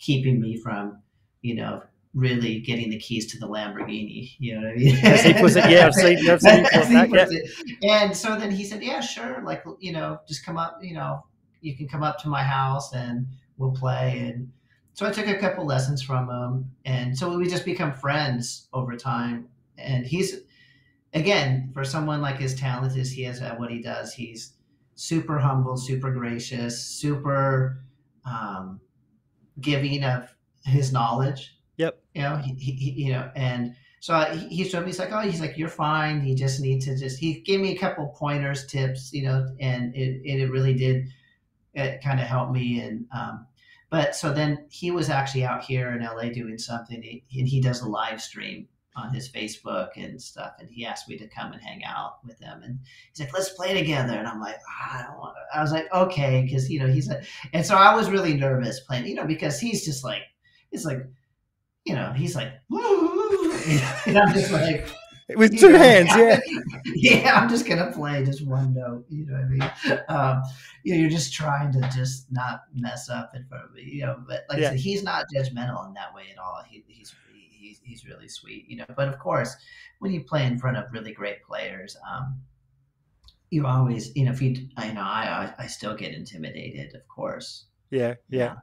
S2: keeping me from, you know, really getting the keys to the Lamborghini. You know what I mean?
S1: yeah, I've seen, I've seen that,
S2: yeah. And so then he said, yeah, sure. Like, you know, just come up, you know, you can come up to my house and we'll play. And so I took a couple lessons from him. And so we just become friends over time and he's again for someone like as talented as he is at what he does he's super humble super gracious super um, giving of his knowledge.
S1: Yep.
S2: You know he, he you know and so I, he showed me he's like oh he's like you're fine. He just needs to just he gave me a couple pointers tips you know and it, it really did it kind of helped me and um, but so then he was actually out here in LA doing something and he does a live stream on his Facebook and stuff, and he asked me to come and hang out with him. And he's like, "Let's play together." And I'm like, oh, "I don't want." To. I was like, "Okay," because you know he's like, and so I was really nervous playing, you know, because he's just like, it's like, you know, he's like, and I'm just like.
S1: With two know, hands, yeah.
S2: yeah, I'm just gonna play just one note. You know what I mean? Um, you know, you're just trying to just not mess up in front of me. You know, but like yeah. Said, he's not judgmental in that way at all. He, he's he's he's really sweet, you know. But of course, when you play in front of really great players, um, you always, you know, if you, I know, I I still get intimidated, of course.
S1: Yeah, yeah,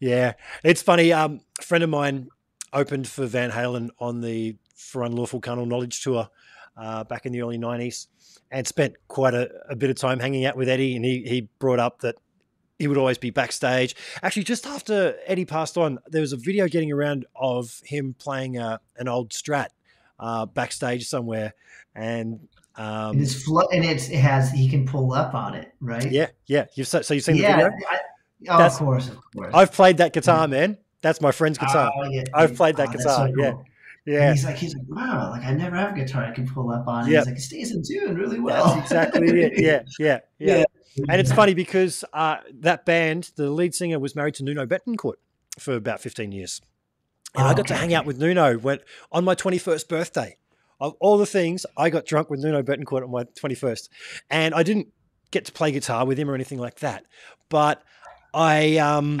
S1: yeah. It's funny. Um, a friend of mine opened for Van Halen on the For Unlawful Carnal Knowledge tour uh, back in the early '90s, and spent quite a, a bit of time hanging out with Eddie. And he he brought up that he would always be backstage. Actually, just after Eddie passed on, there was a video getting around of him playing a, uh, an old Strat uh, backstage somewhere, and um,
S2: and it's flo- and it's it has he can pull up on it, right?
S1: Yeah, yeah. You've so you've seen yeah, the video. I,
S2: Oh, of course, of course.
S1: I've played that guitar, man. That's my friend's guitar.
S2: Oh, yeah.
S1: I've played that
S2: Oh,
S1: guitar.
S2: so cool.
S1: Yeah,
S2: And
S1: yeah.
S2: he's like, he's like, wow, like I never have a guitar I can pull up on. And
S1: Yep.
S2: He's like, it stays in tune really well.
S1: That's exactly it. Yeah, yeah, yeah.
S2: Yeah.
S1: And it's funny because uh, that band, the lead singer was married to Nuno Bettencourt for about 15 years. And I
S2: Oh,
S1: got to hang out with Nuno when, on my 21st birthday. Of all the things, I got drunk with Nuno Bettencourt on my 21st. And I didn't get to play guitar with him or anything like that. But I um,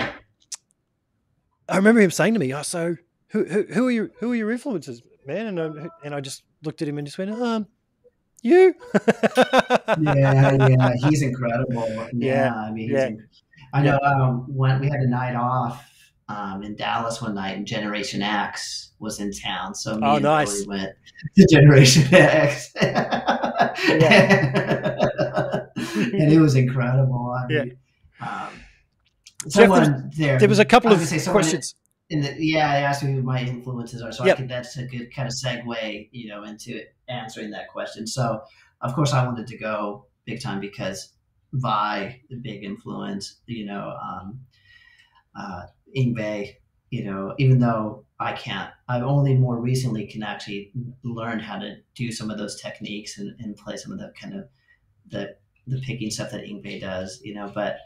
S1: I remember him saying to me, oh, so who, who, who, are your, who are your influences, man? And I, and I just looked at him and just went, um, you?
S2: yeah, yeah, he's incredible. Yeah,
S1: Yeah,
S2: I mean, he's
S1: yeah.
S2: inc- I know um, when we had a night off um, in Dallas one night, and Generation X was in town, so me
S1: Oh,
S2: and
S1: nice.
S2: Billy went to Generation X, and it was incredible. I
S1: Yeah.
S2: mean, um,
S1: Jeff,
S2: someone there,
S1: there was a couple of questions.
S2: In the, yeah, I asked me who my influences are, so
S1: Yep.
S2: I think that's a good kind of segue, you know, into answering that question. So, of course, I wanted to go big time because Vai, the big influence, you know, um, uh, Yngwie, you know, even though I can't, I've only more recently can actually learn how to do some of those techniques and, and play some of the kind of the the picking stuff that Yngwie does, you know. But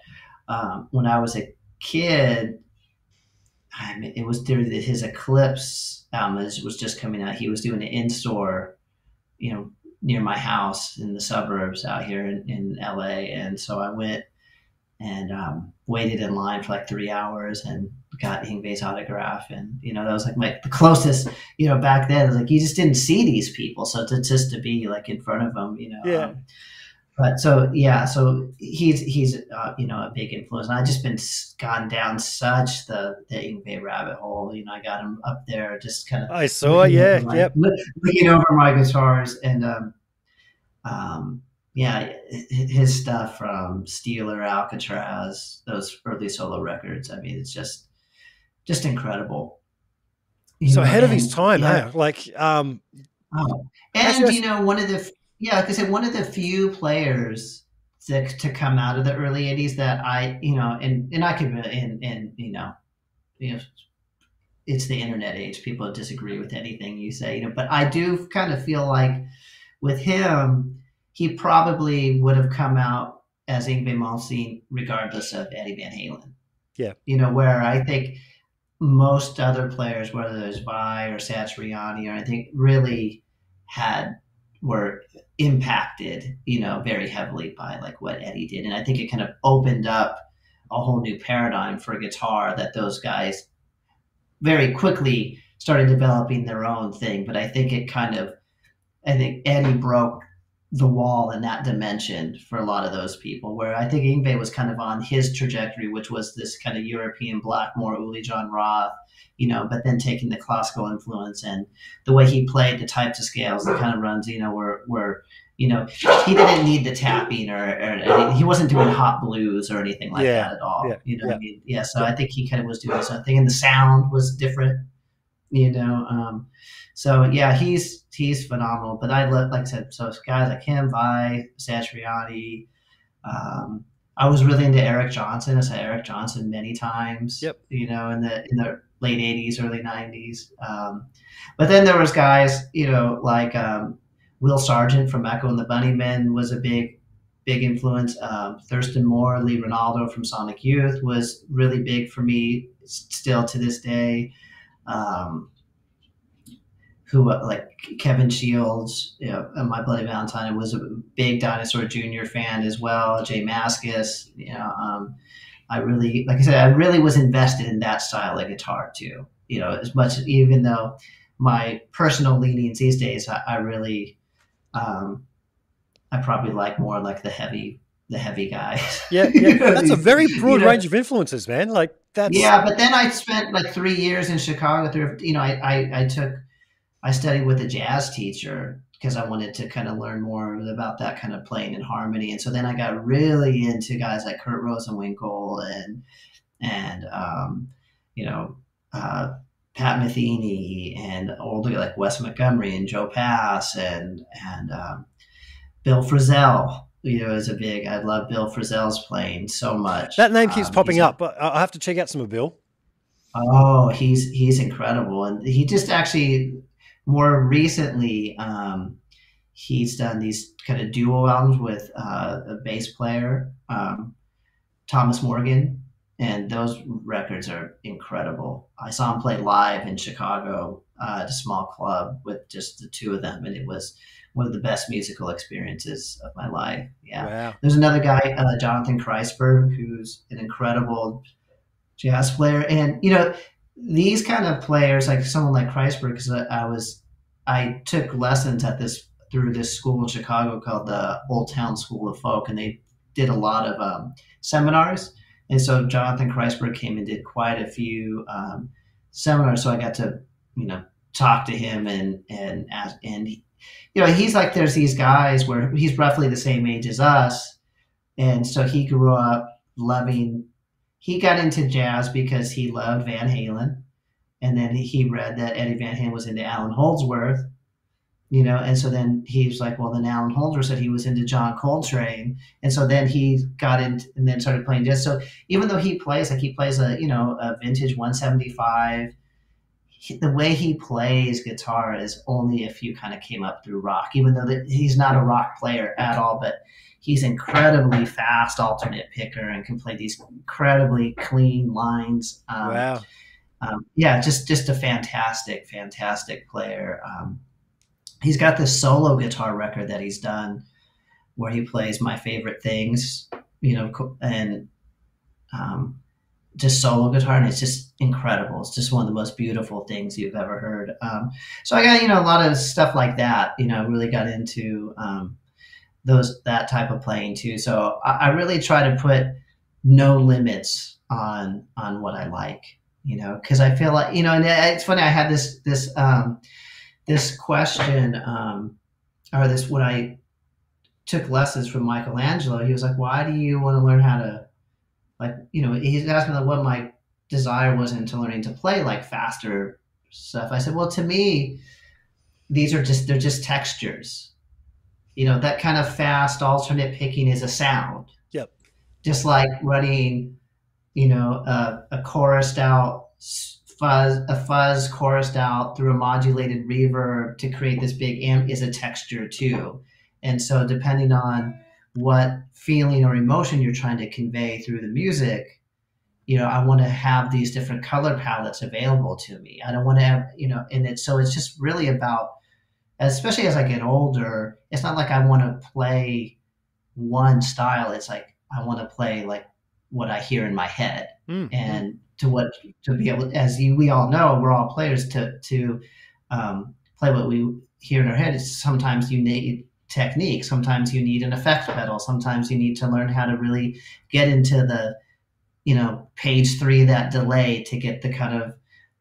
S2: um, when I was a kid, I mean, it was during his Eclipse album was was just coming out. He was doing an in store, you know, near my house in the suburbs out here in, in LA. And so I went and um, waited in line for like three hours and got Yngwie's autograph. And, you know, that was like my, the closest, you know, back then, it was like you just didn't see these people. So to, just to be like in front of them, you know.
S1: Yeah.
S2: um, but so yeah, so he's he's uh, you know a big influence. And I just been gone down such the the Yngwie rabbit hole. You know, I got him up there, just kind of
S1: I saw, yeah,
S2: my,
S1: yep.
S2: looking over my guitars and um, um, yeah, his stuff from Steeler, Alcatraz, those early solo records. I mean, it's just just incredible. You
S1: So
S2: know,
S1: ahead of his time,
S2: yeah.
S1: hey? Like, um,
S2: Oh. And you know, one of the yeah, like I said, one of the few players to, to come out of the early '80s that I, you know, and and I could, and and you know, you know, it's the internet age. People disagree with anything you say, you know, but I do kind of feel like with him, he probably would have come out as Yngwie Malmsteen regardless of Eddie Van Halen.
S1: Yeah.
S2: You know, where I think most other players, whether it's Vai or Satriani, or I think really had were impacted, you know, very heavily by like what Eddie did. And I think it kind of opened up a whole new paradigm for guitar that those guys very quickly started developing their own thing. But I think it kind of I think Eddie broke the wall in that dimension for a lot of those people. Where I think Yngwie was kind of on his trajectory, which was this kind of European Blackmore, Uli Jon Roth, you know, but then taking the classical influence and the way he played the types of scales, the kind of runs, you know, were were you know, he didn't need the tapping or, or he wasn't doing hot blues or anything like
S1: Yeah,
S2: that at all.
S1: yeah,
S2: you know, what
S1: yeah.
S2: I mean, yeah. So I think he kind of was doing something, and the sound was different. You know, um, so yeah, he's he's phenomenal. But I love, like I said, so guys like him, Vai, Satriani. Um, I was really into Eric Johnson. I saw Eric Johnson many times.
S1: Yep.
S2: You know, in the in the late '80s, early '90s. Um, but then there was guys, you know, like um, Will Sergeant from Echo and the Bunnymen was a big, big influence. Um, Thurston Moore, Lee Ranaldo from Sonic Youth was really big for me still to this day. Um, who like Kevin Shields, you know, My Bloody Valentine was a big Dinosaur Jr. fan as well. J Mascis, you know, um, I really, like I said, I really was invested in that style of guitar too. You know, as much even though my personal leanings these days, I, I really, um, I probably like more like the heavy, the heavy guys.
S1: yeah,
S2: You
S1: yeah.
S2: know,
S1: That's a very
S2: you
S1: broad
S2: know,
S1: range of influences, man. Like, that's
S2: yeah, but then I spent like three years in Chicago. Through you know, I, I, I took I studied with a jazz teacher because I wanted to kind of learn more about that kind of playing in harmony. And so then I got really into guys like Kurt Rosenwinkel and and um, you know uh, Pat Metheny and older like Wes Montgomery and Joe Pass and and um, Bill Frisell. you know, is a big. I love Bill Frisell's playing so much.
S1: That name keeps
S2: Um,
S1: popping up, but I I have to check out some of Bill.
S2: Oh, he's he's incredible, and he just actually more recently um, he's done these kind of duo albums with uh, a bass player, um, Thomas Morgan, and those records are incredible. I saw him play live in Chicago uh, at a small club with just the two of them, and it was one of the best musical experiences of my life. Yeah.
S1: Wow.
S2: There's another guy, uh, Jonathan Kreisberg, who's an incredible jazz player, and you know these kind of players, like someone like Kreisberg, because I, was I took lessons at this through this school in Chicago called the Old Town School of Folk, and they did a lot of um, seminars. And so Jonathan Kreisberg came and did quite a few um, seminars. So I got to, you know, talk to him and and ask, and he, you know he's like there's these guys where he's roughly the same age as us, and so he grew up loving. He got into jazz because he loved Van Halen, and then he read that Eddie Van Halen was into Allan Holdsworth, you know, and so then he was like, well, then Allan Holdsworth said he was into John Coltrane, and so then he got into and then started playing jazz. So even though he plays like he plays a you know a vintage 175 he, the way he plays guitar is only if you kind of came up through rock, even though that he's not a rock player at all, but he's incredibly fast alternate picker and can play these incredibly clean lines. Um,
S1: wow.
S2: um, yeah, just just a fantastic, fantastic player. Um, he's got this solo guitar record that he's done where he plays my favorite things, you know, and um, just solo guitar, and it's just incredible. It's just one of the most beautiful things you've ever heard. Um, so I got you know a lot of stuff like that. You know, really got into um, those that type of playing too. So I, I really try to put no limits on on what I like. You know, because I feel like you know, and it's funny. I had this this um, this question um, or this when I took lessons from Michael Angelo. He was like, "Why do you want to learn how to like you know?" He's asked me like, what my desire was into learning to play like faster stuff. I said, "Well, to me, these are just they're just textures. You know, that kind of fast alternate picking is a sound.
S1: Yep.
S2: Just like running, you know, a, a chorused out fuzz, a fuzz chorused out through a modulated reverb to create this big amp is a texture too. And so, depending on what feeling or emotion you're trying to convey through the music, you know, I want to have these different color palettes available to me. I don't want to have, you know, and it's so it's just really about, especially as I get older, it's not like I want to play one style. It's like I want to play like what I hear in my head
S1: Mm.
S2: and to what to be able as you we all know we're all players to to um, play what we hear in our head is sometimes you need technique sometimes you need an effect pedal sometimes you need to learn how to really get into the you know page three of that delay to get the kind of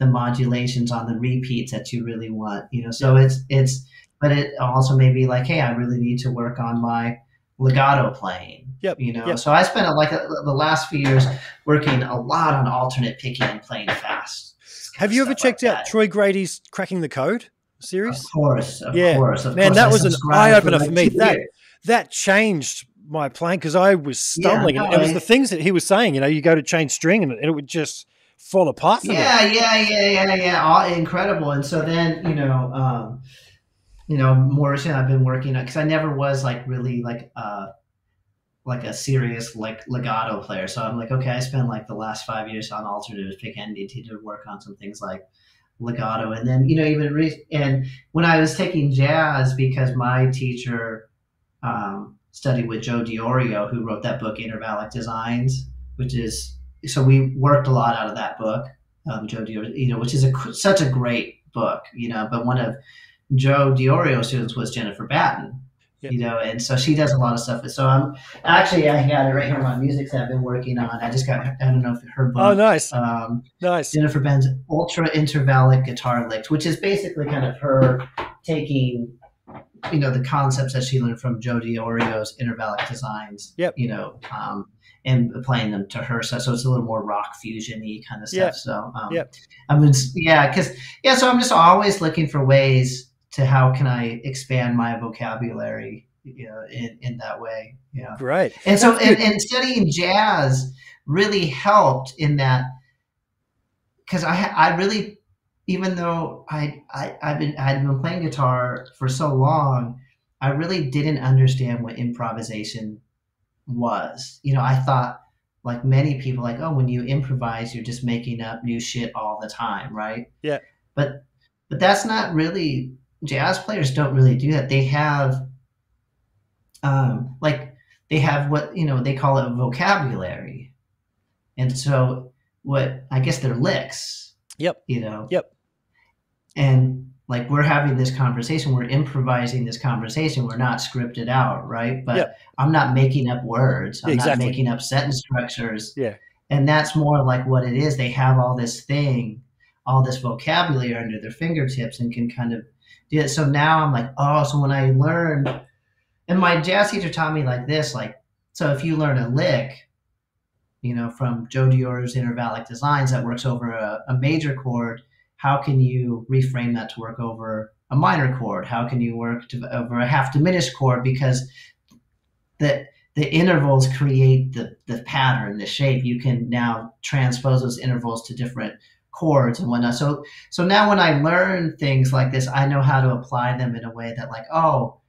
S2: the modulations on the repeats that you really want you know so it's it's but it also may be like hey i really need to work on my legato playing
S1: Yep,
S2: you know
S1: yep.
S2: so i spent like uh, the last few years working a lot on alternate picking and playing fast
S1: Have you ever
S2: Stuff like
S1: checked out
S2: that.
S1: Troy Grady's Cracking the Code series?
S2: Of course, of
S1: Yeah.
S2: course, of
S1: Man,
S2: course.
S1: that
S2: I
S1: was an eye-opener
S2: like
S1: for me. That-
S2: years.
S1: That changed my playing because I was
S2: Yeah,
S1: stumbling.
S2: no,
S1: and it was the things that he was saying. You know, you go to change string and it would just fall apart.
S2: Yeah, yeah, yeah, yeah, yeah. All, incredible. And so then, you know, um, you know, more recently I've been working on because I never was like really like uh like a serious like legato player. So I'm like, okay, I spent like the last five years on alternatives pick NDT to work on some things like legato, and then you know even re- and when I was taking jazz because my teacher um, studied with Joe Diorio, who wrote that book Intervallic Designs, which is so we worked a lot out of that book. Um, Joe Diorio, you know, which is a such a great book, you know. But one of Joe Diorio's students was Jennifer Batten,
S1: Yep.
S2: you know, and so she does a lot of stuff. So I'm actually I got it right here. My music that I've been working on. I just got I don't know if her book.
S1: Oh, nice,
S2: Um,
S1: nice.
S2: Jennifer Batten's Ultra Intervallic Guitar Licks, which is basically kind of her taking, you know, the concepts that she learned from Joe Diorio's Intervallic Designs.
S1: Yep.
S2: You know, um, and applying them to her stuff. So it's a little more rock fusion-y kind of stuff.
S1: Yep.
S2: So, um,
S1: Yep.
S2: I mean, yeah, because yeah, so I'm just always looking for ways to how can I expand my vocabulary you know, in, in that way. Yeah.
S1: Great.
S2: And so, and, and studying jazz really helped in that because I, I really, even though I, I, I've been, I'd been playing guitar for so long, I really didn't understand what improvisation was. You know, I thought like many people like, oh, when you improvise, you're just making up new shit all the time, right?
S1: Yeah.
S2: But but that's not really jazz players don't really do that. They have um like they have what you know they call it vocabulary. And so what I guess they're licks.
S1: Yep.
S2: You know.
S1: Yep.
S2: And like we're having this conversation we're improvising this conversation we're not scripted out right but
S1: yep.
S2: i'm not making up words i'm
S1: exactly.
S2: not making up sentence structures
S1: yeah
S2: and that's more like what it is they have all this thing all this vocabulary under their fingertips and can kind of do it so now i'm like oh so when i learned and my jazz teacher taught me like this like so if you learn a lick you know from joe Diorio's intervallic designs that works over a, a major chord how can you reframe that to work over a minor chord? How can you work to, over a half diminished chord? Because the the intervals create the the pattern, the shape. You can now transpose those intervals to different chords and whatnot. So so now when I learn things like this, I know how to apply them in a way that like, oh,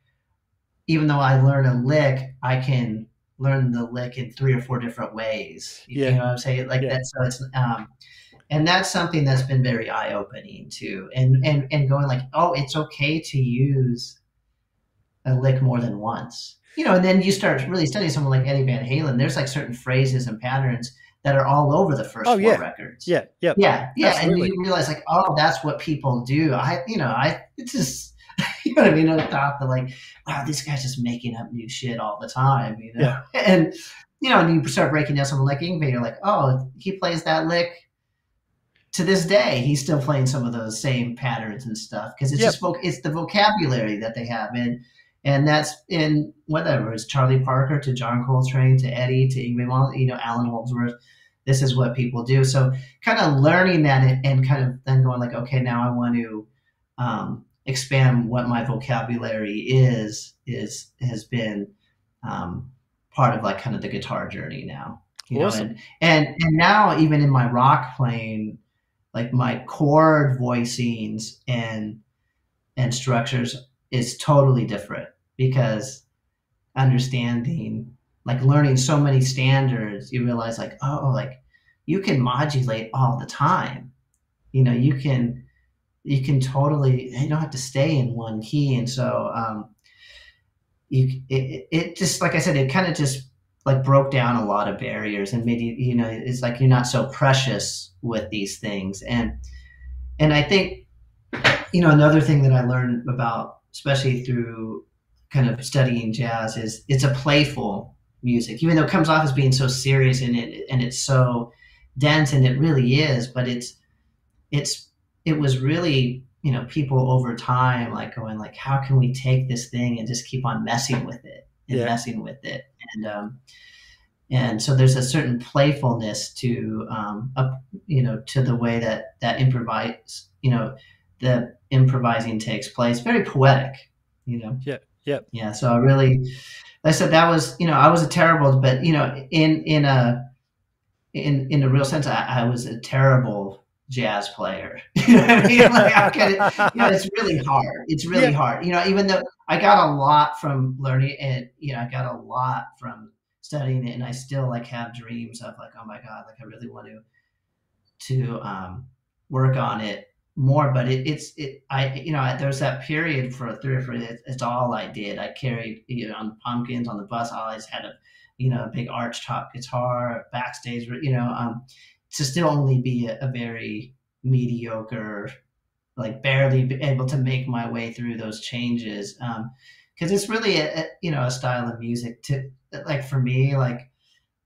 S2: even though I learn a lick, I can learn the lick in three or four different ways.
S1: Yeah.
S2: You know what I'm saying? Like
S1: yeah.
S2: that. So it's um and that's something that's been very eye-opening too and and and going like oh it's okay to use a lick more than once you know and then you start really studying someone like eddie van halen there's like certain phrases and patterns that are all over the first
S1: oh,
S2: four
S1: yeah.
S2: records
S1: yeah yeah
S2: yeah yeah
S1: Absolutely.
S2: and you realize like oh that's what people do i you know i it's just you know what i mean i thought that like wow this guy's just making up new shit all the time you know
S1: Yeah.
S2: and you know and you start breaking down something like Yngwie, you're like oh he plays that lick to this day, he's still playing some of those same patterns and stuff because it's
S1: Yep.
S2: just it's the vocabulary that they have, and and that's in whatever it's Charlie Parker to John Coltrane to Eddie to Yngwie you know Allan Holdsworth. This is what people do. So kind of learning that and, and kind of then going like, okay, now I want to um, expand what my vocabulary is is has been um, part of like kind of the guitar journey now. You
S1: Awesome.
S2: know, and, and and now even in my rock playing, like my chord voicings and and structures is totally different because understanding like learning so many standards you realize like oh like you can modulate all the time. You know you can you can totally you don't have to stay in one key. And so um you it, it just like i said it kind of just like broke down a lot of barriers and made you you know it's like you're not so precious with these things. And and i think you know another thing that i learned about especially through kind of studying jazz is it's a playful music even though it comes off as being so serious and it and it's so dense and it really is but it's it's it was really you know people over time like going like how can we take this thing and just keep on messing with it and
S1: Yeah.
S2: messing with it and um and so there's a certain playfulness to um up, you know to the way that that improvise you know the improvising takes place very poetic you know
S1: Yeah, yeah.
S2: yeah so i really like i said that was you know i was a terrible but you know in in a in in a real sense i, I was a terrible jazz player. You know what i mean? Like can it, you know it's really hard. It's really
S1: Yeah.
S2: hard. You know even though i got a lot from learning it, you know i got a lot from studying it and i still like have dreams of like oh my god like i really want to to um work on it more but it, it's it i you know I, there's that period for three or four it, it's all i did. I carried you know on the pumpkins on the bus i always had a you know a big arch top guitar backstage you know um to still only be a, a very mediocre like barely able to make my way through those changes um because it's really a, a you know a style of music to like for me like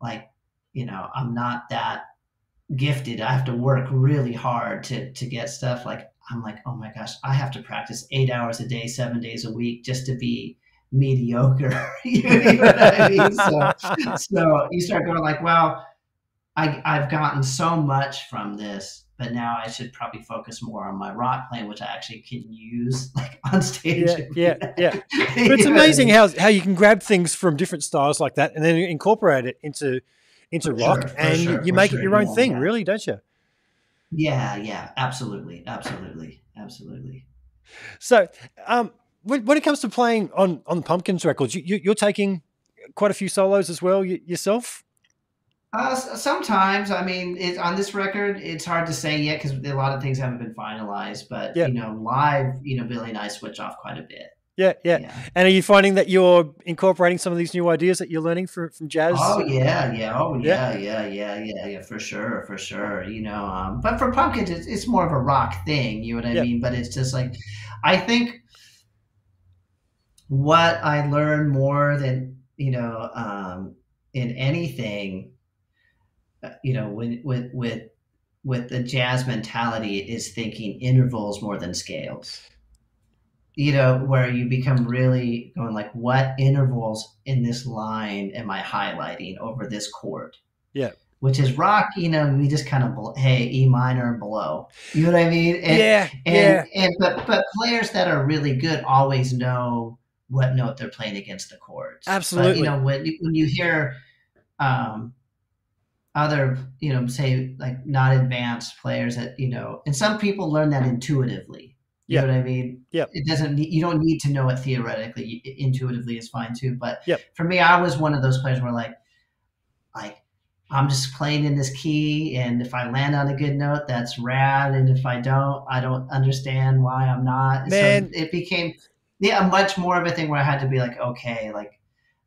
S2: like you know i'm not that gifted. I have to work really hard to to get stuff like i'm like oh my gosh i have to practice eight hours a day seven days a week just to be mediocre. You know what i mean? So so you start going like well I, I've gotten so much from this but now I should probably focus more on my rock playing, which I actually can use like on stage.
S1: Yeah, yeah, yeah. But it's amazing how how you can grab things from different styles like that and then incorporate it into into for rock, sure, and sure, you make sure. it your own yeah, thing, yeah. really, don't you?
S2: Yeah, yeah, absolutely, absolutely, absolutely.
S1: So, um, when, when it comes to playing on on the Pumpkins records, you, you, are taking quite a few solos as well yourself.
S2: Uh, sometimes, I mean, it, on this record, it's hard to say yet because a lot of things haven't been finalized. But yeah. you know, live, you know, Billy and I switch off quite a bit.
S1: Yeah, yeah, yeah, And are you finding that you're incorporating some of these new ideas that you're learning from from jazz?
S2: Oh yeah, yeah, oh yeah, yeah, yeah, yeah, yeah, for sure, for sure. You know, um, but for pumpkins, it's, it's more of a rock thing. You know what I yeah. mean? But it's just like, I think what I learned more than you know um, in anything, you know, with with with with the jazz mentality is thinking intervals more than scales you know, where you become really going like, what intervals in this line am I highlighting over this chord?
S1: Yeah.
S2: Which is rock, you know, we just kind of hey E minor and below. You know what I mean?
S1: And, yeah.
S2: And,
S1: yeah.
S2: And but but players that are really good always know what note they're playing against the chords.
S1: Absolutely.
S2: But, you know when when you hear um, other you know say like not advanced players that you know and some people learn that intuitively you yep. know what I mean?
S1: Yeah.
S2: It doesn't. You don't need to know it theoretically. Intuitively is fine too. But
S1: yep.
S2: for me, I was one of those players where like, like I'm just playing in this key, and if I land on a good note, that's rad. And if I don't, I don't understand why I'm not.
S1: Man.
S2: So it became yeah much more of a thing where I had to be like, okay, like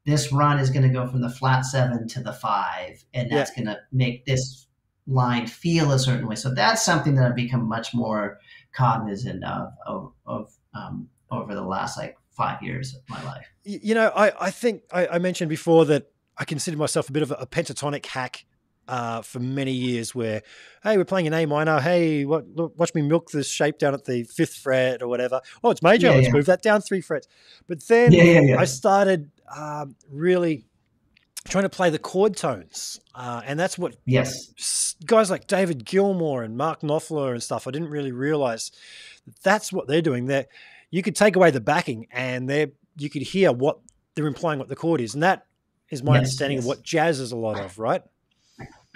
S2: this run is going to go from the flat seven to the five, and that's yeah. going to make this line feel a certain way. So that's something that I've become much more cognizant of of, of um, over the last like five years of my life.
S1: You know, I, I think I, I mentioned before that I consider myself a bit of a, a pentatonic hack uh, for many years where, hey, we're playing an A minor. Hey, what, watch me milk this shape down at the fifth fret or whatever. Oh, it's major. Yeah, Let's yeah. move that down three frets. But then yeah, I started um, really trying to play the chord tones. Uh, and that's what
S2: yes
S1: guys like David Gilmour and Mark Knopfler and stuff. I didn't really realize that that's what they're doing. There, you could take away the backing, and they you could hear what they're implying what the chord is, and that is my yes, understanding yes. of what jazz is a lot of, right?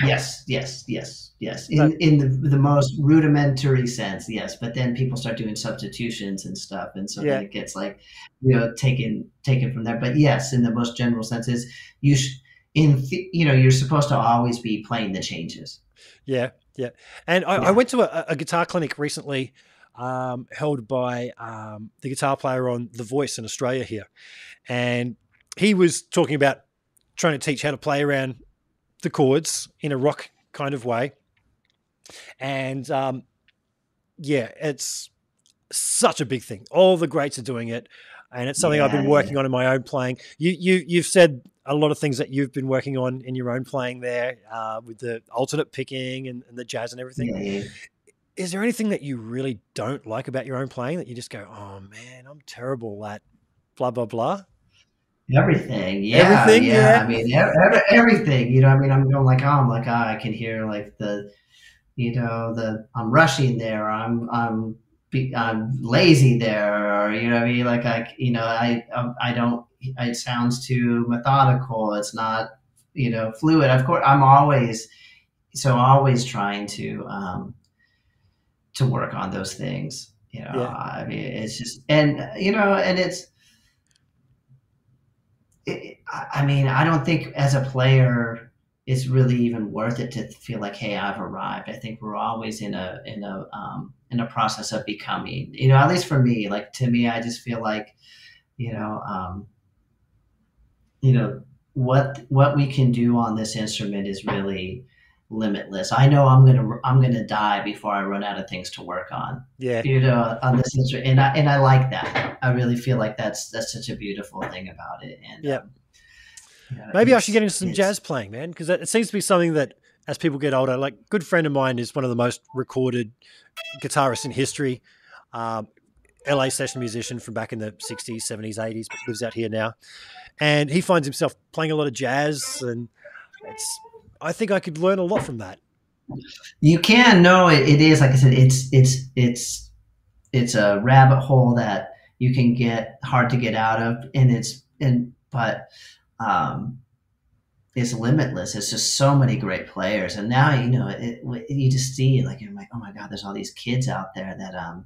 S2: Yes, yes, yes, yes. In in the the most rudimentary sense, yes. But then people start doing substitutions and stuff, and so yeah. then it gets like you know taken taken from there. But yes, in the most general sense, is you sh- in th- you know you're supposed to always be playing the changes.
S1: Yeah, yeah. And I, yeah. I went to a, a, guitar clinic recently, um, held by um, the guitar player on The Voice in Australia here, and he was talking about trying to teach how to play around the chords in a rock kind of way. And um, yeah, it's such a big thing. All the greats are doing it, and it's something yeah, I've been working yeah. on in my own playing. You you you've said a lot of things that you've been working on in your own playing there uh, with the alternate picking and, and, the jazz and everything. Yeah. Is there anything that you really don't like about your own playing that you just go, oh man, I'm terrible at blah blah blah?
S2: Everything, yeah,
S1: everything,
S2: yeah. yeah. I mean, every, everything. You know, I mean, I'm going like, oh, I'm like, oh, I can hear like the, you know, the I'm rushing there. I'm I'm I'm lazy there, or you know, I mean, like I, you know, I I don't. It sounds too methodical. It's not, you know, fluid. Of course, I'm always so always trying to um, to work on those things. You know, yeah. I mean, it's just and you know, and it's it, I mean, I don't think as a player it's really even worth it to feel like, hey, I've arrived. I think we're always in a in a um, in a process of becoming. You know, at least for me, like to me, I just feel like, you know, um, you know what what we can do on this instrument is really limitless. I know I'm gonna I'm gonna die before I run out of things to work on.
S1: Yeah,
S2: you know, on this instrument, and I and I like that. I really feel like that's that's such a beautiful thing about it. And
S1: yeah, um, you know, maybe I should get into some jazz playing, man, because it seems to be something that as people get older, like good friend of mine is one of the most recorded guitarists in history. Um, LA session musician from back in the 60s, 70s, 80s, but lives out here now. And he finds himself playing a lot of jazz and it's I think I could learn a lot from that.
S2: You can. No, it, it is like I said. It's it's it's it's a rabbit hole that you can get hard to get out of, and it's and but um, it's limitless. It's just so many great players, and now you know it, it, you just see like you're like, oh my god, there's all these kids out there that um,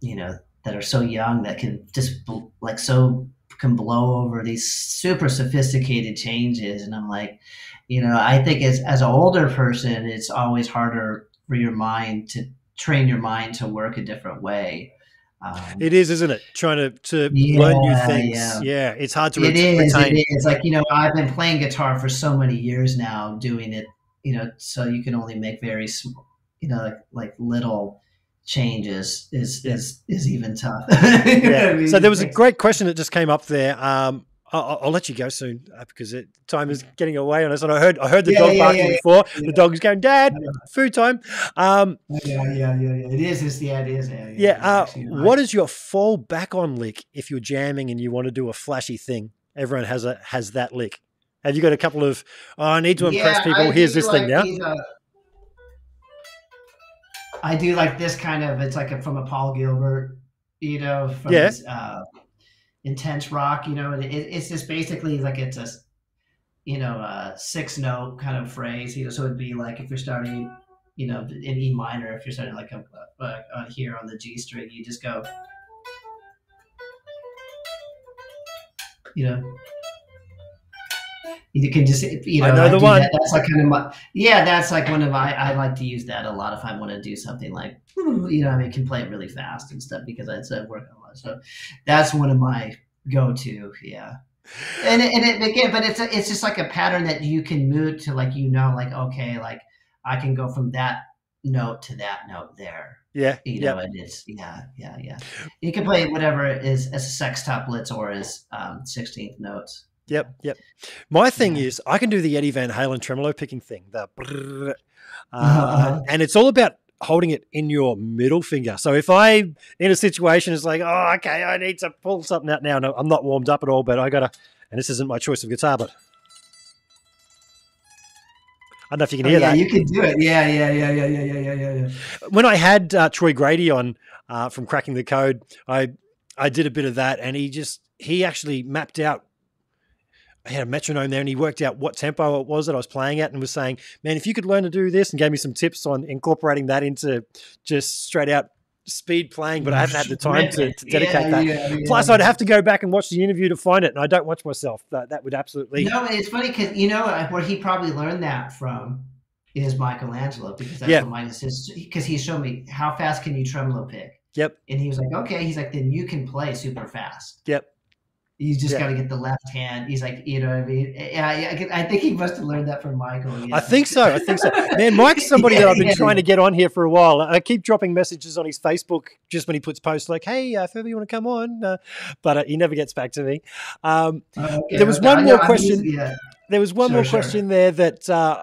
S2: you know, that are so young that can just like so can blow over these super sophisticated changes, and I'm like, you know, I think as as an older person, it's always harder for your mind to train your mind to work a different way.
S1: Um, it is, isn't it? Trying to, to yeah, learn new things. Yeah. yeah. it's hard to.
S2: It re- is. Retain. It is. Like you know, I've been playing guitar for so many years now, doing it. You know, so you can only make very small, you know, like like little changes is is is even tough.
S1: yeah. I mean? So there was a great question that just came up there. Um, I'll, I'll, let you go soon uh, because it, time is getting away on us. And I heard I heard the yeah, dog yeah, barking yeah, before. The dog's going, Dad, food time.
S2: Um, yeah, yeah, yeah. It is. It's, it is. Yeah.
S1: yeah uh, what is your fall back on lick if you're jamming and you want to do a flashy thing? Everyone has a has that lick. Have you got a couple of? Oh, I need to impress people. I Here's this like thing now.
S2: I do like this kind of. It's like a, from a Paul Gilbert, you know. From yeah. His, uh, intense rock, you know, it, it's just basically like it's a, you know, a six note kind of phrase. You know, so it'd be like if you're starting, you know, in E minor, if you're starting like a, a, a here on the G string, you just go, you know. You can just, you know,
S1: I know the one.
S2: That. That's like kind of my, yeah, that's like one of my, I like to use that a lot if I want to do something like, you know, I mean, can play it really fast and stuff because it's a work so that's one of my go-to. Yeah. And it, and it, again, but it's a, it's just like a pattern that you can move to, like you know, like okay, like I can go from that note to that note there.
S1: Yeah,
S2: you know, yep. and it's yeah, yeah, yeah. You can play whatever is as a sextuplets or as um, sixteenth notes.
S1: Yep, yep. My thing yeah. is, I can do the Eddie Van Halen tremolo picking thing, the uh, uh-huh. and it's all about holding it in your middle finger. So if I in a situation is like, oh, okay, I need to pull something out now. No, I'm not warmed up at all, but I gotta. And this isn't my choice of guitar, but I don't know if you can oh, hear
S2: yeah,
S1: that.
S2: You can do it. Yeah, yeah, yeah, yeah, yeah, yeah, yeah, yeah.
S1: When I had uh, Troy Grady on uh, from Cracking the Code, I I did a bit of that, and he just he actually mapped out I had a metronome there and he worked out what tempo it was that I was playing at and was saying, man, if you could learn to do this and gave me some tips on incorporating that into just straight out speed playing, but I haven't had the time to, to dedicate yeah, that. Yeah, yeah. Plus, I'd have to go back and watch the interview to find it, and I don't watch myself. That that would absolutely.
S2: No, it's funny because you know where he probably learned that from is Michael Angelo because that's what mine is because he showed me how fast can you tremolo pick.
S1: Yep.
S2: And he was like, okay, he's like, then you can play super fast.
S1: Yep.
S2: You just yeah. got to get the left hand. He's like, you know what I mean? Yeah, I think he must have learned that from Michael.
S1: Yeah. I think so. I think so. Man, Mike's somebody yeah, that I've been trying to get on here for a while. I keep dropping messages on his Facebook just when he puts posts like, hey, uh, if ever you want to come on. Uh, but uh, he never gets back to me. Um, okay, there was okay. one more question. There was one sure, more sure. question there that uh,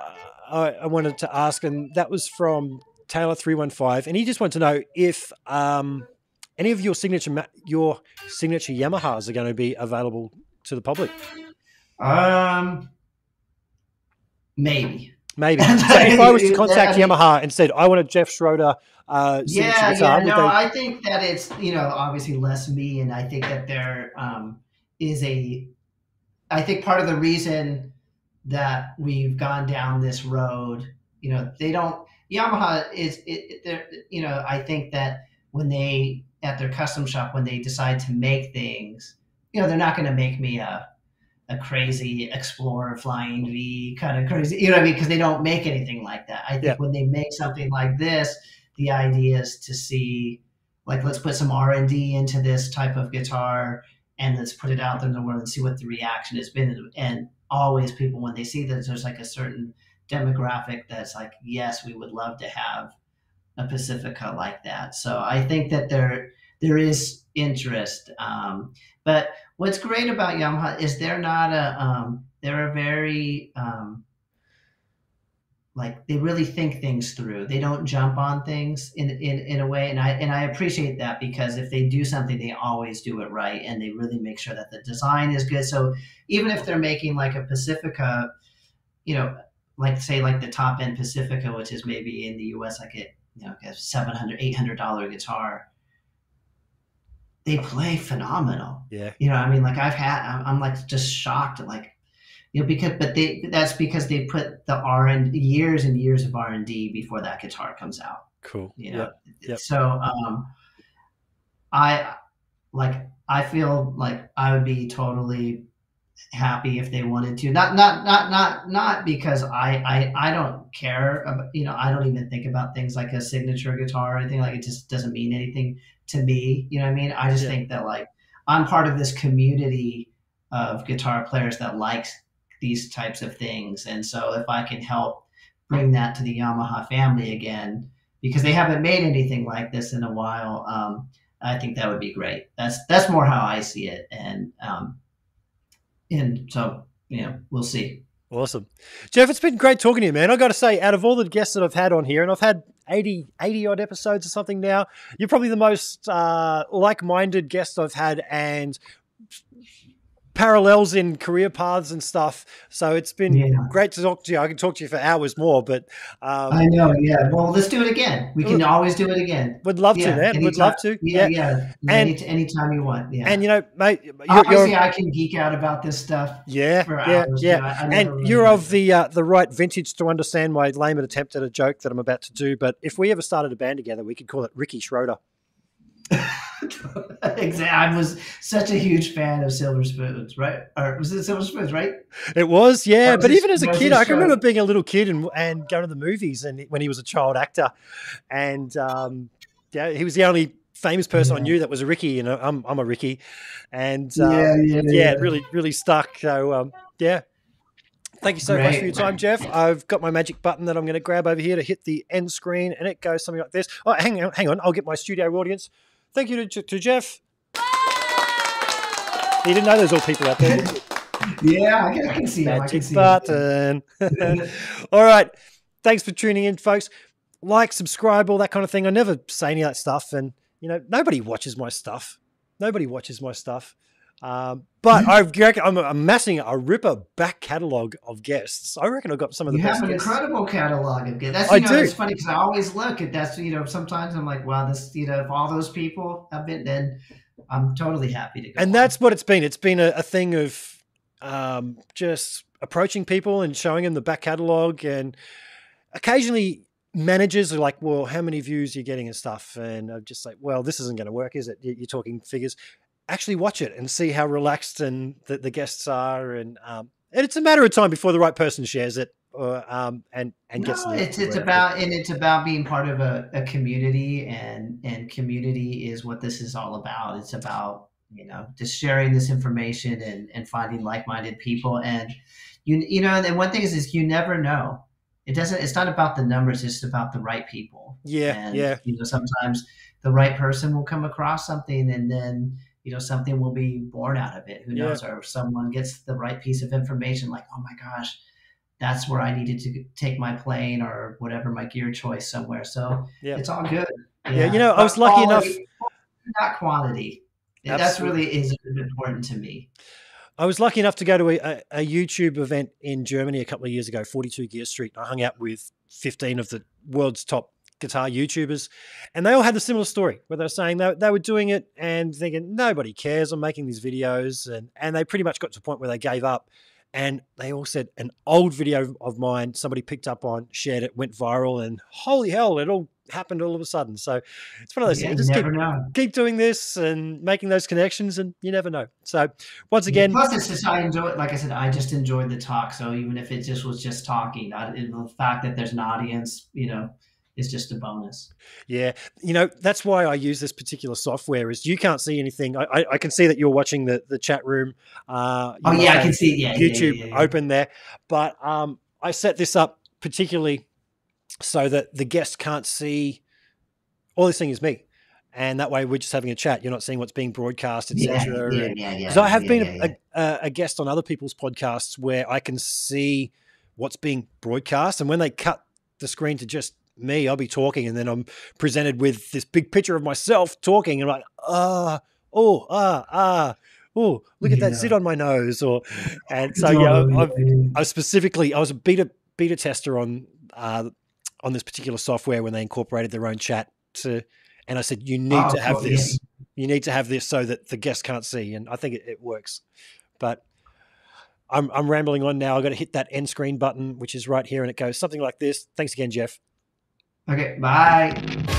S1: I, I, wanted to ask, and that was from Taylor315. And he just wanted to know if. Um, any of your signature your signature Yamahas are going to be available to the public?
S2: Um, maybe.
S1: Maybe. So if I was to contact Yamaha and said I want a Jeff Schroeder uh,
S2: yeah, guitar, yeah, no, they... I think that it's you know obviously less me, and I think that there um, is a. I think part of the reason that we've gone down this road, you know, they don't. Yamaha is, it, it, you know, I think that when they at their custom shop when they decide to make things, you know, they're not going to make me a a crazy explorer flying V kind of crazy, you know what I mean? Because they don't make anything like that. I think yeah. when they make something like this, the idea is to see, like, let's put some R and D into this type of guitar, and let's put it out there in the world and see what the reaction has been. And always, people when they see that there's like a certain demographic that's like, yes, we would love to have a Pacifica like that. So I think that there there is interest. Um, but what's great about Yamaha is they're not a um, they're a very um, like they really think things through. They don't jump on things in, in in a way, and I and I appreciate that because if they do something, they always do it right, and they really make sure that the design is good. So even if they're making like a Pacifica, you know, like say like the top end Pacifica, which is maybe in the U.S. like a you know a 700 800 dollar guitar. They play phenomenal.
S1: Yeah.
S2: You know, I mean, like I've had, I'm, I'm like just shocked, like you know, because but they that's because they put the R and years and years of R and D before that guitar comes out.
S1: Cool.
S2: You know,
S1: Yep. Yep.
S2: so um, I like I feel like I would be totally happy if they wanted to. Not not not not not because I I I don't care about you know I don't even think about things like a signature guitar or anything like it just doesn't mean anything to me. You know what I mean? I just
S1: Yeah.
S2: think that like I'm part of this community of guitar players that likes these types of things, and so if I can help bring that to the Yamaha family again because they haven't made anything like this in a while. Um, I think that would be great. That's that's more how I see it, and um, and so you know we'll see.
S1: Awesome. Jeff, it's been great talking to you, man. i got to say, out of all the guests that I've had on here, and I've had 80, 80 odd episodes or something now, you're probably the most uh, like minded guest I've had and parallels in career paths and stuff. So it's been
S2: Yeah.
S1: great to talk to you. I can talk to you for hours more, but um,
S2: I know. Yeah. Well, let's do it again. We can always do it again.
S1: would love
S2: Yeah,
S1: to, man. Would love to.
S2: Yeah.
S1: Yeah.
S2: Yeah.
S1: And-
S2: Any, anytime you want. Yeah.
S1: And, you know, mate, you're,
S2: Obviously,
S1: you're
S2: I can geek out about this stuff
S1: yeah, yeah, yeah.
S2: I- I
S1: and
S2: really-
S1: you're of the uh, the right vintage to understand my lame attempt at a joke that I'm about to do. But if we ever started a band together, we could call it Ricky Schroder.
S2: exactly. I was such a huge fan of Silver Spoons, right? Or was it Silver Spoons, right?
S1: It was, yeah.
S2: Was
S1: But
S2: his-
S1: even as a kid, I can
S2: show.
S1: remember being a little kid and and going to the movies, and when he was a child actor, and um, yeah, he was the only famous person I knew that was a Ricky. You know, I'm I'm a Ricky, and um,
S2: yeah, yeah,
S1: yeah, it really really stuck. So um, yeah. Thank you so much for your time, Jeff. I've got my magic button that I'm going to grab over here to hit the end screen, and it goes something like this. Oh, hang on, hang on. I'll get my studio audience. Thank you to, to Jeff. You didn't know there's all people out there.
S2: Yeah, I can, I can see him. I can
S1: Magic
S2: see
S1: button. all right. Thanks for tuning in, folks. Like, subscribe, all that kind of thing. I never say any of that stuff. And, you know, nobody watches my stuff. Nobody watches my stuff. Um, but I reckon I'm amassing a ripper back catalogue of guests. I reckon I've got some of the
S2: You
S1: best
S2: have an
S1: guests.
S2: incredible catalog of guests. That's
S1: I
S2: know,
S1: do.
S2: it's funny because I always look at that's you know sometimes I'm like, wow, this you know if all those people have been, then I'm totally happy to go.
S1: and
S2: on.
S1: that's what it's been. It's been a, a thing of um, just approaching people and showing them the back catalog, and occasionally managers are like, "Well, how many views are you getting and stuff?" And I'm just like, "Well, this isn't going to work, is it? You're talking figures. Actually, watch it and see how relaxed and the, the guests are, and um, and it's a matter of time before the right person shares it, or um, and and gets
S2: no,
S1: the
S2: it's it's about and it's about being part of a, a community and and community is what this is all about. It's about you know just sharing this information and and finding like minded people and you you know and one thing is is you never know. It doesn't. It's not about the numbers. It's about the right people.
S1: Yeah,
S2: and,
S1: yeah.
S2: You know, sometimes the right person will come across something, and then you know something will be born out of it. Who
S1: Yeah.
S2: knows? Or if someone gets the right piece of information, like, oh my gosh, that's where I needed to take my plane or whatever my gear choice somewhere. So
S1: Yeah.
S2: it's all good.
S1: Yeah, you know, I was lucky enough-
S2: Not quantity. And That's really is important to me.
S1: I was lucky enough to go to a, a, a YouTube event in Germany a couple of years ago, 42 Gear Street. I hung out with 15 of the world's top guitar YouTubers, and they all had a similar story where they were saying they, they were doing it and thinking, nobody cares. I'm making these videos. And, and they pretty much got to a point where they gave up. And they all said an old video of mine, somebody picked up on, shared it, went viral, and holy hell, it all happened all of a sudden. So it's one of those
S2: Yeah,
S1: things. Just keep,
S2: never know.
S1: keep doing this and making those connections, and you never know. So once again,
S2: Plus, it's just I enjoy. Like I said, I just enjoyed the talk. So even if it just was just talking, not the fact that there's an audience, you know, is just a bonus.
S1: Yeah, you know that's why I use this particular software. Is you can't see anything. I, I, I can see that you're watching the the chat room. Uh,
S2: Oh yeah, I can see. Yeah, yeah,
S1: YouTube
S2: yeah, yeah, yeah.
S1: open there, but um, I set this up particularly so that the guest can't see. All this thing is me, and that way we're just having a chat. You're not seeing what's being broadcast,
S2: Yeah,
S1: etc.
S2: yeah,
S1: and-
S2: yeah, yeah.
S1: because I have
S2: yeah,
S1: been
S2: yeah,
S1: a, a, a guest on other people's podcasts where I can see what's being broadcast, and when they cut the screen to just me, I'll be talking, and then I'm presented with this big picture of myself talking, and I'm like, ah, oh, ah, ah, oh, look at that
S2: Yeah.
S1: zit on my nose, or and so
S2: yeah.
S1: yeah, I've,
S2: yeah, yeah.
S1: I was specifically I was a beta beta tester on uh, on this particular software when they incorporated their own chat to, and I said you need
S2: Oh,
S1: to have
S2: cool, yeah.
S1: this. You need to have this so that the guests can't see, and I think it, it works. But I'm I'm rambling on now. I've got to hit that end screen button, which is right here, and it goes something like this. Thanks again, Jeff.
S2: Okay, bye.